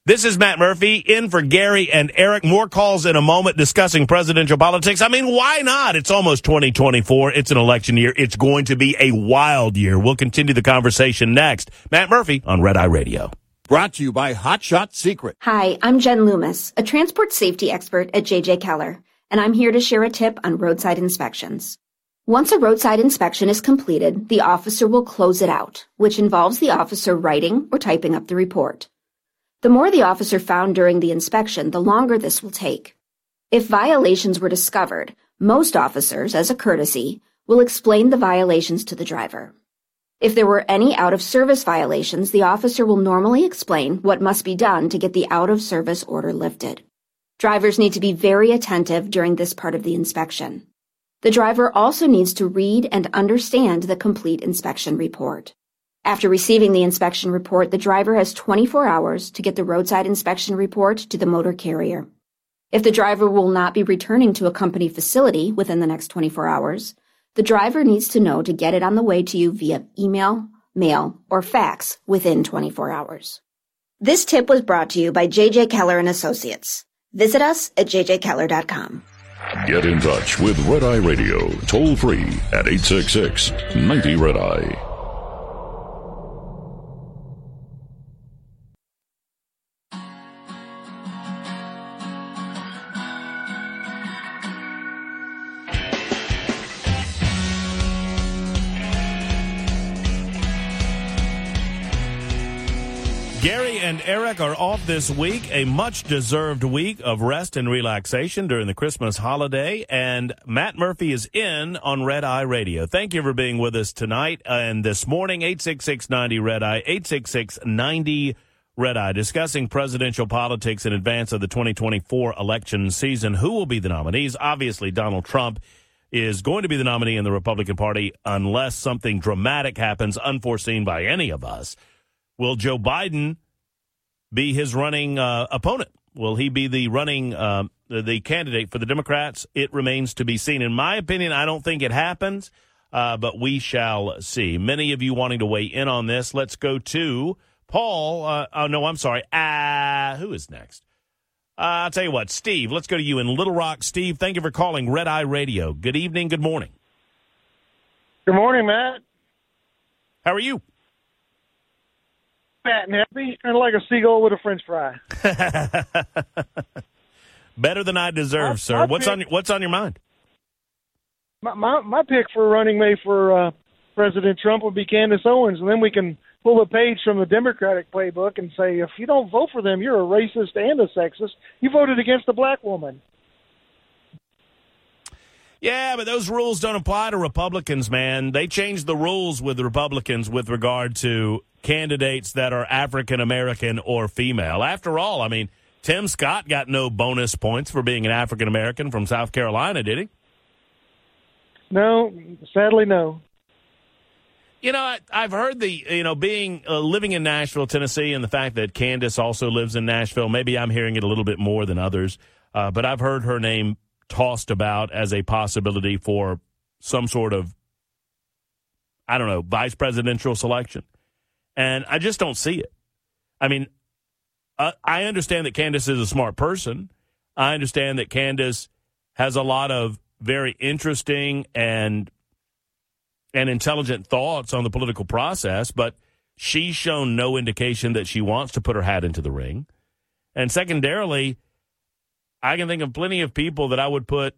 This is Matt Murphy in for Gary and Eric. More calls in a moment discussing presidential politics. I mean, why not? It's almost 2024. It's an election year. It's going to be a wild year. We'll continue the conversation next. Matt Murphy on Red Eye Radio. Brought to you by Hot Shot Secret. Hi, I'm Jen Loomis, a transport safety expert at JJ Keller, and I'm here to share a tip on roadside inspections. Once a roadside inspection is completed, the officer will close it out, which involves the officer writing or typing up the report. The more the officer found during the inspection, the longer this will take. If violations were discovered, most officers, as a courtesy, will explain the violations to the driver. If there were any out of service violations, the officer will normally explain what must be done to get the out of service order lifted. Drivers need to be very attentive during this part of the inspection. The driver also needs to read and understand the complete inspection report. After receiving the inspection report, the driver has 24 hours to get the roadside inspection report to the motor carrier. If the driver will not be returning to a company facility within the next 24 hours, the driver needs to know to get it on the way to you via email, mail, or fax within 24 hours. This tip was brought to you by JJ Keller and Associates. Visit us at jjkeller.com. Get in touch with Red Eye Radio toll free at 866 90 Red Eye. Are off this week, a much deserved week of rest and relaxation during the Christmas holiday. And Matt Murphy is in on Red Eye Radio. Thank you for being with us tonight and this morning, 86690 Red Eye, 86690 Red Eye, discussing presidential politics in advance of the 2024 election season. Who will be the nominees? Obviously, Donald Trump is going to be the nominee in the Republican Party unless something dramatic happens, unforeseen by any of us. Will Joe Biden be his running uh, opponent? Will he be the running uh, the candidate for the Democrats? It remains to be seen. In my opinion, I don't think it happens, uh, but we shall see. Many of you wanting to weigh in on this. Let's go to Paul. Uh, oh no, I'm sorry. Uh, who is next? Uh, I'll tell you what, Steve. Let's go to you in Little Rock. Steve, thank you for calling Red Eye Radio. Good evening. Good morning. Good morning, Matt. How are you? Fat and happy, kind of like a seagull with a French fry. (laughs) Better than I deserve, sir. What's pick- on your, What's on your mind? My my, my pick for running mate for uh, President Trump would be Candace Owens, and then we can pull a page from the Democratic playbook and say, if you don't vote for them, you're a racist and a sexist. You voted against a black woman. Yeah, but those rules don't apply to Republicans, man. They changed the rules with Republicans with regard to candidates that are African American or female. After all, I mean, Tim Scott got no bonus points for being an African American from South Carolina, did he? No, sadly, no. You know, I, I've heard the you know being uh, living in Nashville, Tennessee, and the fact that Candace also lives in Nashville. Maybe I'm hearing it a little bit more than others, uh, but I've heard her name tossed about as a possibility for some sort of I don't know vice presidential selection, and I just don't see it. I mean, uh, I understand that Candace is a smart person. I understand that Candace has a lot of very interesting and and intelligent thoughts on the political process, but she's shown no indication that she wants to put her hat into the ring. And secondarily, I can think of plenty of people that I would put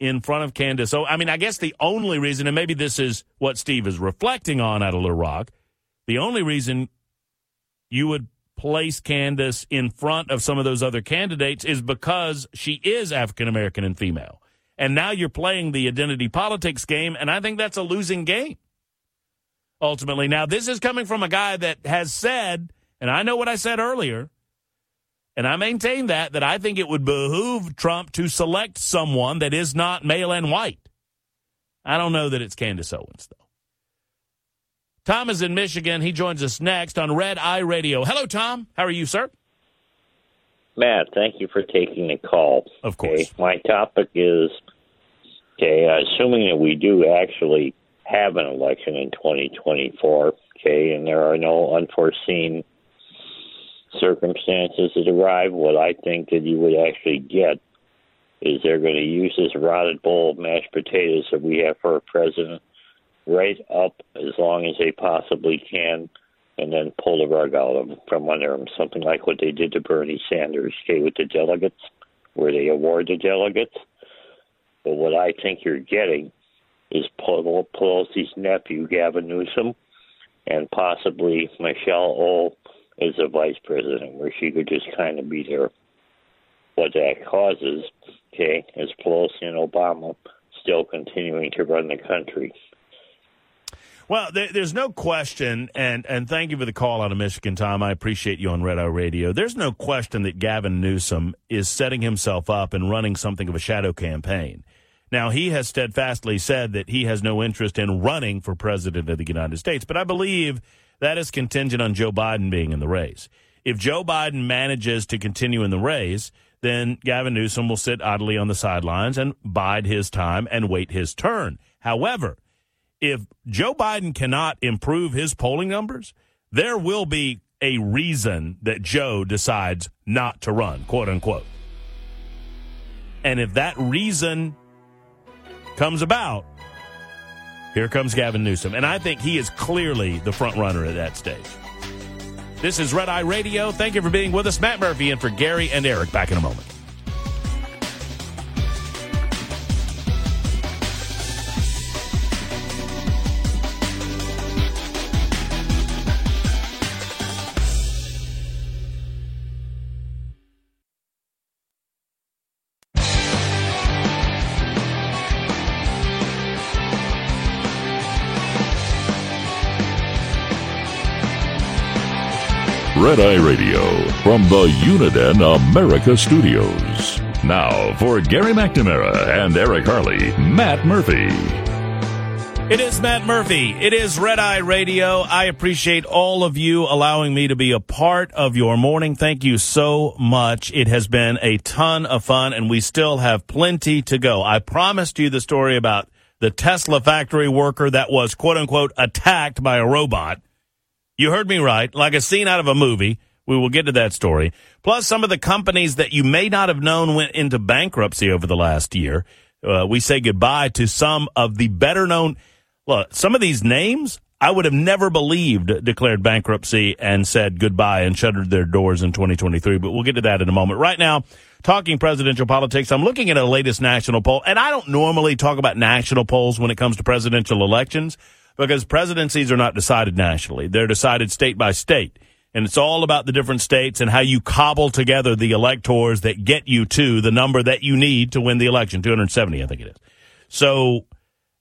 in front of Candace. So, I mean, I guess the only reason, and maybe this is what Steve is reflecting on at Little Rock, the only reason you would place Candace in front of some of those other candidates is because she is African American and female. And now you're playing the identity politics game, and I think that's a losing game. Ultimately, now this is coming from a guy that has said, and I know what I said earlier, and I maintain that that I think it would behoove Trump to select someone that is not male and white. I don't know that it's Candace Owens though. Tom is in Michigan. He joins us next on Red Eye Radio. Hello, Tom. How are you, sir? Matt, thank you for taking the call. Of course. My topic is Okay, assuming that we do actually have an election in 2024, okay, and there are no unforeseen circumstances that arrive, what I think that you would actually get is they're going to use this rotted bowl of mashed potatoes that we have for a president right up as long as they possibly can and then pull the rug out of from under them, something like what they did to Bernie Sanders, okay, with the delegates, where they award the delegates. But what I think you're getting is Pelosi's nephew, Gavin Newsom, and possibly Michelle O as a vice president, where she could just kind of be there. What that causes, okay, is Pelosi and Obama still continuing to run the country. Well, there, there's no question, and, and thank you for the call out of Michigan, Tom. I appreciate you on Red Eye Radio. There's no question that Gavin Newsom is setting himself up and running something of a shadow campaign. Now, he has steadfastly said that he has no interest in running for president of the United States, but I believe that is contingent on Joe Biden being in the race. If Joe Biden manages to continue in the race, then Gavin Newsom will sit idly on the sidelines and bide his time and wait his turn. However, if Joe Biden cannot improve his polling numbers, there will be a reason that Joe decides not to run, quote unquote. And if that reason comes about, here comes Gavin Newsom. And I think he is clearly the front runner at that stage. This is Red Eye Radio. Thank you for being with us. Matt Murphy and for Gary and Eric. Back in a moment. Red Eye Radio from the Uniden America Studios. Now for Gary McNamara and Eric Harley, Matt Murphy. It is Matt Murphy. It is Red Eye Radio. I appreciate all of you allowing me to be a part of your morning. Thank you so much. It has been a ton of fun and we still have plenty to go. I promised you the story about the Tesla factory worker that was quote unquote attacked by a robot. You heard me right, like a scene out of a movie. We will get to that story. Plus, some of the companies that you may not have known went into bankruptcy over the last year. Uh, we say goodbye to some of the better known. Look, some of these names I would have never believed declared bankruptcy and said goodbye and shuttered their doors in 2023. But we'll get to that in a moment. Right now, talking presidential politics, I'm looking at a latest national poll, and I don't normally talk about national polls when it comes to presidential elections because presidencies are not decided nationally. They're decided state by state. And it's all about the different states and how you cobble together the electors that get you to the number that you need to win the election. 270, I think it is. So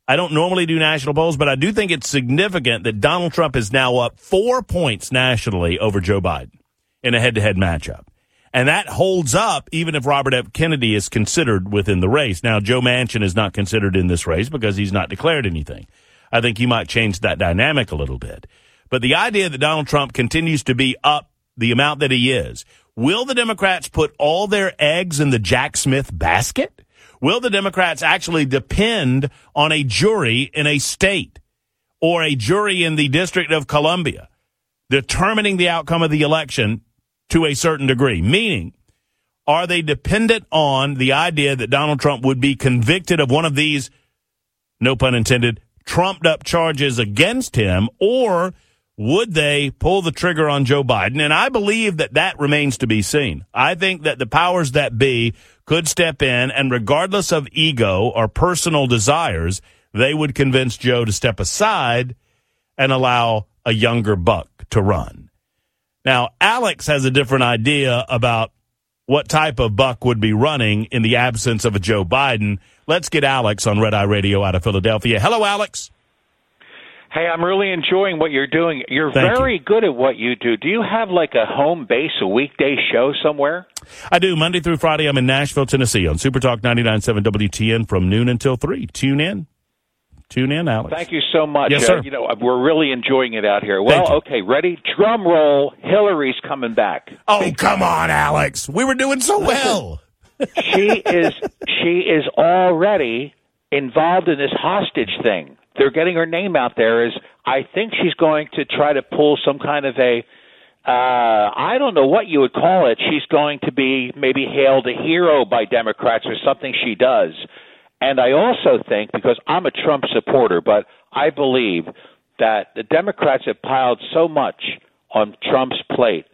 I don't normally do national polls, but I do think it's significant that Donald Trump is now up four points nationally over Joe Biden in a head to head matchup. And that holds up even if Robert F. Kennedy is considered within the race. Now, Joe Manchin is not considered in this race because he's not declared anything. I think you might change that dynamic a little bit. But the idea that Donald Trump continues to be up the amount that he is, will the Democrats put all their eggs in the Jack Smith basket? Will the Democrats actually depend on a jury in a state or a jury in the District of Columbia determining the outcome of the election to a certain degree? Meaning, are they dependent on the idea that Donald Trump would be convicted of one of these, no pun intended, trumped up charges against him, or would they pull the trigger on Joe Biden? And I believe that that remains to be seen. I think that the powers that be could step in, and regardless of ego or personal desires, they would convince Joe to step aside and allow a younger buck to run. Now, Alex has a different idea about what type of buck would be running in the absence of a Joe Biden. Let's get Alex on Red Eye Radio out of Philadelphia. Hello, Alex. Hey, I'm really enjoying what you're doing. You're Thank very good at what you do. Do you have like a home base, a weekday show somewhere? I do. Monday through Friday, I'm in Nashville, Tennessee on Super Talk 99.7 WTN from noon until 3. Tune in. Tune in, Alex. Thank you so much. Yes, Uh, sir. you know, we're really enjoying it out here. Well, okay, ready? Drum roll. Hillary's coming back. Oh, come on, Alex. We were doing so well. she is she is already involved in this hostage thing. They're getting her name out there as I think she's going to try to pull some kind of a uh I don't know what you would call it. She's going to be maybe hailed a hero by Democrats or something she does. And I also think because I'm a Trump supporter, but I believe that the Democrats have piled so much on Trump's plate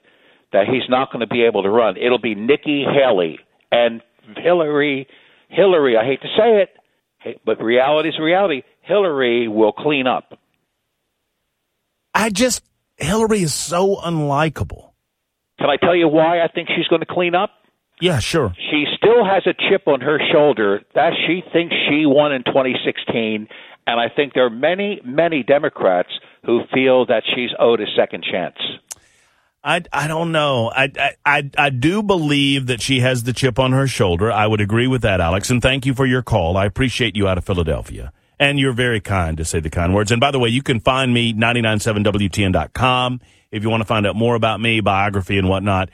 that he's not going to be able to run. It'll be Nikki Haley and Hillary Hillary, I hate to say it, but reality is reality. Hillary will clean up. I just Hillary is so unlikable. Can I tell you why I think she's going to clean up? Yeah, sure. She still has a chip on her shoulder that she thinks she won in 2016, and I think there are many, many Democrats who feel that she's owed a second chance. I, I don't know. I, I, I, I do believe that she has the chip on her shoulder. I would agree with that, Alex. And thank you for your call. I appreciate you out of Philadelphia. And you're very kind to say the kind words. And by the way, you can find me 997WTN.com if you want to find out more about me, biography and whatnot.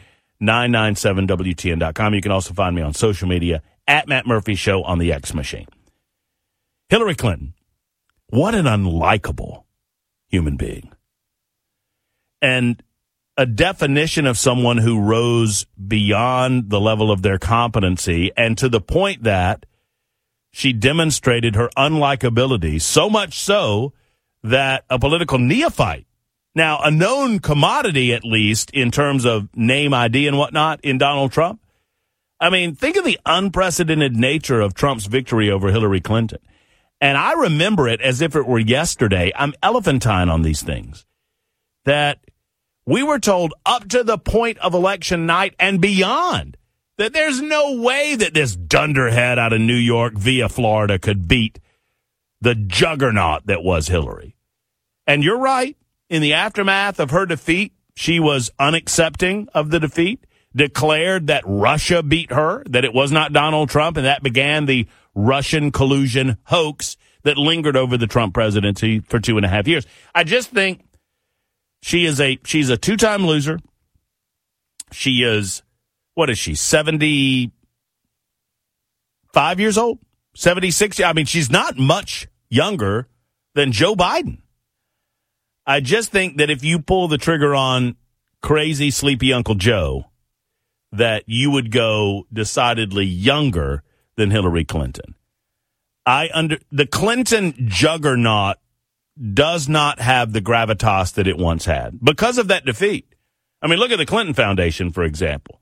997WTN.com. You can also find me on social media at Matt Murphy Show on the X Machine. Hillary Clinton. What an unlikable human being. And a definition of someone who rose beyond the level of their competency and to the point that she demonstrated her unlikability so much so that a political neophyte now a known commodity at least in terms of name id and whatnot in donald trump i mean think of the unprecedented nature of trump's victory over hillary clinton and i remember it as if it were yesterday i'm elephantine on these things that we were told up to the point of election night and beyond that there's no way that this dunderhead out of New York via Florida could beat the juggernaut that was Hillary. And you're right. In the aftermath of her defeat, she was unaccepting of the defeat, declared that Russia beat her, that it was not Donald Trump, and that began the Russian collusion hoax that lingered over the Trump presidency for two and a half years. I just think she is a she's a two time loser. She is what is she, 75 years old? 76? I mean, she's not much younger than Joe Biden. I just think that if you pull the trigger on crazy, sleepy Uncle Joe, that you would go decidedly younger than Hillary Clinton. I under the Clinton juggernaut does not have the gravitas that it once had because of that defeat. I mean, look at the Clinton Foundation, for example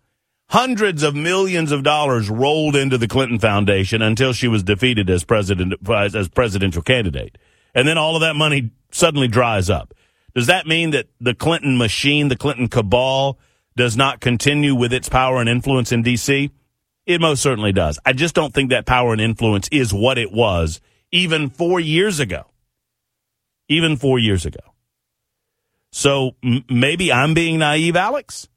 hundreds of millions of dollars rolled into the Clinton Foundation until she was defeated as president as presidential candidate. And then all of that money suddenly dries up. Does that mean that the Clinton machine, the Clinton cabal does not continue with its power and influence in DC? It most certainly does. I just don't think that power and influence is what it was even 4 years ago. Even 4 years ago. So m- maybe I'm being naive, Alex.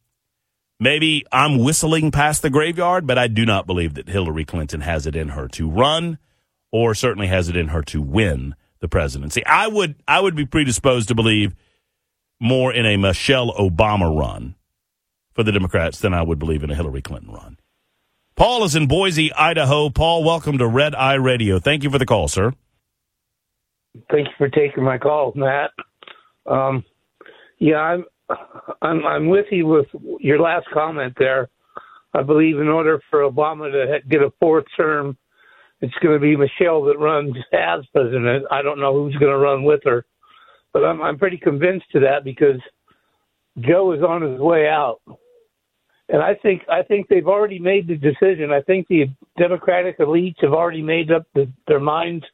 Maybe I'm whistling past the graveyard, but I do not believe that Hillary Clinton has it in her to run or certainly has it in her to win the presidency. I would I would be predisposed to believe more in a Michelle Obama run for the Democrats than I would believe in a Hillary Clinton run. Paul is in Boise, Idaho. Paul, welcome to Red Eye Radio. Thank you for the call, sir. Thank you for taking my call, Matt. Um, yeah, I'm I'm I'm with you with your last comment there. I believe in order for Obama to get a fourth term, it's going to be Michelle that runs (laughs) as president. I don't know who's going to run with her, but I'm I'm pretty convinced to that because Joe is on his way out, and I think I think they've already made the decision. I think the Democratic elites have already made up the, their minds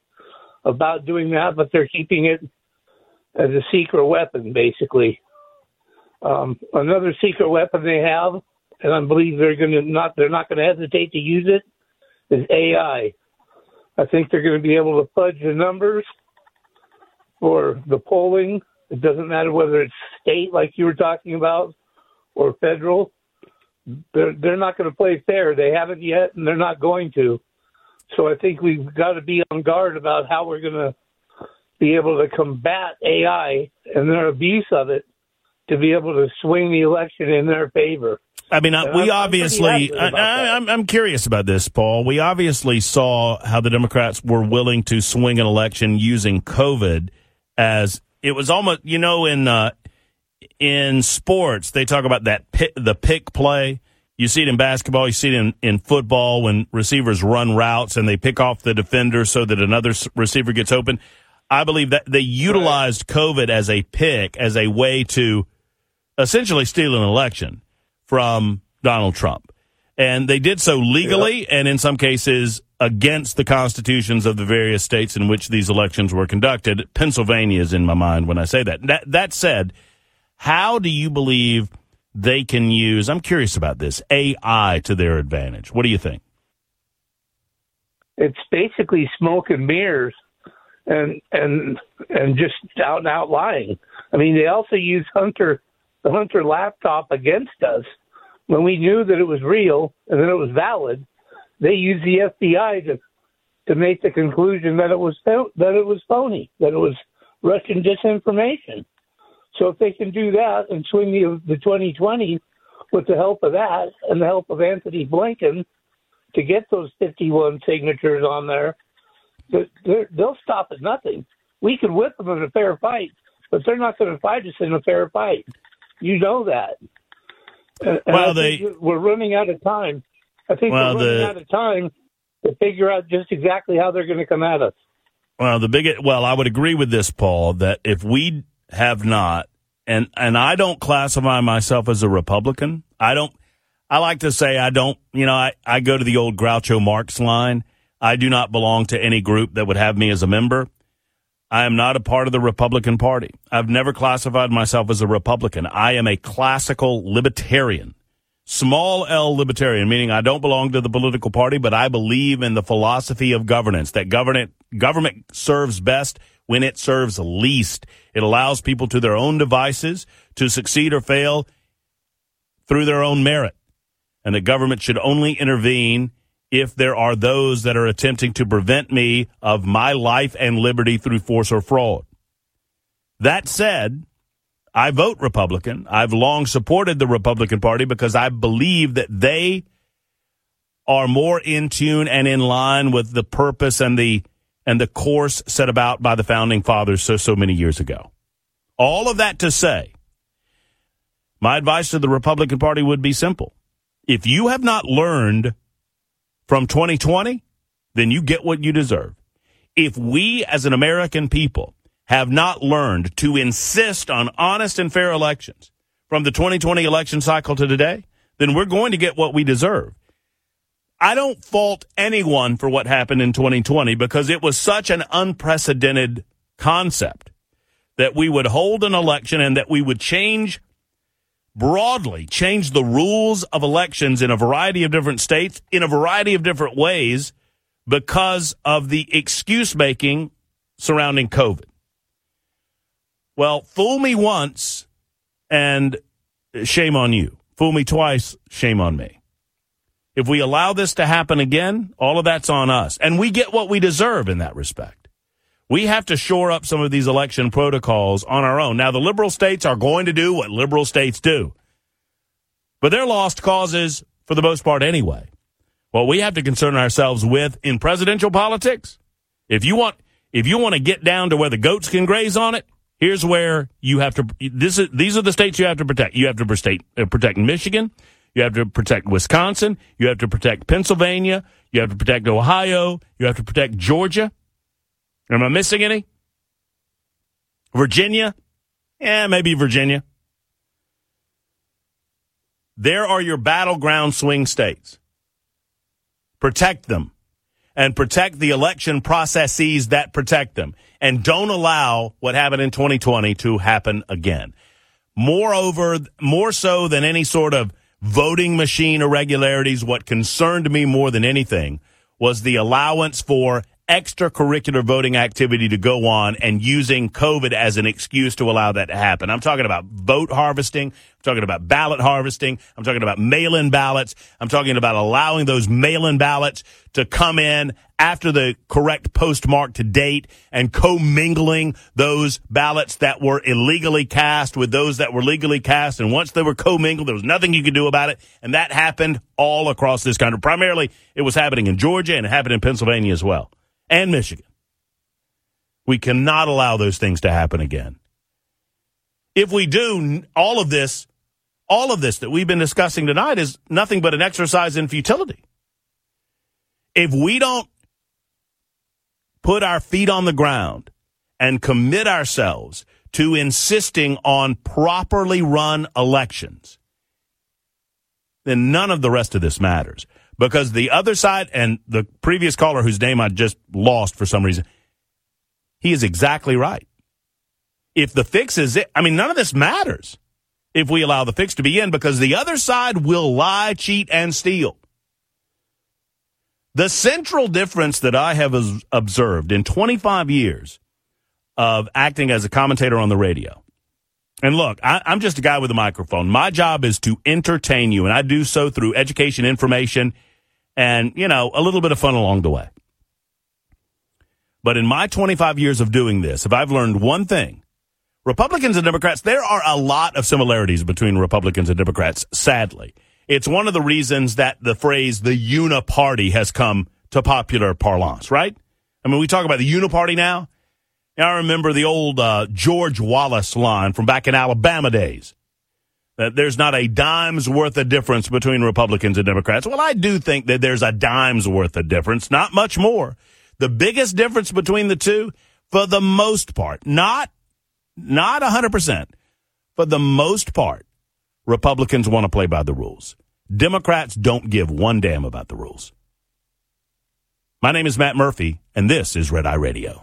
about doing that, but they're keeping it as a secret weapon, basically. Um, another secret weapon they have, and I believe they're going to not they're not going to hesitate to use it, is AI. I think they're going to be able to fudge the numbers for the polling. It doesn't matter whether it's state, like you were talking about, or federal. They're they're not going to play fair. They haven't yet, and they're not going to. So I think we've got to be on guard about how we're going to be able to combat AI and their abuse of it to be able to swing the election in their favor. I mean, And we I'm- I'm obviously, happy I, about that. I, I'm, I'm curious about this, Paul. We obviously saw how the Democrats were willing to swing an election using COVID as it was almost, you know, in uh, in sports they talk about that pick, the pick play. You see it in basketball. You see it in, in football when receivers run routes and they pick off the defender so that another receiver gets open. I believe that they utilized COVID as a pick, as a way to essentially steal an election from Donald Trump. And they did so legally and in some cases against the constitutions of the various states in which these elections were conducted. Pennsylvania is in my mind when I say that. That, that said, how do you believe they can use, I'm curious about this, AI to their advantage? What do you think? it's basically smoke and mirrors and and and just out and out lying. I mean, they also use Hunter the Hunter laptop against us when we knew that it was real and that it was valid. They used the FBI to to make the conclusion that it was that it was phony, that it was Russian disinformation. So if they can do that and swing the the 2020 with the help of that and the help of Antony Blinken to get those 51 signatures on there, they'll stop at nothing. We could whip them in a fair fight, but they're not going to fight us in a fair fight. You know that. And- Well, they- we're running out of time. I think Well, we're running the- out of time to figure out just exactly how they're going to come at us. Well, the big well, I would agree with this, Paul, that if we have not, and and I don't classify myself as a Republican. I don't. I like to say I don't. You know, I I go to the old Groucho Marx line. I do not belong to any group that would have me as a member. I am not a part of the Republican Party. I've never classified myself as a Republican. I am a classical libertarian. Small L libertarian, meaning I don't belong to the political party, but I believe in the philosophy of governance, that government, government serves best when it serves least. It allows people to their own devices to succeed or fail through their own merit. And the government should only intervene if there are those that are attempting to prevent me of my life and liberty through force or fraud. That said, I vote Republican. I've long supported the Republican Party because I believe that they are more in tune and in line with the purpose and the and the course set about by the founding fathers so so many years ago. All of that to say, my advice to the Republican Party would be simple. If you have not learned from 2020, then you get what you deserve. If we as an American people have not learned to insist on honest and fair elections from the 2020 election cycle to today, then we're going to get what we deserve. I don't fault anyone for what happened in 2020 because it was such an unprecedented concept that we would hold an election and that we would change broadly, change the rules of elections in a variety of different states in a variety of different ways because of the excuse making surrounding COVID. Well, fool me once and shame on you. Fool me twice, shame on me. If we allow this to happen again, all of that's on us. And we get what we deserve in that respect. We have to shore up some of these election protocols on our own. Now, the liberal states are going to do what liberal states do, but they're lost causes for the most part anyway. What we have to concern ourselves with in presidential politics, if you want, if you want to get down to where the goats can graze on it, here's where you have to. This is these are the states you have to protect. You have to protect uh, protect Michigan. You have to protect Wisconsin. You have to protect Pennsylvania. You have to protect Ohio. You have to protect Georgia. Am I missing any? Virginia? Yeah, maybe Virginia. There are your battleground swing states. Protect them and protect the election processes that protect them. And don't allow what happened in 2020 to happen again. Moreover, more so than any sort of voting machine irregularities, what concerned me more than anything was the allowance for extracurricular voting activity to go on and using COVID as an excuse to allow that to happen. I'm talking about vote harvesting. I'm talking about ballot harvesting. I'm talking about mail-in ballots. I'm talking about allowing those mail-in ballots to come in after the correct postmark to date and commingling those ballots that were illegally cast with those that were legally cast. And once they were commingled, there was nothing you could do about it. And that happened all across this country. Primarily, it was happening in Georgia and it happened in Pennsylvania as well and Michigan. We cannot allow those things to happen again. If we do, all of this, all of this that we've been discussing tonight is nothing but an exercise in futility. If we don't put our feet on the ground and commit ourselves to insisting on properly run elections, then none of the rest of this matters because the other side and the previous caller whose name I just lost for some reason, he is exactly right. If the fix is it, I mean, none of this matters if we allow the fix to be in because the other side will lie, cheat, and steal. The central difference that I have observed in 25 years of acting as a commentator on the radio. And look, I, am just a guy with a microphone. My job is to entertain you, and I do so through education, information, and, you know, a little bit of fun along the way. But in my 25 years of doing this, if I've learned one thing, Republicans and Democrats, there are a lot of similarities between Republicans and Democrats, sadly. It's one of the reasons that the phrase the uniparty has come to popular parlance, right? I mean, we talk about the uniparty now. I remember the old uh, George Wallace line from back in Alabama days that there's not a dime's worth of difference between Republicans and Democrats. Well, I do think that there's a dime's worth of difference, not much more. The biggest difference between the two, for the most part, not, not 100%, for the most part, Republicans want to play by the rules. Democrats don't give one damn about the rules. My name is Matt Murphy, and this is Red Eye Radio.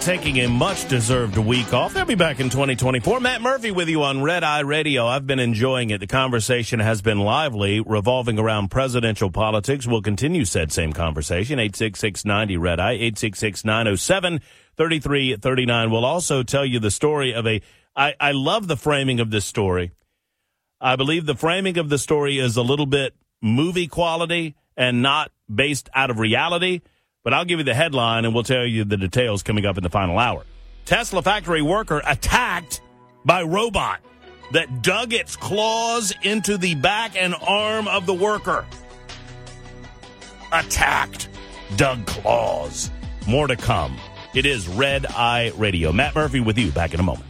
Taking a much deserved week off. They'll be back in 2024. Matt Murphy with you on Red Eye Radio. I've been enjoying it. The conversation has been lively, revolving around presidential politics. We'll continue said same conversation. 86690 Red Eye, 866 907 3339. We'll also tell you the story of a. I, I love the framing of this story. I believe the framing of the story is a little bit movie quality and not based out of reality. But I'll give you the headline and we'll tell you the details coming up in the final hour. Tesla factory worker attacked by robot that dug its claws into the back and arm of the worker. Attacked, dug claws. More to come. It is Red Eye Radio. Matt Murphy with you back in a moment.